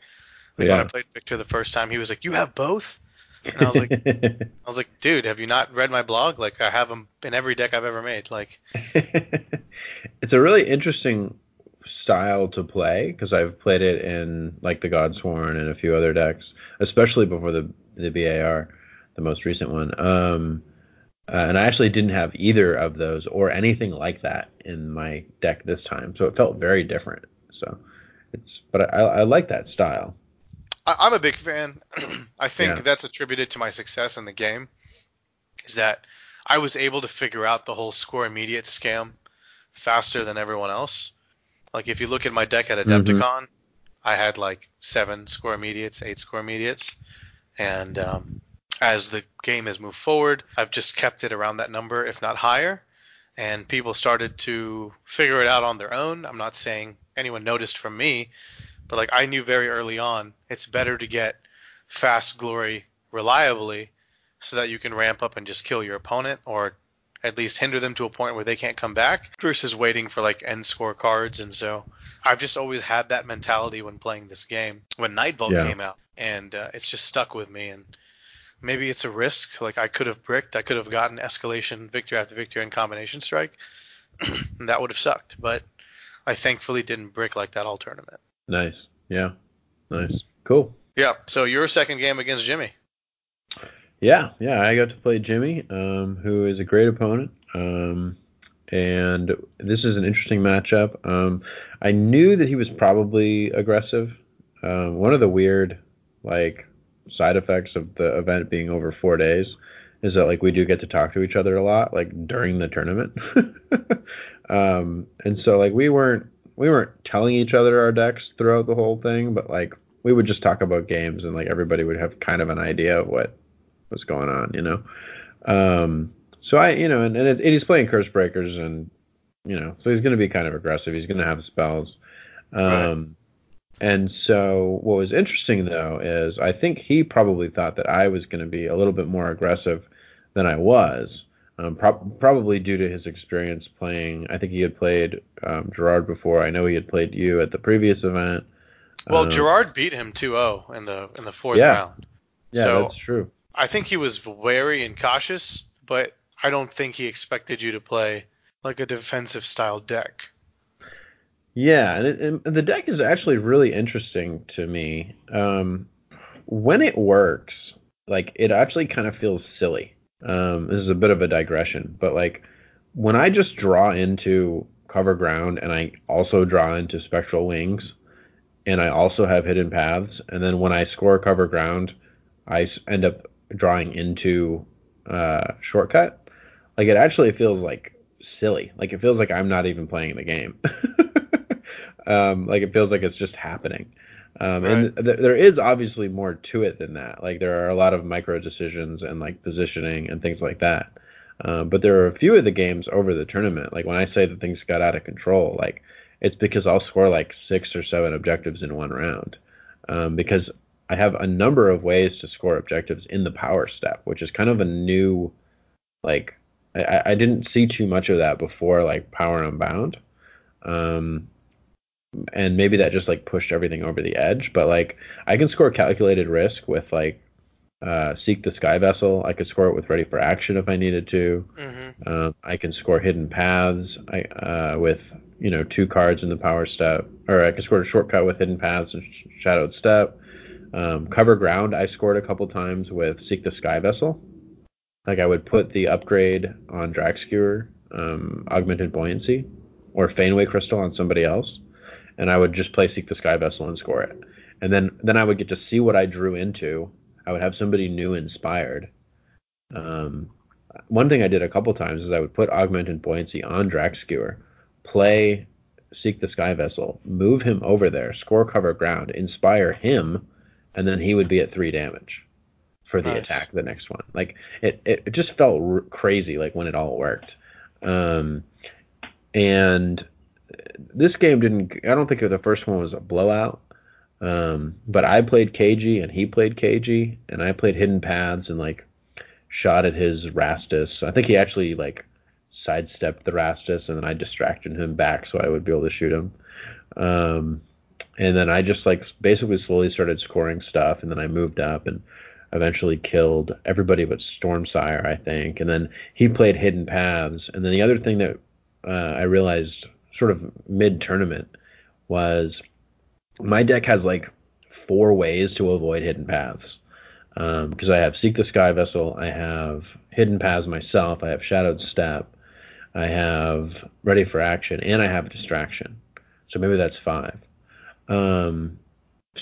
Like when I played Victor the first time, he was like, "You have both," and I was like, "I was like, dude, have you not read my blog? Like I have them in every deck I've ever made. Like, it's a really interesting style to play because I've played it in like the Godsworn and a few other decks, especially before the the BAR, the most recent one. Um, uh, and I actually didn't have either of those or anything like that in my deck this time, so it felt very different. So it's, but I, I like that style. I, I'm a big fan. I think Yeah. that's attributed to my success in the game. Is that I was able to figure out the whole score immediate scam faster than everyone else. Like if you look at my deck at Mhm. Adepticon, I had like seven score immediates, eight score immediates, and um, as the game has moved forward, I've just kept it around that number, if not higher. And people started to figure it out on their own. I'm not saying anyone noticed from me, but like I knew very early on, it's better to get fast glory reliably so that you can ramp up and just kill your opponent or at least hinder them to a point where they can't come back versus waiting for like end score cards and so I've just always had that mentality when playing this game when Night Vault Yeah. came out and uh, it's just stuck with me and maybe it's a risk like I could have bricked I could have gotten escalation victory after victory and combination strike and that would have sucked but I thankfully didn't brick like that all tournament Nice. Yeah. Nice. Cool. yeah so your second game against Jimmy Yeah, yeah, I got to play Jimmy, um, who is a great opponent. Um, and this is an interesting matchup. Um, I knew that he was probably aggressive. Um, one of the weird, like, side effects of the event being over four days is that like we do get to talk to each other a lot, like during the tournament. um, and so like we weren't we weren't telling each other our decks throughout the whole thing, but like we would just talk about games and like everybody would have kind of an idea of what was going on, you know. Um, so I, you know, and, and, it, and he's playing Curse Breakers, and you know, so he's going to be kind of aggressive. He's going to have spells. Um, Right. And so what was interesting though is I think he probably thought that I was going to be a little bit more aggressive than I was. Um, prob probably due to his experience playing. I think he had played um, Gerard before. I know he had played you at the previous event. well Um, Gerard beat him 2-0 in the in the fourth Yeah. round Yeah, so that's true. I think he was wary and cautious, but I don't think he expected you to play like a defensive style deck. Yeah, and, it, and the deck is actually really interesting to me. Um, when it works, like it actually kind of feels silly. Um, this is a bit of a digression, but like when I just draw into cover ground and I also draw into spectral wings and I also have hidden paths, and then when I score cover ground, I end up drawing into uh, shortcut. Like it actually feels like silly. Like it feels like I'm not even playing the game. um, like it feels like it's just happening. Um, right. And th- there is obviously more to it than that. Like there are a lot of micro decisions and like positioning and things like that. Um, but there are a few of the games over the tournament. Like when I say that things got out of control, like it's because I'll score like six or seven objectives in one round. Um, because I have a number of ways to score objectives in the power step, which is kind of a new, like I, I didn't see too much of that before, like Power Unbound. Um, and maybe that just like pushed everything over the edge. But like I can score calculated risk with like uh, seek the sky vessel. I could score it with ready for action if I needed to. Mm-hmm. Uh, I can score hidden paths I, uh, with you know two cards in the power step, or I could score a shortcut with hidden paths and shadowed step. Um, cover ground I scored a couple times with seek the sky vessel. Like I would put the upgrade on Drakkskewer, um, augmented buoyancy, or Faneway crystal on somebody else and I would just play Seek the Sky Vessel and score it. And then then I would get to see what I drew into. I would have somebody new inspired. Um, one thing I did a couple times is I would put Augmented Buoyancy on Drakkskewer, play Seek the Sky Vessel, move him over there, score cover ground, inspire him, and then he would be at three damage for the nice. attack the next one. Like it, it, it just felt r- crazy like when it all worked. Um, and this game didn't. I don't think the first one was a blowout. Um, but I played KG and he played KG and I played hidden paths and like shot at his Rastus. I think he actually like sidestepped the Rastus and then I distracted him back so I would be able to shoot him. Um, and then I just like basically slowly started scoring stuff and then I moved up and eventually killed everybody but Stormsire, I think. And then he played hidden paths. And then the other thing that uh, I realized sort of mid tournament was my deck has like four ways to avoid hidden paths because um, I have Seek the Sky Vessel, I have Hidden Paths myself, I have Shadowed Step, I have Ready for Action, and I have Distraction. So maybe that's five. Um,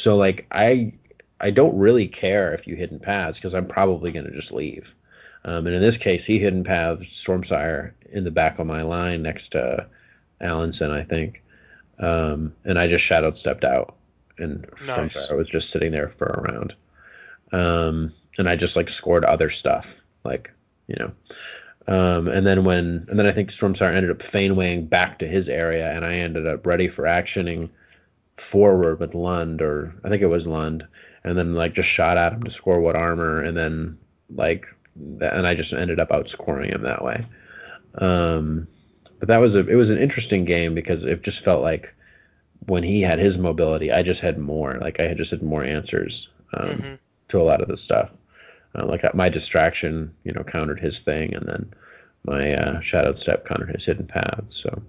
so like I I don't really care if you hidden paths because I'm probably going to just leave. Um, and in this case, he hidden paths Stormsire in the back of my line next to Alensson, I think. Um, and I just shadow stepped out, and nice. I was just sitting there for a round. Um, and I just like scored other stuff, like you know. Um, and then when and then I think Stormsire ended up Fanewaying back to his area, and I ended up ready for actioning forward with Lund, or I think it was Lund, and then like just shot at him to score what armor, and then like and I just ended up outscoring him that way. Um, but that was a it was an interesting game because it just felt like when he had his mobility, I just had more. Like I had just had more answers um, mm-hmm. to a lot of the stuff. Uh, like uh, my distraction, you know, countered his thing, and then my uh, shadowed step countered his hidden path. So,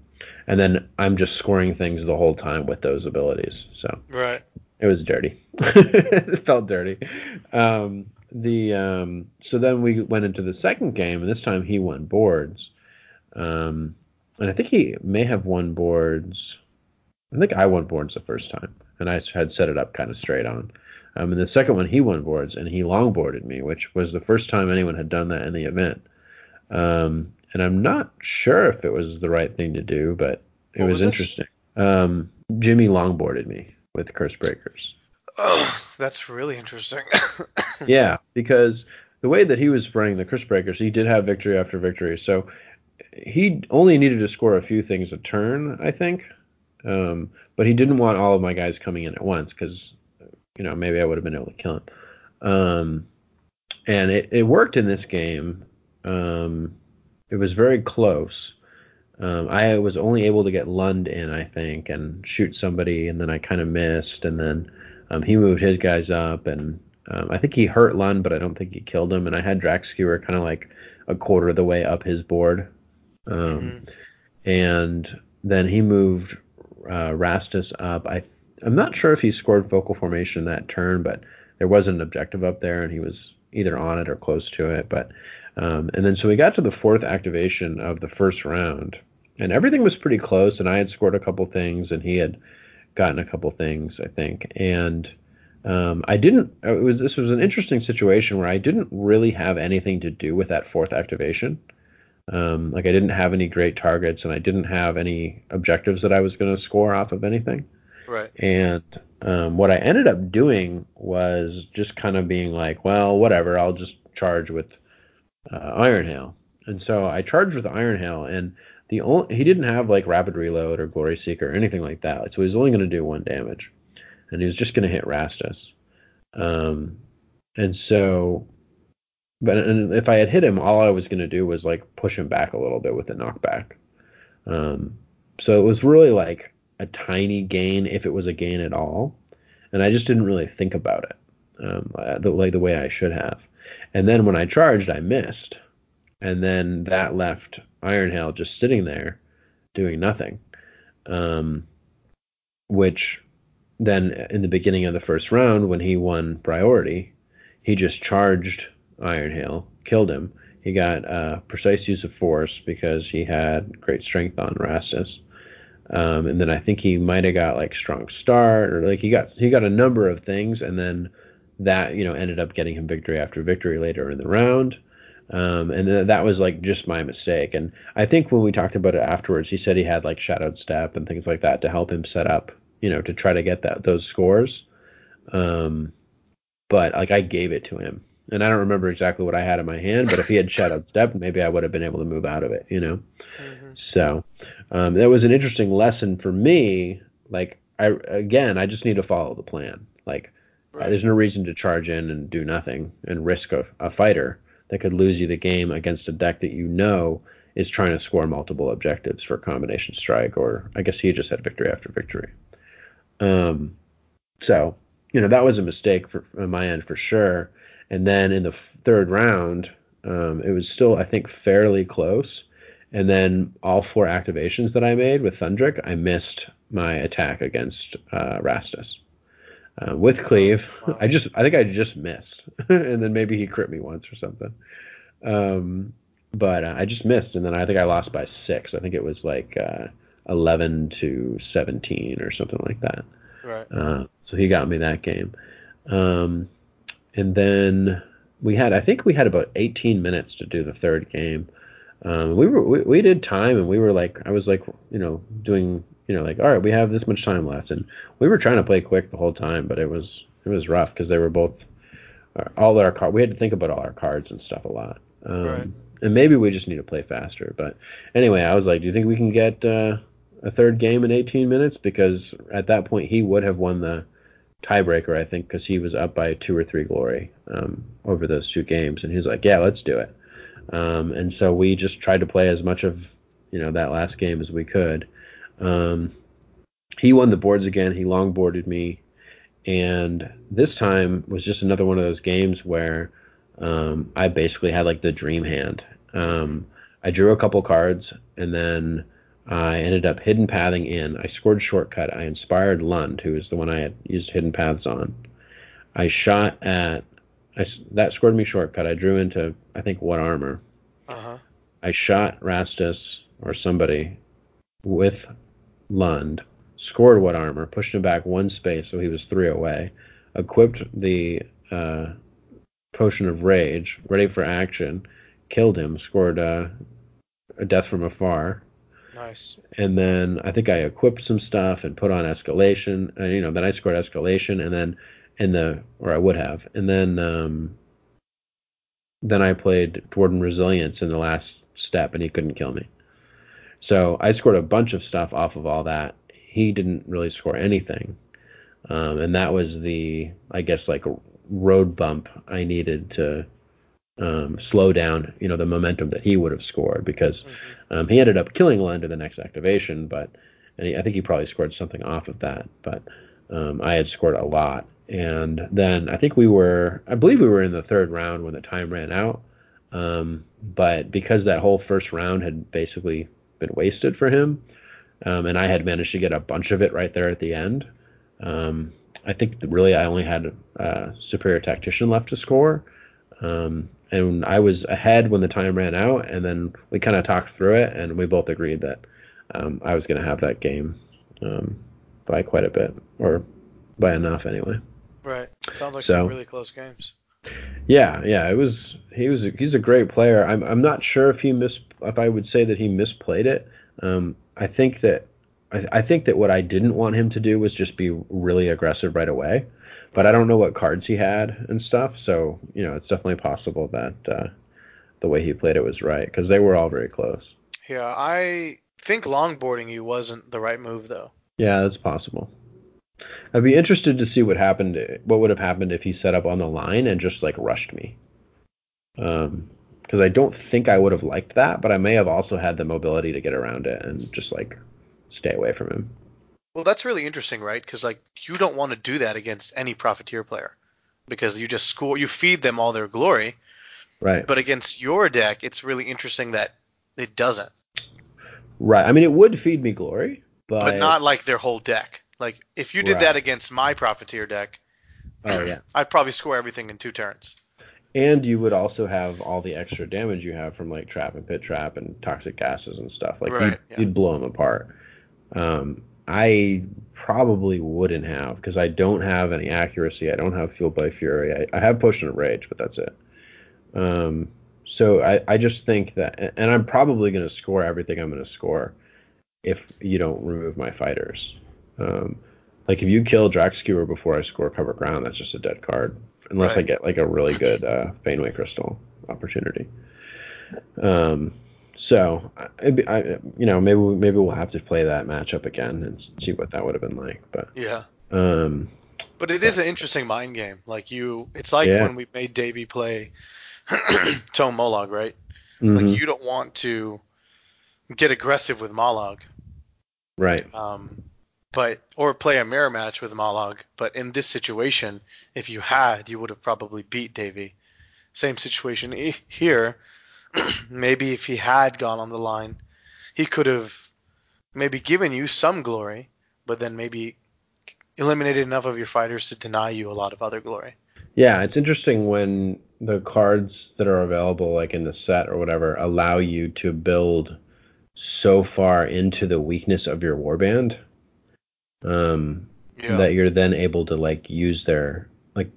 and then I'm just scoring things the whole time with those abilities. So right, it was dirty. it felt dirty. Um, the um, so then we went into the second game, and this time he won boards. Um, and I think he may have won boards. I think I won boards the first time, and I had set it up kind of straight on. Um, and the second one, he won boards, and he longboarded me, which was the first time anyone had done that in the event. Um, and I'm not sure if it was the right thing to do, but it was, was interesting. Um, Jimmy longboarded me with Curse Breakers. Oh, that's really interesting. yeah, because the way that he was running the Curse Breakers, he did have victory after victory. So he only needed to score a few things a turn, I think. Um, but he didn't want all of my guys coming in at once because, you know, maybe I would have been able to kill him. Um, and it, it worked in this game. Um, it was very close. Um, I was only able to get Lund in, I think, and shoot somebody, and then I kind of missed, and then um, he moved his guys up, and um, I think he hurt Lund, but I don't think he killed him, and I had Drakkskewer kind of like a quarter of the way up his board um, mm-hmm. And then he moved uh, Rastus up. I I'm not sure if he scored vocal formation that turn, but there was an objective up there, and he was either on it or close to it. But um, and then so we got to the fourth activation of the first round, and everything was pretty close. And I had scored a couple things, and he had gotten a couple things, I think. And um, I didn't. It was this was an interesting situation where I didn't really have anything to do with that fourth activation. Um, like I didn't have any great targets, and I didn't have any objectives that I was going to score off of anything. Right. And um, what I ended up doing was just kind of being like, well, whatever, I'll just charge with uh, Ironhail. And so I charged with Ironhail, and the only he didn't have like Rapid Reload or Glory Seeker or anything like that, so he was only going to do one damage, and he was just going to hit Rastus. Um, and so, but and if I had hit him, all I was going to do was like push him back a little bit with the knockback. Um, so it was really like a tiny gain if it was a gain at all, and I just didn't really think about it um, the, like the way I should have. And then when I charged, I missed, and then that left Ironhail just sitting there doing nothing. Um, which then in the beginning of the first round, when he won priority, he just charged Ironhail, killed him. He got uh, precise use of force because he had great strength on Rastus. Um, and then I think he might have got like strong start or like he got he got a number of things, and then that you know ended up getting him victory after victory later in the round. Um, and th- that was like just my mistake. And I think when we talked about it afterwards, he said he had like shadowed step and things like that to help him set up, you know, to try to get that those scores. Um, but like I gave it to him, and I don't remember exactly what I had in my hand. But if he had shadowed step, maybe I would have been able to move out of it, you know. Mm-hmm. So um, that was an interesting lesson for me. Like I again, I just need to follow the plan. Like right. there's no reason to charge in and do nothing and risk a, a fighter that could lose you the game against a deck that you know is trying to score multiple objectives for combination strike, or I guess he just had victory after victory. Um, so you know that was a mistake for, on my end for sure. And then in the third round, um, it was still I think fairly close. And then all four activations that I made with Thundrik, I missed my attack against uh, Rastus. Uh, with Cleave, wow. I just I think I just missed, and then maybe he crit me once or something. Um, but uh, I just missed, and then I think I lost by six. I think it was like uh, eleven to seventeen or something like that. Right. Uh, so he got me that game, um, and then we had I think we had about eighteen minutes to do the third game. Um, we were we, we did time, and we were like I was like you know doing you know, like, all right, we have this much time left, and we were trying to play quick the whole time, but it was it was rough because they were both uh, all our card. We had to think about all our cards and stuff a lot. Um, right. And maybe we just need to play faster. But anyway, I was like, do you think we can get uh, a third game in 18 minutes? Because at that point, he would have won the tiebreaker, I think, because he was up by two or three glory um, over those two games. And he's like, yeah, let's do it. Um, and so we just tried to play as much of you know that last game as we could. Um, he won the boards again. He longboarded me, and this time was just another one of those games where um, I basically had like the dream hand. Um, I drew a couple cards, and then I ended up hidden pathing in. I scored shortcut. I inspired Lund, who is the one I had used hidden paths on. I shot at I, that scored me shortcut. I drew into I think what armor. Uh-huh. I shot Rastus or somebody with Lund, scored what armor, pushed him back one space so he was three away, equipped the uh, potion of rage, ready for action, killed him, scored uh, a death from afar. Nice. And then I think I equipped some stuff and put on escalation. And, you know, then I scored escalation, and then in the or I would have, and then um, then I played Dwarven Resilience in the last step, and he couldn't kill me. So I scored a bunch of stuff off of all that. He didn't really score anything. Um, and that was the, I guess, like a road bump I needed to um, slow down, you know, the momentum that he would have scored because mm-hmm. Um, he ended up killing to the next activation, but he, I think he probably scored something off of that, but um, I had scored a lot. And then I think we were, I believe we were in the third round when the time ran out. Um, but because that whole first round had basically been wasted for him. um, and I had managed to get a bunch of it right there at the end. Um, I think really I only had uh, Superior Tactician left to score, um, and I was ahead when the time ran out, and then we kind of talked through it, and we both agreed that um, I was going to have that game um, by quite a bit, or by enough anyway. Right. Sounds like So- some really close games. Yeah, yeah, it was. He was. He's a great player. I'm. I'm not sure if he mis. If I would say that he misplayed it. Um, I think that. I, I think that what I didn't want him to do was just be really aggressive right away. But I don't know what cards he had and stuff. So you know, it's definitely possible that uh, the way he played it was right because they were all very close. Yeah, I think longboarding you wasn't the right move though. Yeah, that's possible. I'd be interested to see what happened. What would have happened if he set up on the line and just like rushed me? Um, because I don't think I would have liked that, but I may have also had the mobility to get around it and just like stay away from him. Well, that's really interesting, right? Because like you don't want to do that against any profiteer player because you just score, you feed them all their glory. Right. But against your deck, it's really interesting that it doesn't, Right. I mean, it would feed me glory, but, but not like their whole deck. Like if you did Right. that against my profiteer deck, Oh yeah. I'd probably score everything in two turns. And you would also have all the extra damage you have from like trap and pit trap and toxic gases and stuff. Like Right, you'd, yeah. you'd blow them apart. Um, I probably wouldn't have because I don't have any accuracy. I don't have fueled by fury. I, I have potion of rage, but that's it. Um, so I, I just think that, and I'm probably going to score everything I'm going to score if you don't remove my fighters. Um, like if you kill Drakkskewer before I score cover ground, that's just a dead card. Unless I get like a really good uh, Faneway Crystal opportunity. Um, so I, I, you know, maybe maybe we'll have to play that matchup again and see what that would have been like. But Yeah. um, But it is an interesting mind game. Like you, it's like Yeah. when we made Davey play Tome Mollog, right? mhm, Like you don't want to get aggressive with Mollog, right, um, but or play a mirror match with Mollog. But in this situation, if you had, you would have probably beat Davey. Same situation here. maybe if he had gone on the line, he could have maybe given you some glory, but then maybe eliminated enough of your fighters to deny you a lot of other glory. yeah. It's interesting when the cards that are available, like in the set or whatever, allow you to build so far into the weakness of your warband. Um, Yeah. that you're then able to like use their like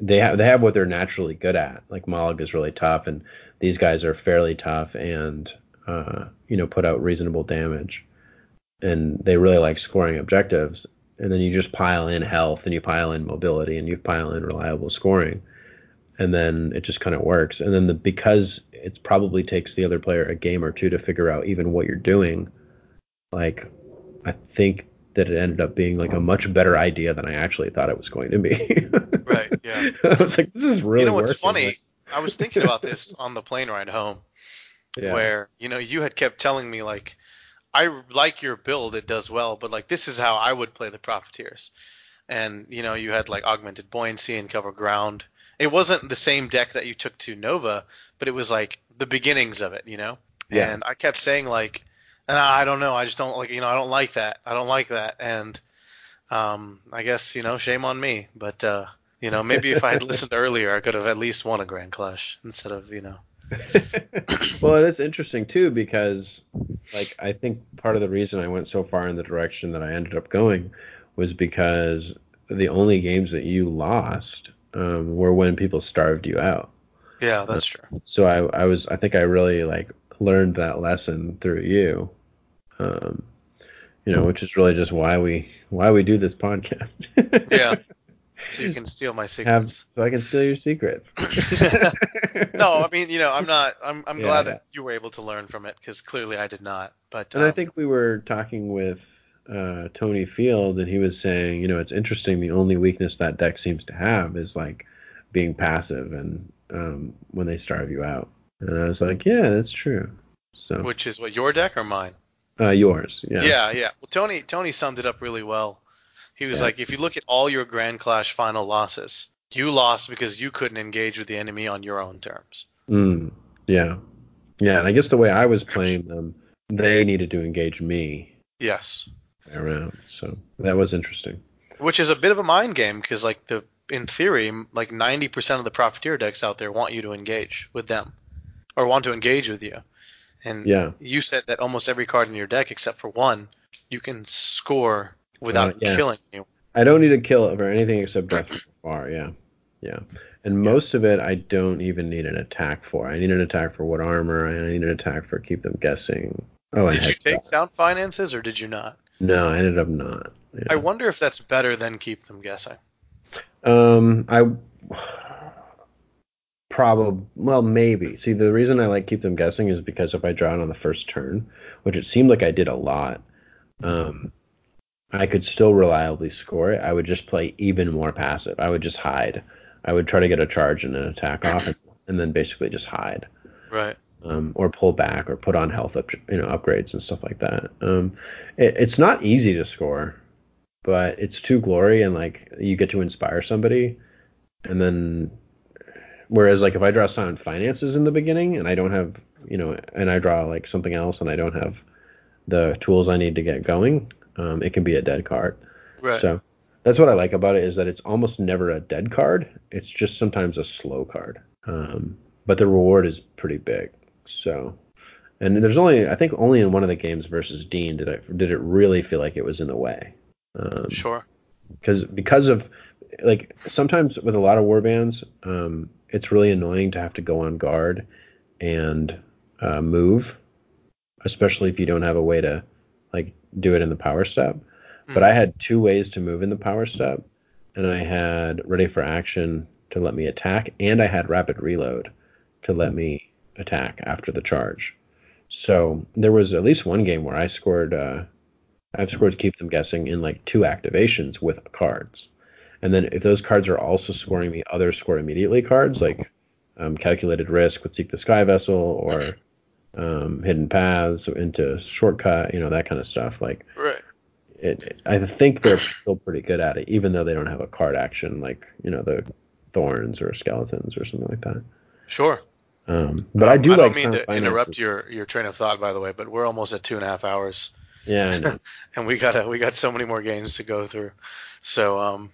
they have they have what they're naturally good at. Like Mollog is really tough, and these guys are fairly tough and uh, you know put out reasonable damage, and they really like scoring objectives. And then you just pile in health, and you pile in mobility, and you pile in reliable scoring, and then it just kind of works. And then the because it probably takes the other player a game or two to figure out even what you're doing. Like I think that it ended up being like a much better idea than I actually thought it was going to be. Right, yeah. I was like, this is really you know what's working. funny? I was thinking about this on the plane ride home, yeah. where you know you had kept telling me like, I like your build, it does well, but like this is how I would play the profiteers, and you know you had like augmented buoyancy and cover ground. It wasn't the same deck that you took to Nova, but it was like the beginnings of it, you know. Yeah. And I kept saying like, "Ah, I don't know, I just don't like, you know, I don't like that, I don't like that, and um, I guess you know, shame on me, but uh, you know, maybe if I had listened earlier, I could have at least won a Grand Clash instead of you know. well, it's interesting too because, like, I think part of the reason I went so far in the direction that I ended up going was because the only games that you lost um, were when people starved you out. Yeah, that's true. So I, I was, I think I really like learned that lesson through you. Um, you know, which is really just why we why we do this podcast. Yeah. So you can steal my have secrets. so I can steal your secrets. no, I mean, you know, I'm not. I'm I'm Yeah, glad yeah. that you were able to learn from it because clearly I did not. But And I um, think we were talking with uh, Tony Field, and he was saying, you know, it's interesting. The only weakness that deck seems to have is like being passive, and um, when they starve you out. And I was like, yeah, that's true. So which is what your deck or mine? uh, yours, yeah, Yeah, yeah. Well, Tony Tony summed it up really well. He was Yeah. like, if you look at all your Grand Clash final losses, you lost because you couldn't engage with the enemy on your own terms. Mm, yeah, yeah. And I guess the way I was playing them, they needed to engage me, Yes. around. So that was interesting. Which is a bit of a mind game because, like, the in theory, like 90% of the profiteer decks out there want you to engage with them or want to engage with you. And Yeah. you said that almost every card in your deck, except for one, you can score without Uh, yeah. killing you. I don't need to kill it for anything except death from far. Yeah, yeah. And most of it, I don't even need an attack for. I need an attack for what armor. I need an attack for keep them guessing. Oh, Did you take shot. sound finances or did you not? No, I ended up not. Yeah. I wonder if that's better than keep them guessing. Um, I probably well maybe. See, the reason I like keep them guessing is because if I draw it on the first turn, which it seemed like I did a lot, um, I could still reliably score it. I would just play even more passive. I would just hide. I would try to get a charge and an attack off, and, and then basically just hide. Right. Um, or pull back, or put on health, up, you know, upgrades and stuff like that. Um, it, it's not easy to score, but it's too glory, and like you get to inspire somebody, and then whereas like if I draw silent finances in the beginning and I don't have you know and I draw like something else and I don't have the tools I need to get going, um, it can be a dead card. Right. So that's what I like about it is that it's almost never a dead card. It's just sometimes a slow card. Um, but the reward is pretty big. So and there's only I think only in one of the games versus Dean did I did it really feel like it was in the way. Um, Sure. because because of like sometimes with a lot of war bands, um, it's really annoying to have to go on guard and uh, move, especially if you don't have a way to do it in the power step. But I had two ways to move in the power step, and I had ready for action to let me attack, and I had rapid reload to let me attack after the charge. So there was at least one game where I scored. Uh, I've scored to keep them guessing in like two activations with cards. And then if those cards are also scoring me other score immediately cards, like um, calculated risk with Seek the Sky Vessel or um, hidden paths into shortcut, you know that kind of stuff. Like Right. it, it- I think they're still pretty good at it, even though they don't have a card action like you know the thorns or skeletons or something like that. Sure. Um, but I Um, do I like don't mean to Finances. interrupt your, your train of thought, by the way, but we're almost at two and a half hours, Yeah, I know. and we got we got so many more games to go through. So um,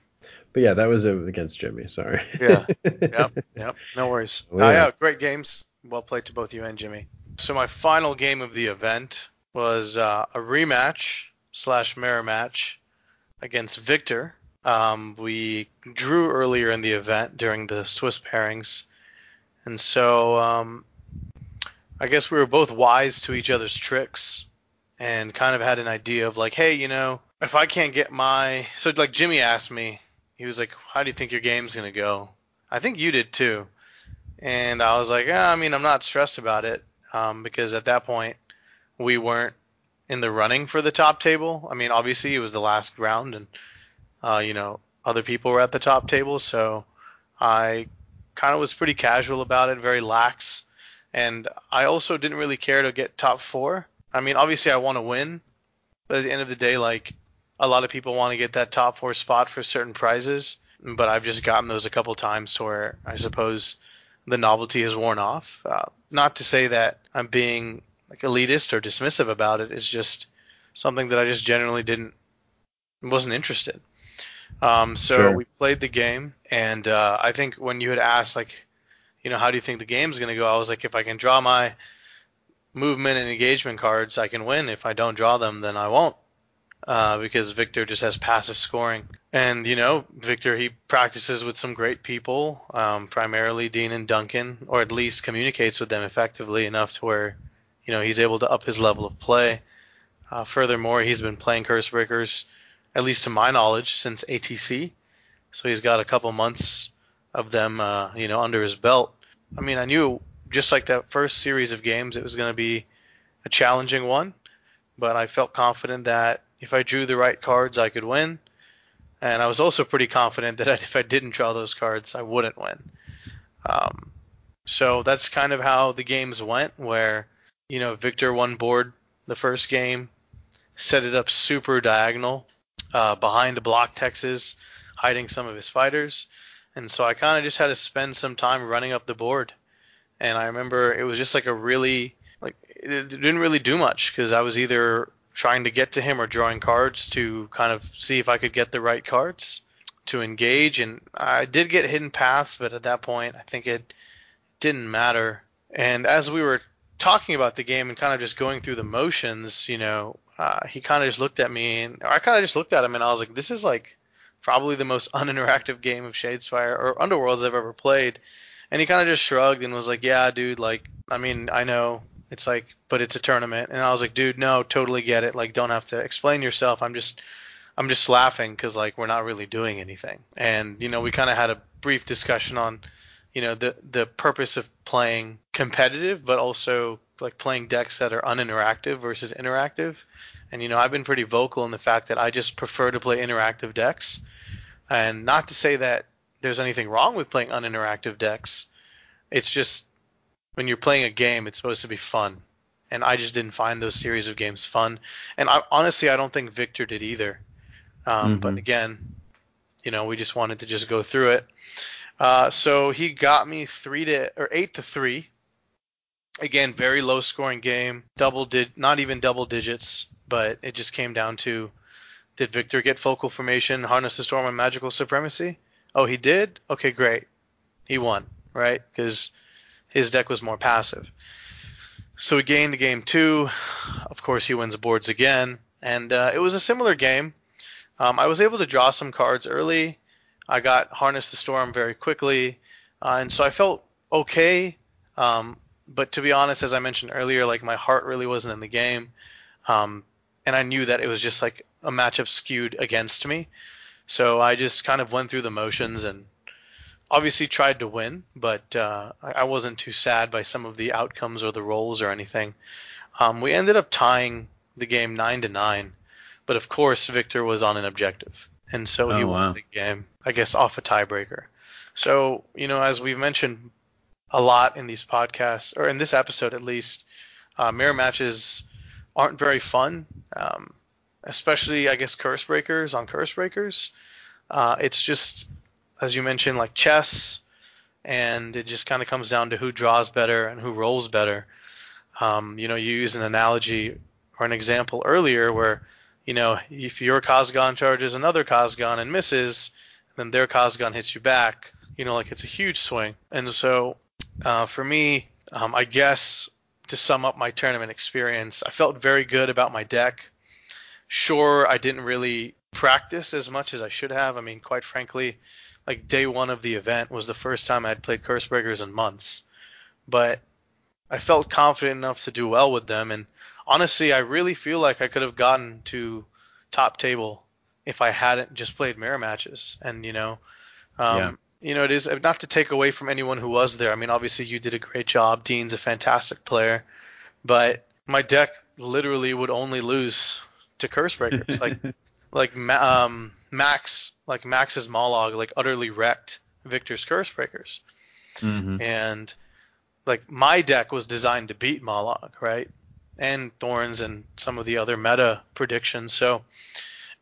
but yeah, that was uh, against Jimmy. Sorry. Yeah. yep, yep, no worries. Oh, Uh, yeah. yeah, great games. Well played to both you and Jimmy. So my final game of the event was uh, a rematch slash mirror match against Victor. Um, we drew earlier in the event during the Swiss pairings, and so um, I guess we were both wise to each other's tricks and kind of had an idea of like, hey, you know, if I can't get my so like Jimmy asked me, he was like, how do you think your game's gonna go? I think you did too. And I was like, yeah, I mean, I'm not stressed about it um, because at that point we weren't in the running for the top table. I mean, obviously it was the last round, and uh, you know other people were at the top table, so I kind of was pretty casual about it, very lax, and I also didn't really care to get top four. I mean, obviously I want to win, but at the end of the day, like a lot of people want to get that top four spot for certain prizes, but I've just gotten those a couple times to where I suppose the novelty has worn off. Uh, not to say that I'm being like elitist or dismissive about it. It's just something that I just generally didn't wasn't interested. Um, so Sure. we played the game, and uh, I think when you had asked like, you know, how do you think the game's gonna go? I was like, if I can draw my movement and engagement cards, I can win. If I don't draw them, then I won't. Uh, because Victor just has passive scoring. And, you know, Victor, he practices with some great people, um, primarily Dean and Duncan, or at least communicates with them effectively enough to where, you know, he's able to up his level of play. Uh, furthermore, he's been playing Curse Breakers, at least to my knowledge, since ATC. So he's got a couple months of them, uh, you know, under his belt. I mean, I knew just like that first series of games, it was going to be a challenging one, but I felt confident that if I drew the right cards, I could win. And I was also pretty confident that if I didn't draw those cards, I wouldn't win. Um, so that's kind of how the games went, where, you know, Victor won board the first game, set it up super diagonal uh, behind the block hexes, hiding some of his fighters. And so I kind of just had to spend some time running up the board. And I remember it was just like a really, like, it didn't really do much because I was either trying to get to him or drawing cards to kind of see if I could get the right cards to engage. And I did get hidden paths, but at that point, I think it didn't matter. And as we were talking about the game and kind of just going through the motions, you know, uh, he kind of just looked at me and I kind of just looked at him and I was like, this is like probably the most uninteractive game of Shadespire or Underworlds I've ever played. And he kind of just shrugged and was like, yeah, dude, like, I mean, I know it's like, but it's a tournament. And I was like, dude, no, totally get it. Like, don't have to explain yourself. I'm just, I'm just laughing because like we're not really doing anything. And you know, we kind of had a brief discussion on, you know, the the purpose of playing competitive, but also like playing decks that are uninteractive versus interactive. And you know, I've been pretty vocal in the fact that I just prefer to play interactive decks. And not to say that there's anything wrong with playing uninteractive decks. It's just when you're playing a game, it's supposed to be fun. And I just didn't find those series of games fun. And I, honestly, I don't think Victor did either. Um, mm-hmm. But again, you know, we just wanted to just go through it. Uh, so he got me three to or eight to three. Again, very low scoring game. Double did not even double digits, but it just came down to did Victor get focal formation, harness the storm, and magical supremacy? Oh, he did. Okay, great. He won, right? Because his deck was more passive. So he gained game two. Of course, he wins boards again, and uh, it was a similar game. Um, I was able to draw some cards early. I got Harness the Storm very quickly, uh, and so I felt okay. Um, but to be honest, as I mentioned earlier, like my heart really wasn't in the game, um, and I knew that it was just like a matchup skewed against me. So I just kind of went through the motions and obviously tried to win, but uh, I wasn't too sad by some of the outcomes or the rolls or anything. Um, we ended up tying the game nine to nine, but of course Victor was on an objective, and so oh, he won wow. the game. I guess off a tiebreaker. So you know, as we've mentioned a lot in these podcasts, or in this episode at least, uh, mirror matches aren't very fun. Um, especially I guess curse breakers on curse breakers. Uh, it's just as you mentioned like chess, and it just kind of comes down to who draws better and who rolls better. Um, you know, you use an analogy or an example earlier where you know, if your Khazgan charges another Khazgan and misses, then their Khazgan hits you back. You know, like it's a huge swing. And so, uh, for me, um, I guess to sum up my tournament experience, I felt very good about my deck. Sure, I didn't really practice as much as I should have. I mean, quite frankly, like day one of the event was the first time I'd played Cursebreakers in months. But I felt confident enough to do well with them, and honestly, I really feel like I could have gotten to top table if I hadn't just played mirror matches. And you know, um, yeah. you know, it is not to take away from anyone who was there. I mean, obviously you did a great job. Dean's a fantastic player, but my deck literally would only lose to Cursebreakers. like, like um, Max, like Max's Mollog, like utterly wrecked Victor's curse breakers. Mm-hmm. And like my deck was designed to beat Mollog, right? and Thorns and some of the other meta predictions. So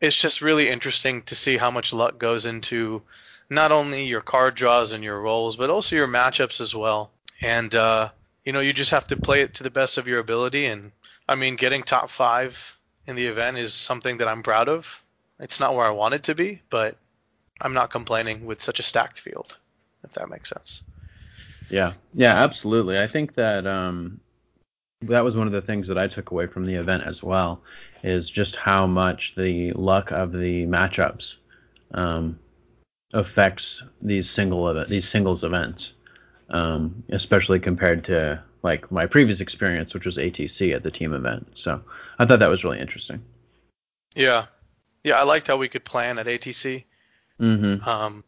it's just really interesting to see how much luck goes into not only your card draws and your rolls, but also your matchups as well. And uh, you know, you just have to play it to the best of your ability. And I mean, getting top five in the event is something that I'm proud of. It's not where I wanted to be, but I'm not complaining with such a stacked field, if that makes sense. Yeah, yeah, absolutely. I think that um, that was one of the things that I took away from the event as well, is just how much the luck of the matchups um, affects these single event, these singles events, um, especially compared to like my previous experience, which was ATC at the team event. So I thought that was really interesting. Yeah, yeah, I liked how we could plan at ATC. Mm-hmm. Um,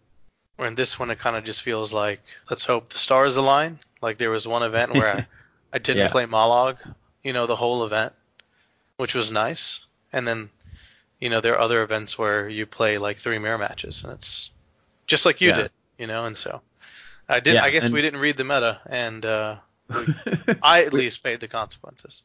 in this one, it kind of just feels like let's hope the stars align. Like there was one event where I didn't yeah. play Mollog, you know, the whole event, which was nice. And then, you know, there are other events where you play like three mirror matches, and it's just like you yeah. did, you know. And so, I didn't. Yeah, I guess we didn't read the meta, and uh, I at least paid the consequences.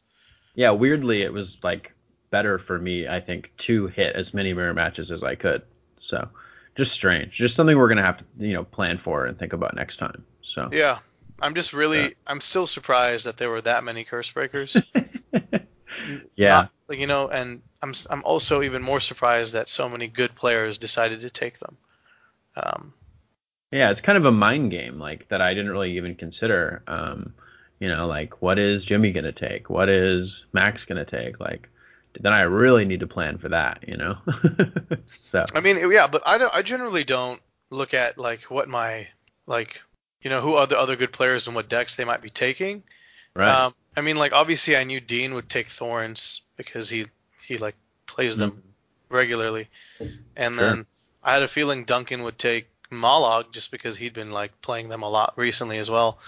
Yeah, weirdly, it was like better for me, I think, to hit as many mirror matches as I could. So, just strange. Just something we're gonna have to, you know, plan for and think about next time. So. Yeah, I'm just really, yeah. I'm still surprised that there were that many curse breakers. yeah. Not, like you know, and I'm I'm also even more surprised that so many good players decided to take them. Um, yeah, it's kind of a mind game like that I didn't really even consider. Um, you know, like what is Jimmy gonna take? What is Max gonna take? Like then I really need to plan for that, you know. so I mean, yeah, but I don't. I generally don't look at like what my like you know who other other good players and what decks they might be taking. Right. Um, I mean, like obviously I knew Dean would take Thorns because he he like plays them mm-hmm. regularly, and sure. then I had a feeling Duncan would take Mollog just because he'd been like playing them a lot recently as well.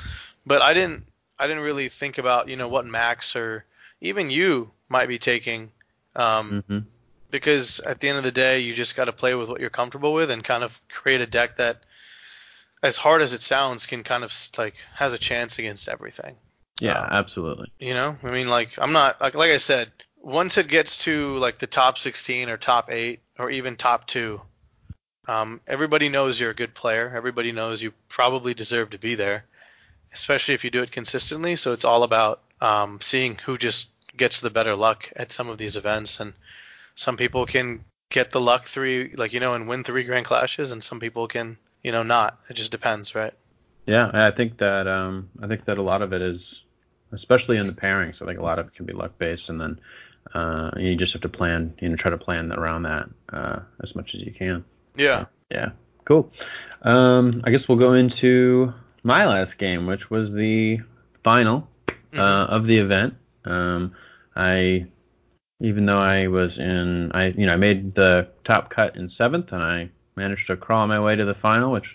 But I didn't I didn't really think about you know what Max or even you might be taking. Um, mm-hmm. Because at the end of the day, you just got to play with what you're comfortable with and kind of create a deck that, as hard as it sounds, can kind of like has a chance against everything. Yeah, um, absolutely. You know, I mean, like I'm not like like I said, once it gets to like the top 16 or top eight or even top two, um, everybody knows you're a good player. Everybody knows you probably deserve to be there, especially if you do it consistently. So it's all about um, seeing who just gets the better luck at some of these events, and some people can get the luck three, like you know, and win three grand clashes, and some people can, you know, not. It just depends, right? Yeah, I think that um, I think that a lot of it is, especially in the pairings. I think a lot of it can be luck based, and then uh, you just have to plan, you know, try to plan around that uh, as much as you can. Yeah. Yeah. Cool. Um, I guess we'll go into my last game, which was the final mm-hmm. uh, of the event. Um, I, even though I was in, I you know I made the top cut in seventh, and I managed to crawl my way to the final, which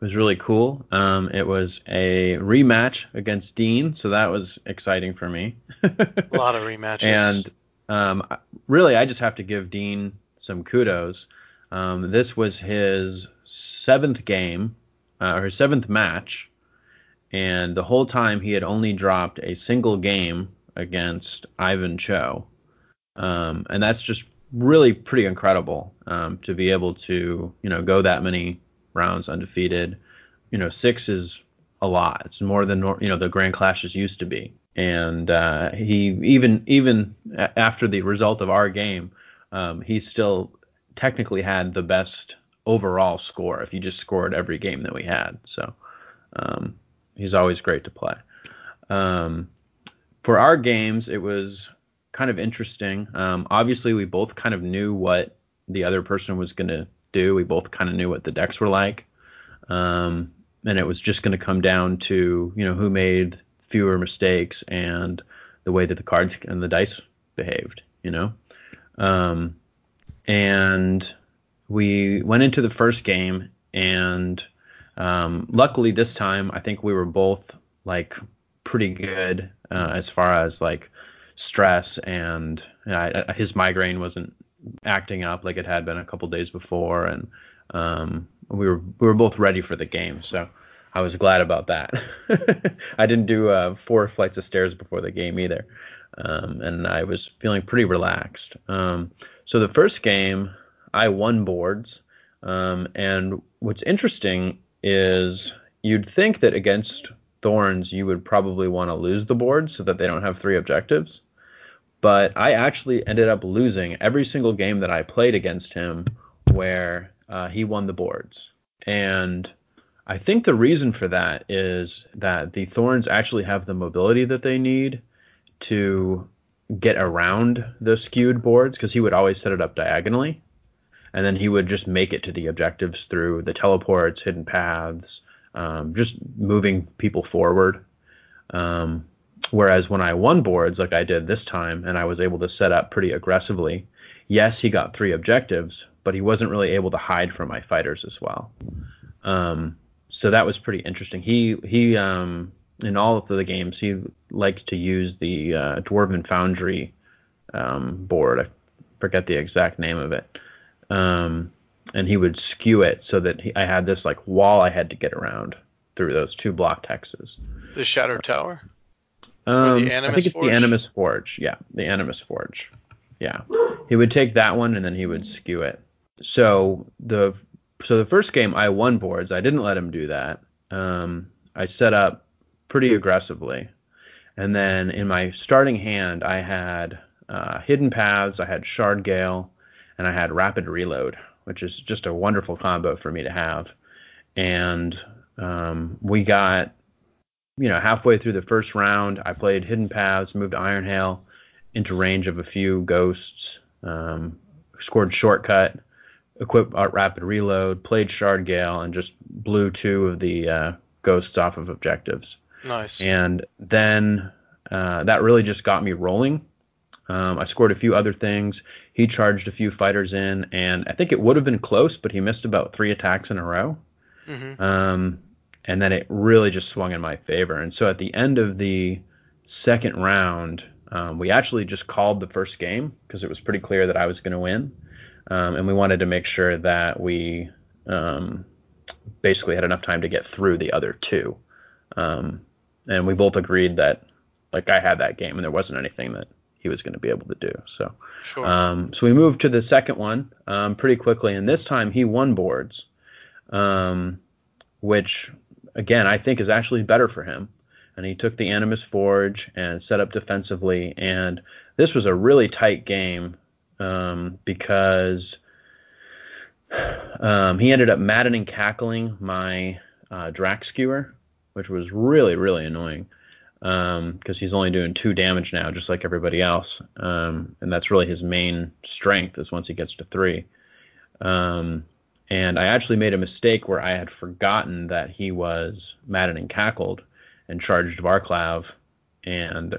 was really cool. Um, it was a rematch against Dean, so that was exciting for me. a lot of rematches. And um, really, I just have to give Dean some kudos. Um, this was his seventh game, uh, or his seventh match, and the whole time he had only dropped a single game against Ivan Cho. Um, and that's just really pretty incredible um, to be able to, you know, go that many rounds undefeated. You know, six is a lot. It's more than you know the Grand Clashes used to be. And uh, he even even after the result of our game, um, he still technically had the best overall score if you just scored every game that we had. So um, he's always great to play. Um, for our games, it was kind of interesting. Um, obviously, we both kind of knew what the other person was going to do. We both kind of knew what the decks were like, um, and it was just going to come down to you know who made fewer mistakes and the way that the cards and the dice behaved. You know, um, and we went into the first game, and um, luckily this time I think we were both like pretty good uh, as far as like stress and his migraine wasn't acting up like it had been a couple days before, and um, we were we were both ready for the game. So I was glad about that. I didn't do uh, four flights of stairs before the game either, um, and I was feeling pretty relaxed. Um, so the first game, I won boards, um, and what's interesting is you'd think that against Thorns, you would probably want to lose the board so that they don't have three objectives. But I actually ended up losing every single game that I played against him where uh, he won the boards. And I think the reason for that is that the Thorns actually have the mobility that they need to get around the skewed boards because he would always set it up diagonally. And then he would just make it to the objectives through the teleports, hidden paths, um, just moving people forward. Um, whereas when I won boards like I did this time, and I was able to set up pretty aggressively, yes, he got three objectives, but he wasn't really able to hide from my fighters as well. Um, so that was pretty interesting. He he um, in all of the games he likes to use the uh, Dwarven Foundry um, board. I forget the exact name of it. Um, and he would skew it so that he, I had this like wall I had to get around through those two block hexes. The Shattered Tower. Um, the I think it's Forge? the Animus Forge. Yeah, the Animus Forge. Yeah, he would take that one and then he would skew it. So the so the first game I won boards. I didn't let him do that. Um, I set up pretty aggressively, and then in my starting hand I had uh, Hidden Paths, I had Shardgale, and I had Rapid Reload, which is just a wonderful combo for me to have. And um, we got, you know, halfway through the first round, I played Hidden Paths, moved Ironhail into range of a few ghosts, um, scored Shortcut, equipped Rapid Reload, played Shardgale, and just blew two of the uh, ghosts off of objectives. Nice. And then uh, that really just got me rolling. Um, I scored a few other things. He charged a few fighters in, and I think it would have been close, but he missed about three attacks in a row. Mm-hmm. Um, and then it really just swung in my favor. And so at the end of the second round, um, we actually just called the first game because it was pretty clear that I was going to win. Um, and we wanted to make sure that we um, basically had enough time to get through the other two. Um, and we both agreed that like I had that game and there wasn't anything that he was going to be able to do. So, Sure. um, so we moved to the second one um, pretty quickly, and this time he won boards, um, which again I think is actually better for him. And he took the Animus Forge and set up defensively, and this was a really tight game um, because um, he ended up maddening cackling my uh, Drakkskewer, which was really really annoying because um, he's only doing two damage now, just like everybody else, um, and that's really his main strength is once he gets to three. Um, and I actually made a mistake where I had forgotten that he was maddening cackled and charged Varclav and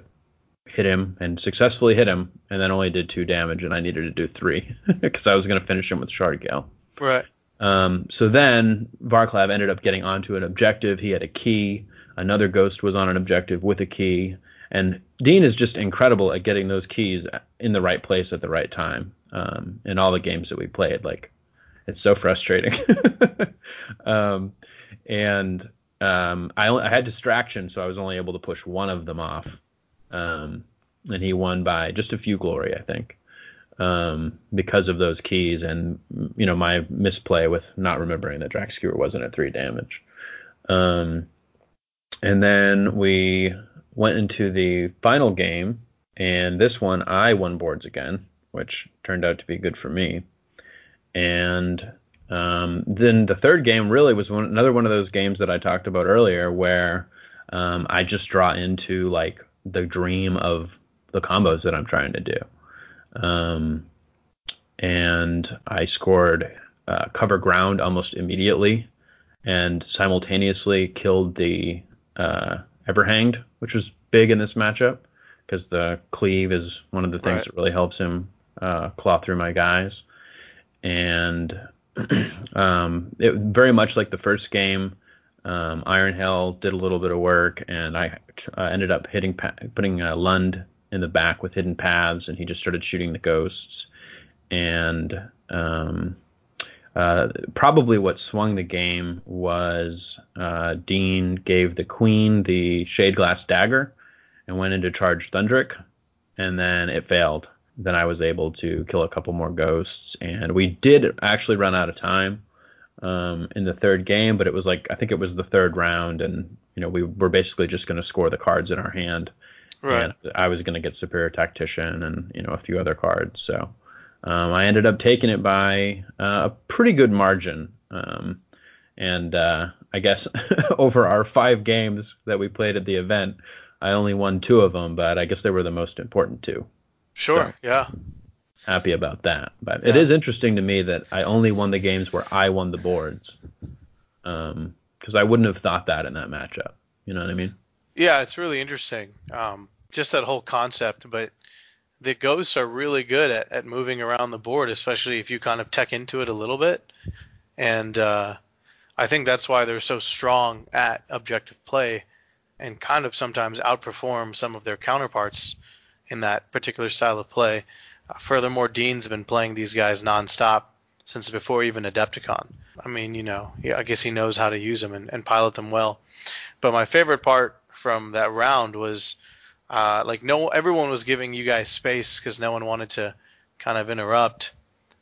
hit him and successfully hit him, and then only did two damage, and I needed to do three because I was going to finish him with Shardgale. right. Um, so then Varclav ended up getting onto an objective. He had a key. Another ghost was on an objective with a key. And Dean is just incredible at getting those keys in the right place at the right time um, in all the games that we played. Like, it's so frustrating. um, and um, I, I had distraction, so I was only able to push one of them off. Um, and he won by just a few glory, I think um, because of those keys and you know my misplay with not remembering that Drakkskewer wasn't at three damage. And then we went into the final game, and this one I won boards again, which turned out to be good for me. And um, then the third game really was one, another one of those games that I talked about earlier, where um, I just draw into like the dream of the combos that I'm trying to do. Um, and I scored uh, cover ground almost immediately, and simultaneously killed the uh, Everhanged, which was big in this matchup because the cleave is one of the things Right. that really helps him uh, claw through my guys. And um, it very much like the first game. Um, Ironhail did a little bit of work, and I uh, ended up hitting pa- putting uh, Lund in the back with hidden paths, and he just started shooting the ghosts. And um, uh, probably what swung the game was uh, Dean gave the queen the shade glass dagger and went into charge Thundrik, and then it failed. Then I was able to kill a couple more ghosts, and we did actually run out of time um, in the third game, but it was like I think it was the third round, and you know we were basically just going to score the cards in our hand Right. and I was going to get Superior Tactician and you know a few other cards. So um, I ended up taking it by uh, a pretty good margin. Um, and uh, I guess over our five games that we played at the event, I only won two of them, but I guess they were the most important two. Sure. Yeah. Happy about that. But it Yeah. is interesting to me that I only won the games where I won the boards. Because I wouldn't have thought that in that matchup. You know what I mean? Yeah, it's really interesting. Um, just that whole concept, but the ghosts are really good at, at moving around the board, especially if you kind of tech into it a little bit. And uh, I think that's why they're so strong at objective play and kind of sometimes outperform some of their counterparts in that particular style of play. Uh, furthermore, Dean's been playing these guys nonstop since before even Adepticon. I mean, you know, I guess he knows how to use them and, and pilot them well. But my favorite part from that round was uh, like no everyone was giving you guys space because no one wanted to kind of interrupt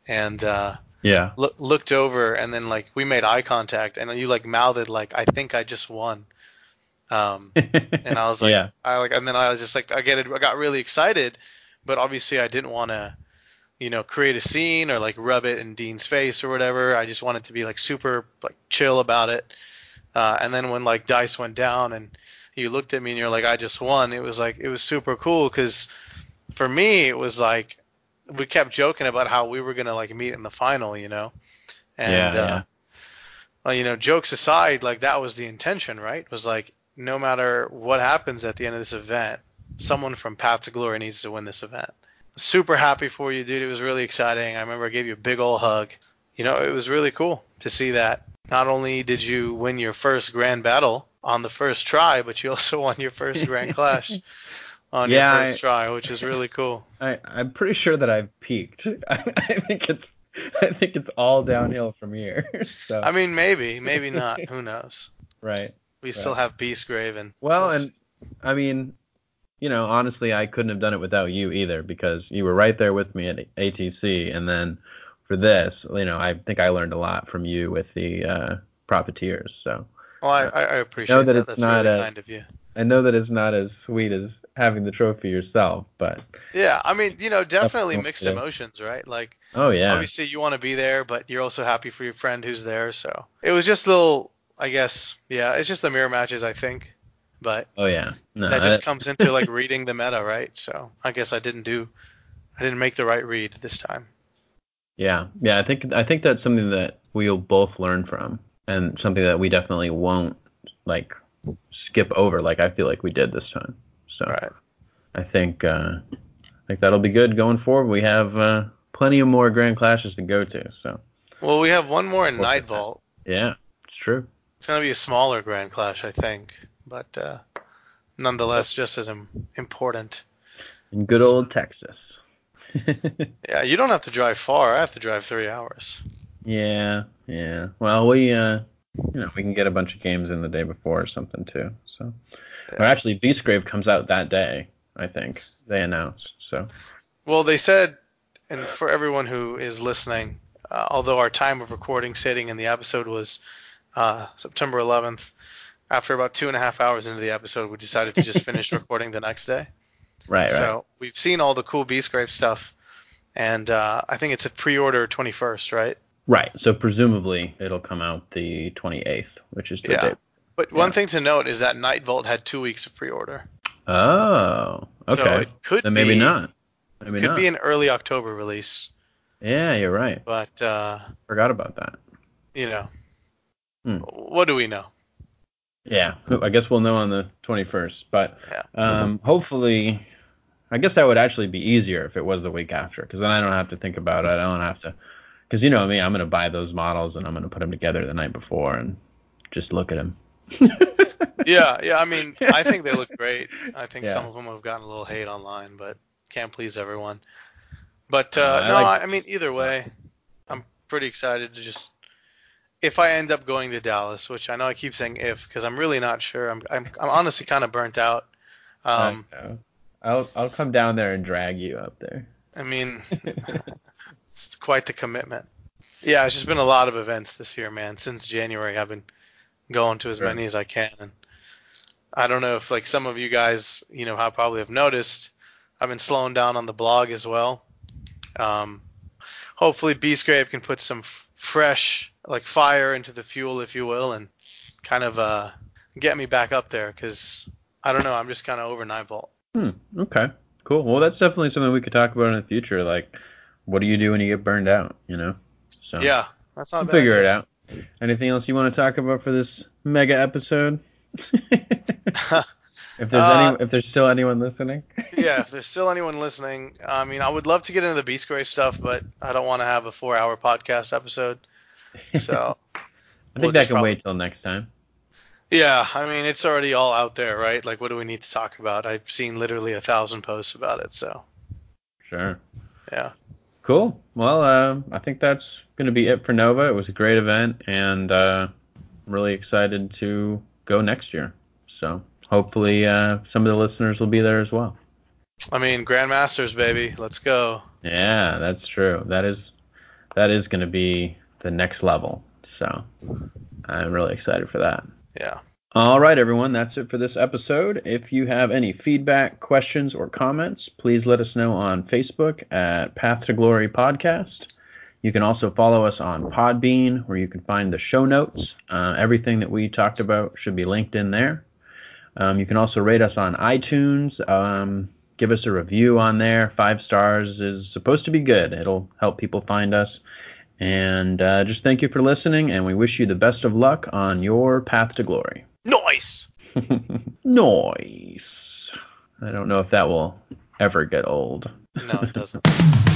and uh, Yeah. look, looked over and then like we made eye contact and then you like mouthed like I think I just won um, and I was like yeah. I like and then I was just like I get it I got really excited but obviously I didn't want to, you know, create a scene or like rub it in Dean's face or whatever. I just wanted to be like super like chill about it. Uh, and then when like dice went down and you looked at me and you're like, I just won. It was like it was super cool because for me it was like we kept joking about how we were gonna like meet in the final, you know. And Yeah, uh, yeah. well, you know, jokes aside, like that was the intention, right? Was like no matter what happens at the end of this event, someone from Path to Glory needs to win this event. Super happy for you, dude. It was really exciting. I remember I gave you a big old hug. You know, it was really cool to see that. Not only did you win your first grand battle on the first try, but you also won your first grand clash on Yeah, your first I- try, which is really cool. I, I'm pretty sure that I've peaked. I, I think it's I think it's all downhill from here. so I mean, maybe, maybe not. Who knows? right. We still have Beastgrave. Well, we'll and I mean, you know, honestly, I couldn't have done it without you either because you were right there with me at ATC, and then for this, you know, I think I learned a lot from you with the uh, profiteers. So Well, I, I appreciate Know that that. it's That's not really a- kind of you. I know that it's not as sweet as having the trophy yourself, but Yeah, I mean, you know, definitely mixed emotions, right? Like, oh yeah, obviously you want to be there, but you're also happy for your friend who's there. So it was just a little, I guess, yeah, it's just the mirror matches, I think. But oh yeah, no, that just I- comes into like reading the meta, right? So I guess I didn't do, I didn't make the right read this time. Yeah, yeah. I think I think that's something that we'll both learn from, and something that we definitely won't like skip over, like I feel like we did this time. So Right. I think uh, I think that'll be good going forward. We have uh, plenty of more grand clashes to go to. So Well, we have one more in Night. Vault. yeah, it's true. It's gonna be a smaller Grand Clash, I think, but uh, nonetheless, just as important. In good old Texas. Yeah, you don't have to drive far. I have to drive three hours. Yeah, yeah. Well, we uh, you know we can get a bunch of games in the day before or something too. So, Yeah. or actually, Beastgrave comes out that day. I think they announced. So. Well, they said, and for everyone who is listening, uh, although our time of recording sitting in the episode was uh, September 11th, after about two and a half hours into the episode, we decided to just finish recording the next day. Right, right. So we've seen all the cool Beastgrave stuff, and uh, I think it's a pre-order 21st, right? Right. So presumably it'll come out the 28th, which is the Yeah. date. But one thing to note is that Night Vault had two weeks of pre-order. Oh, okay. So it could then maybe be, not. Maybe could not. be an early October release, yeah, you're right. but uh, Forgot about that. you know, Hmm. what do we know? Yeah, I guess we'll know on the 21st. But Yeah. um, hopefully, I guess that would actually be easier if it was the week after, because then I don't have to think about it. I don't have to, because you know me, I'm gonna buy those models and I'm gonna put them together the night before and just look at them. Yeah, yeah. I mean, I think they look great. I think Yeah. some of them have gotten a little hate online, but can't please everyone. But uh, Uh, I no, like- I, mean, either way, I'm pretty excited to just. If I end up going to Dallas, which I know I keep saying if, because I'm really not sure. I'm I'm, I'm honestly kind of burnt out. Um. I'll I'll come down there and drag you up there. I mean, it's quite the commitment. Yeah, it's just been a lot of events this year, man. Since January, I've been going to as Sure. many as I can, and I don't know if like some of you guys, you know, have probably have noticed, I've been slowing down on the blog as well. Um, hopefully, Beastgrave can put some f- fresh like fire into the fuel, if you will, and kind of uh, get me back up there, because I don't know, I'm just kind of over Night Vault. Hmm. Okay. Cool. Well, that's definitely something we could talk about in the future. Like, what do you do when you get burned out? You know. So Yeah, that's not we'll bad. figure it out. Anything else you want to talk about for this mega episode? if there's Uh, any, if there's still anyone listening. yeah, if there's still anyone listening, I mean, I would love to get into the Beastgrave stuff, but I don't want to have a four-hour podcast episode. So, I we'll think that can prob- wait till next time. yeah, I mean, it's already all out there, right? Like, what do we need to talk about? I've seen literally a thousand posts about it, so Sure. yeah. Cool. Well, uh, I think that's going to be it for Nova. It was a great event, and uh, I'm really excited to go next year. So hopefully, uh, some of the listeners will be there as well. I mean, Grandmasters, baby, let's go. Yeah, that's true. That is that is going to be the next level. So I'm really excited for that. Yeah. All right, everyone, that's it for this episode. If you have any feedback, questions, or comments, please let us know on Facebook at Path to Glory Podcast. You can also follow us on Podbean, where you can find the show notes. Uh, everything that we talked about should be linked in there. Um, you can also rate us on iTunes. Um, give us a review on there. Five stars is supposed to be good. It'll help people find us. And uh, just thank you for listening, and we wish you the best of luck on your path to glory. Nice. nice. I don't know if that will ever get old. No, it doesn't.